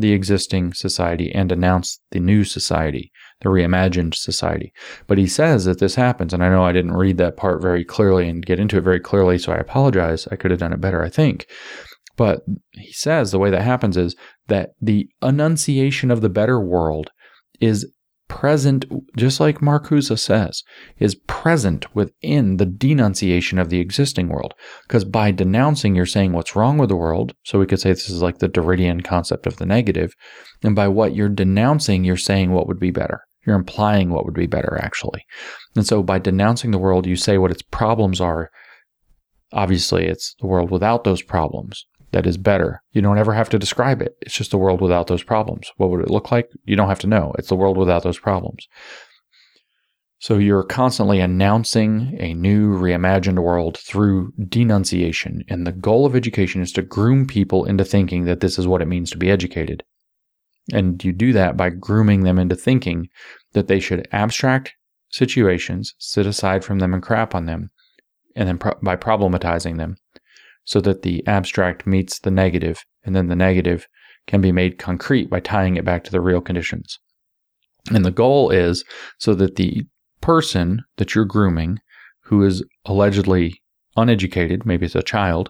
the existing society and announce the new society, the reimagined society. But he says that this happens, and I know I didn't read that part very clearly and get into it very clearly, so I apologize. I could have done it better, I think. But he says the way that happens is that the annunciation of the better world is present, just like Marcuse says, is present within the denunciation of the existing world. Because by denouncing, you're saying what's wrong with the world. So we could say this is like the Derridian concept of the negative. And by what you're denouncing, you're saying what would be better. You're implying what would be better, actually. And so by denouncing the world, you say what its problems are. Obviously, it's the world without those problems that is better. You don't ever have to describe it. It's just a world without those problems. What would it look like? You don't have to know. It's the world without those problems. So you're constantly announcing a new reimagined world through denunciation. And the goal of education is to groom people into thinking that this is what it means to be educated. And you do that by grooming them into thinking that they should abstract situations, sit aside from them and crap on them, and then pro- by problematizing them, so that the abstract meets the negative, and then the negative can be made concrete by tying it back to the real conditions. And the goal is so that the person that you're grooming, who is allegedly uneducated, maybe it's a child,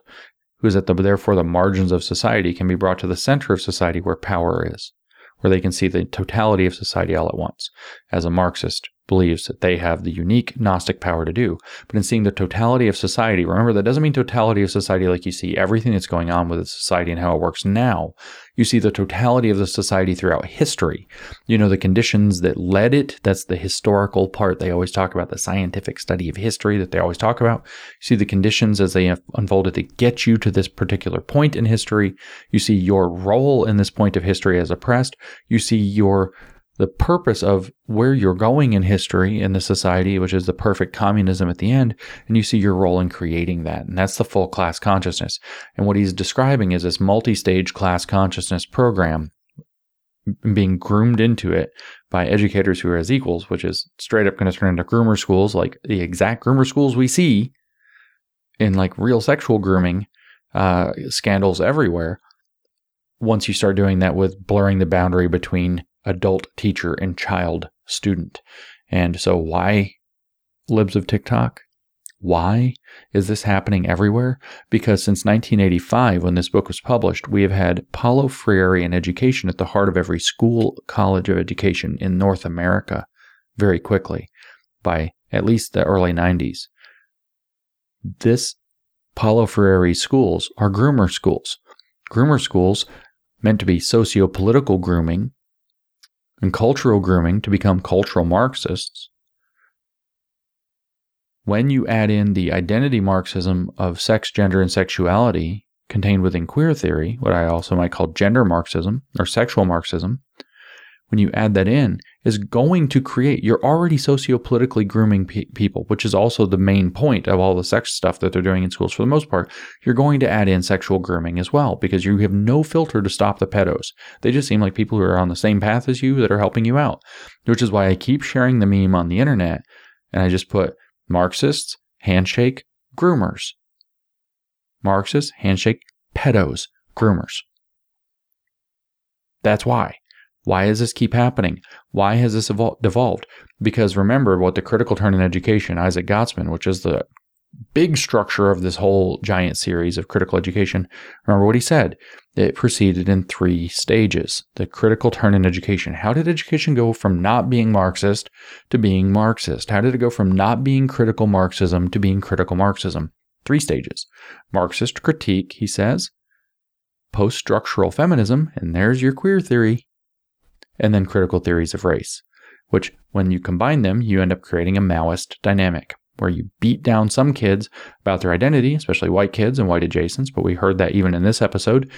who is at the therefore the margins of society, can be brought to the center of society where power is, where they can see the totality of society all at once. As a Marxist believes that they have the unique Gnostic power to do. But in seeing the totality of society, remember that doesn't mean totality of society like you see everything that's going on with society and how it works now. You see the totality of the society throughout history. You know, the conditions that led it. That's the historical part. They always talk about the scientific study of history that they always talk about. You see the conditions as they unfolded to get you to this particular point in history. You see your role in this point of history as oppressed. You see your the purpose of where you're going in history in the society, which is the perfect communism at the end, and you see your role in creating that. And that's the full class consciousness. And what he's describing is this multi stage class consciousness program being groomed into it by educators who are as equals, which is straight up going to turn into groomer schools, like the exact groomer schools we see in like real sexual grooming uh, scandals everywhere. Once you start doing that with blurring the boundary between adult teacher and child student. And so, why libs of TikTok? Why is this happening everywhere? Because since 1985, when this book was published, we have had Paulo Freire in education at the heart of every school, college of education in North America very quickly by at least the early 90s. This Paulo Freire schools are groomer schools. Groomer schools meant to be socio political grooming and cultural grooming to become cultural Marxists, when you add in the identity Marxism of sex, gender, and sexuality contained within queer theory, what I also might call gender Marxism or sexual Marxism, when you add that in, is going to create, you're already sociopolitically grooming pe- people, which is also the main point of all the sex stuff that they're doing in schools for the most part. You're going to add in sexual grooming as well because you have no filter to stop the pedos. They just seem like people who are on the same path as you that are helping you out, which is why I keep sharing the meme on the internet and I just put Marxists, handshake, groomers. Marxists, handshake, pedos, groomers. That's why. Why does this keep happening? Why has this evol- devolved? Because remember what the critical turn in education, Isaac Gottesman, which is the big structure of this whole giant series of critical education, remember what he said? It proceeded in three stages. The critical turn in education. How did education go from not being Marxist to being Marxist? How did it go from not being critical Marxism to being critical Marxism? Three stages. Marxist critique, he says, post structural feminism, and there's your queer theory, and then critical theories of race, which, when you combine them, you end up creating a Maoist dynamic where you beat down some kids about their identity, especially white kids and white adjacents. But we heard that even in this episode.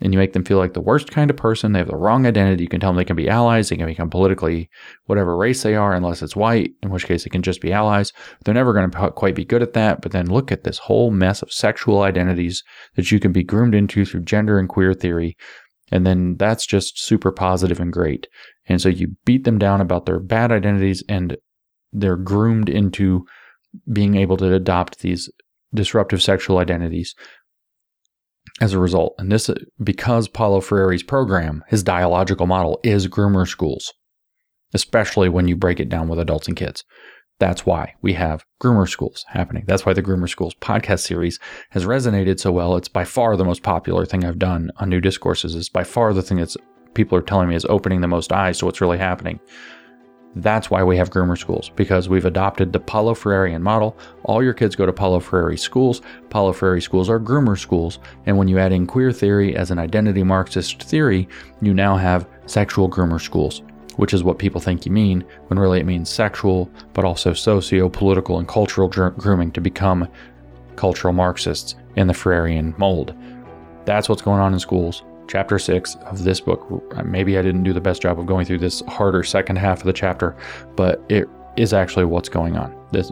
and you make them feel like the worst kind of person. They have the wrong identity. You can tell them they can be allies. They can become politically whatever race they are, unless it's white, in which case they can just be allies. They're never going to quite be good at that. But then look at this whole mess of sexual identities that you can be groomed into through gender and queer theory. And then that's just super positive and great. And so you beat them down about their bad identities and they're groomed into being able to adopt these disruptive sexual identities as a result. And this, because Paulo Freire's program, his dialogical model is groomer schools, especially when you break it down with adults and kids. That's why we have groomer schools happening. That's why the groomer schools podcast series has resonated so well. It's by far the most popular thing I've done on new discourses. It's by far the thing that's people are telling me is opening the most eyes to what's really happening. That's why we have groomer schools, because we've adopted the Paulo Freirean model. All your kids go to Paulo Freire schools. Paulo Freire schools are groomer schools. And when you add in queer theory as an identity Marxist theory, you now have sexual groomer schools, which is what people think you mean, when really it means sexual, but also socio political and cultural grooming to become cultural Marxists in the Freirean mold. That's what's going on in schools chapter six of this book. Maybe I didn't do the best job of going through this harder second half of the chapter, but it is actually what's going on. This,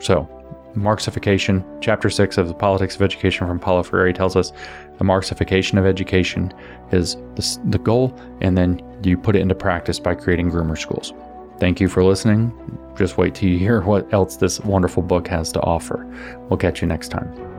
so, Marxification, chapter six of the Politics of Education from Paulo Freire tells us the Marxification of education is the, the goal, and then you put it into practice by creating groomer schools. Thank you for listening. Just wait till you hear what else this wonderful book has to offer. We'll catch you next time.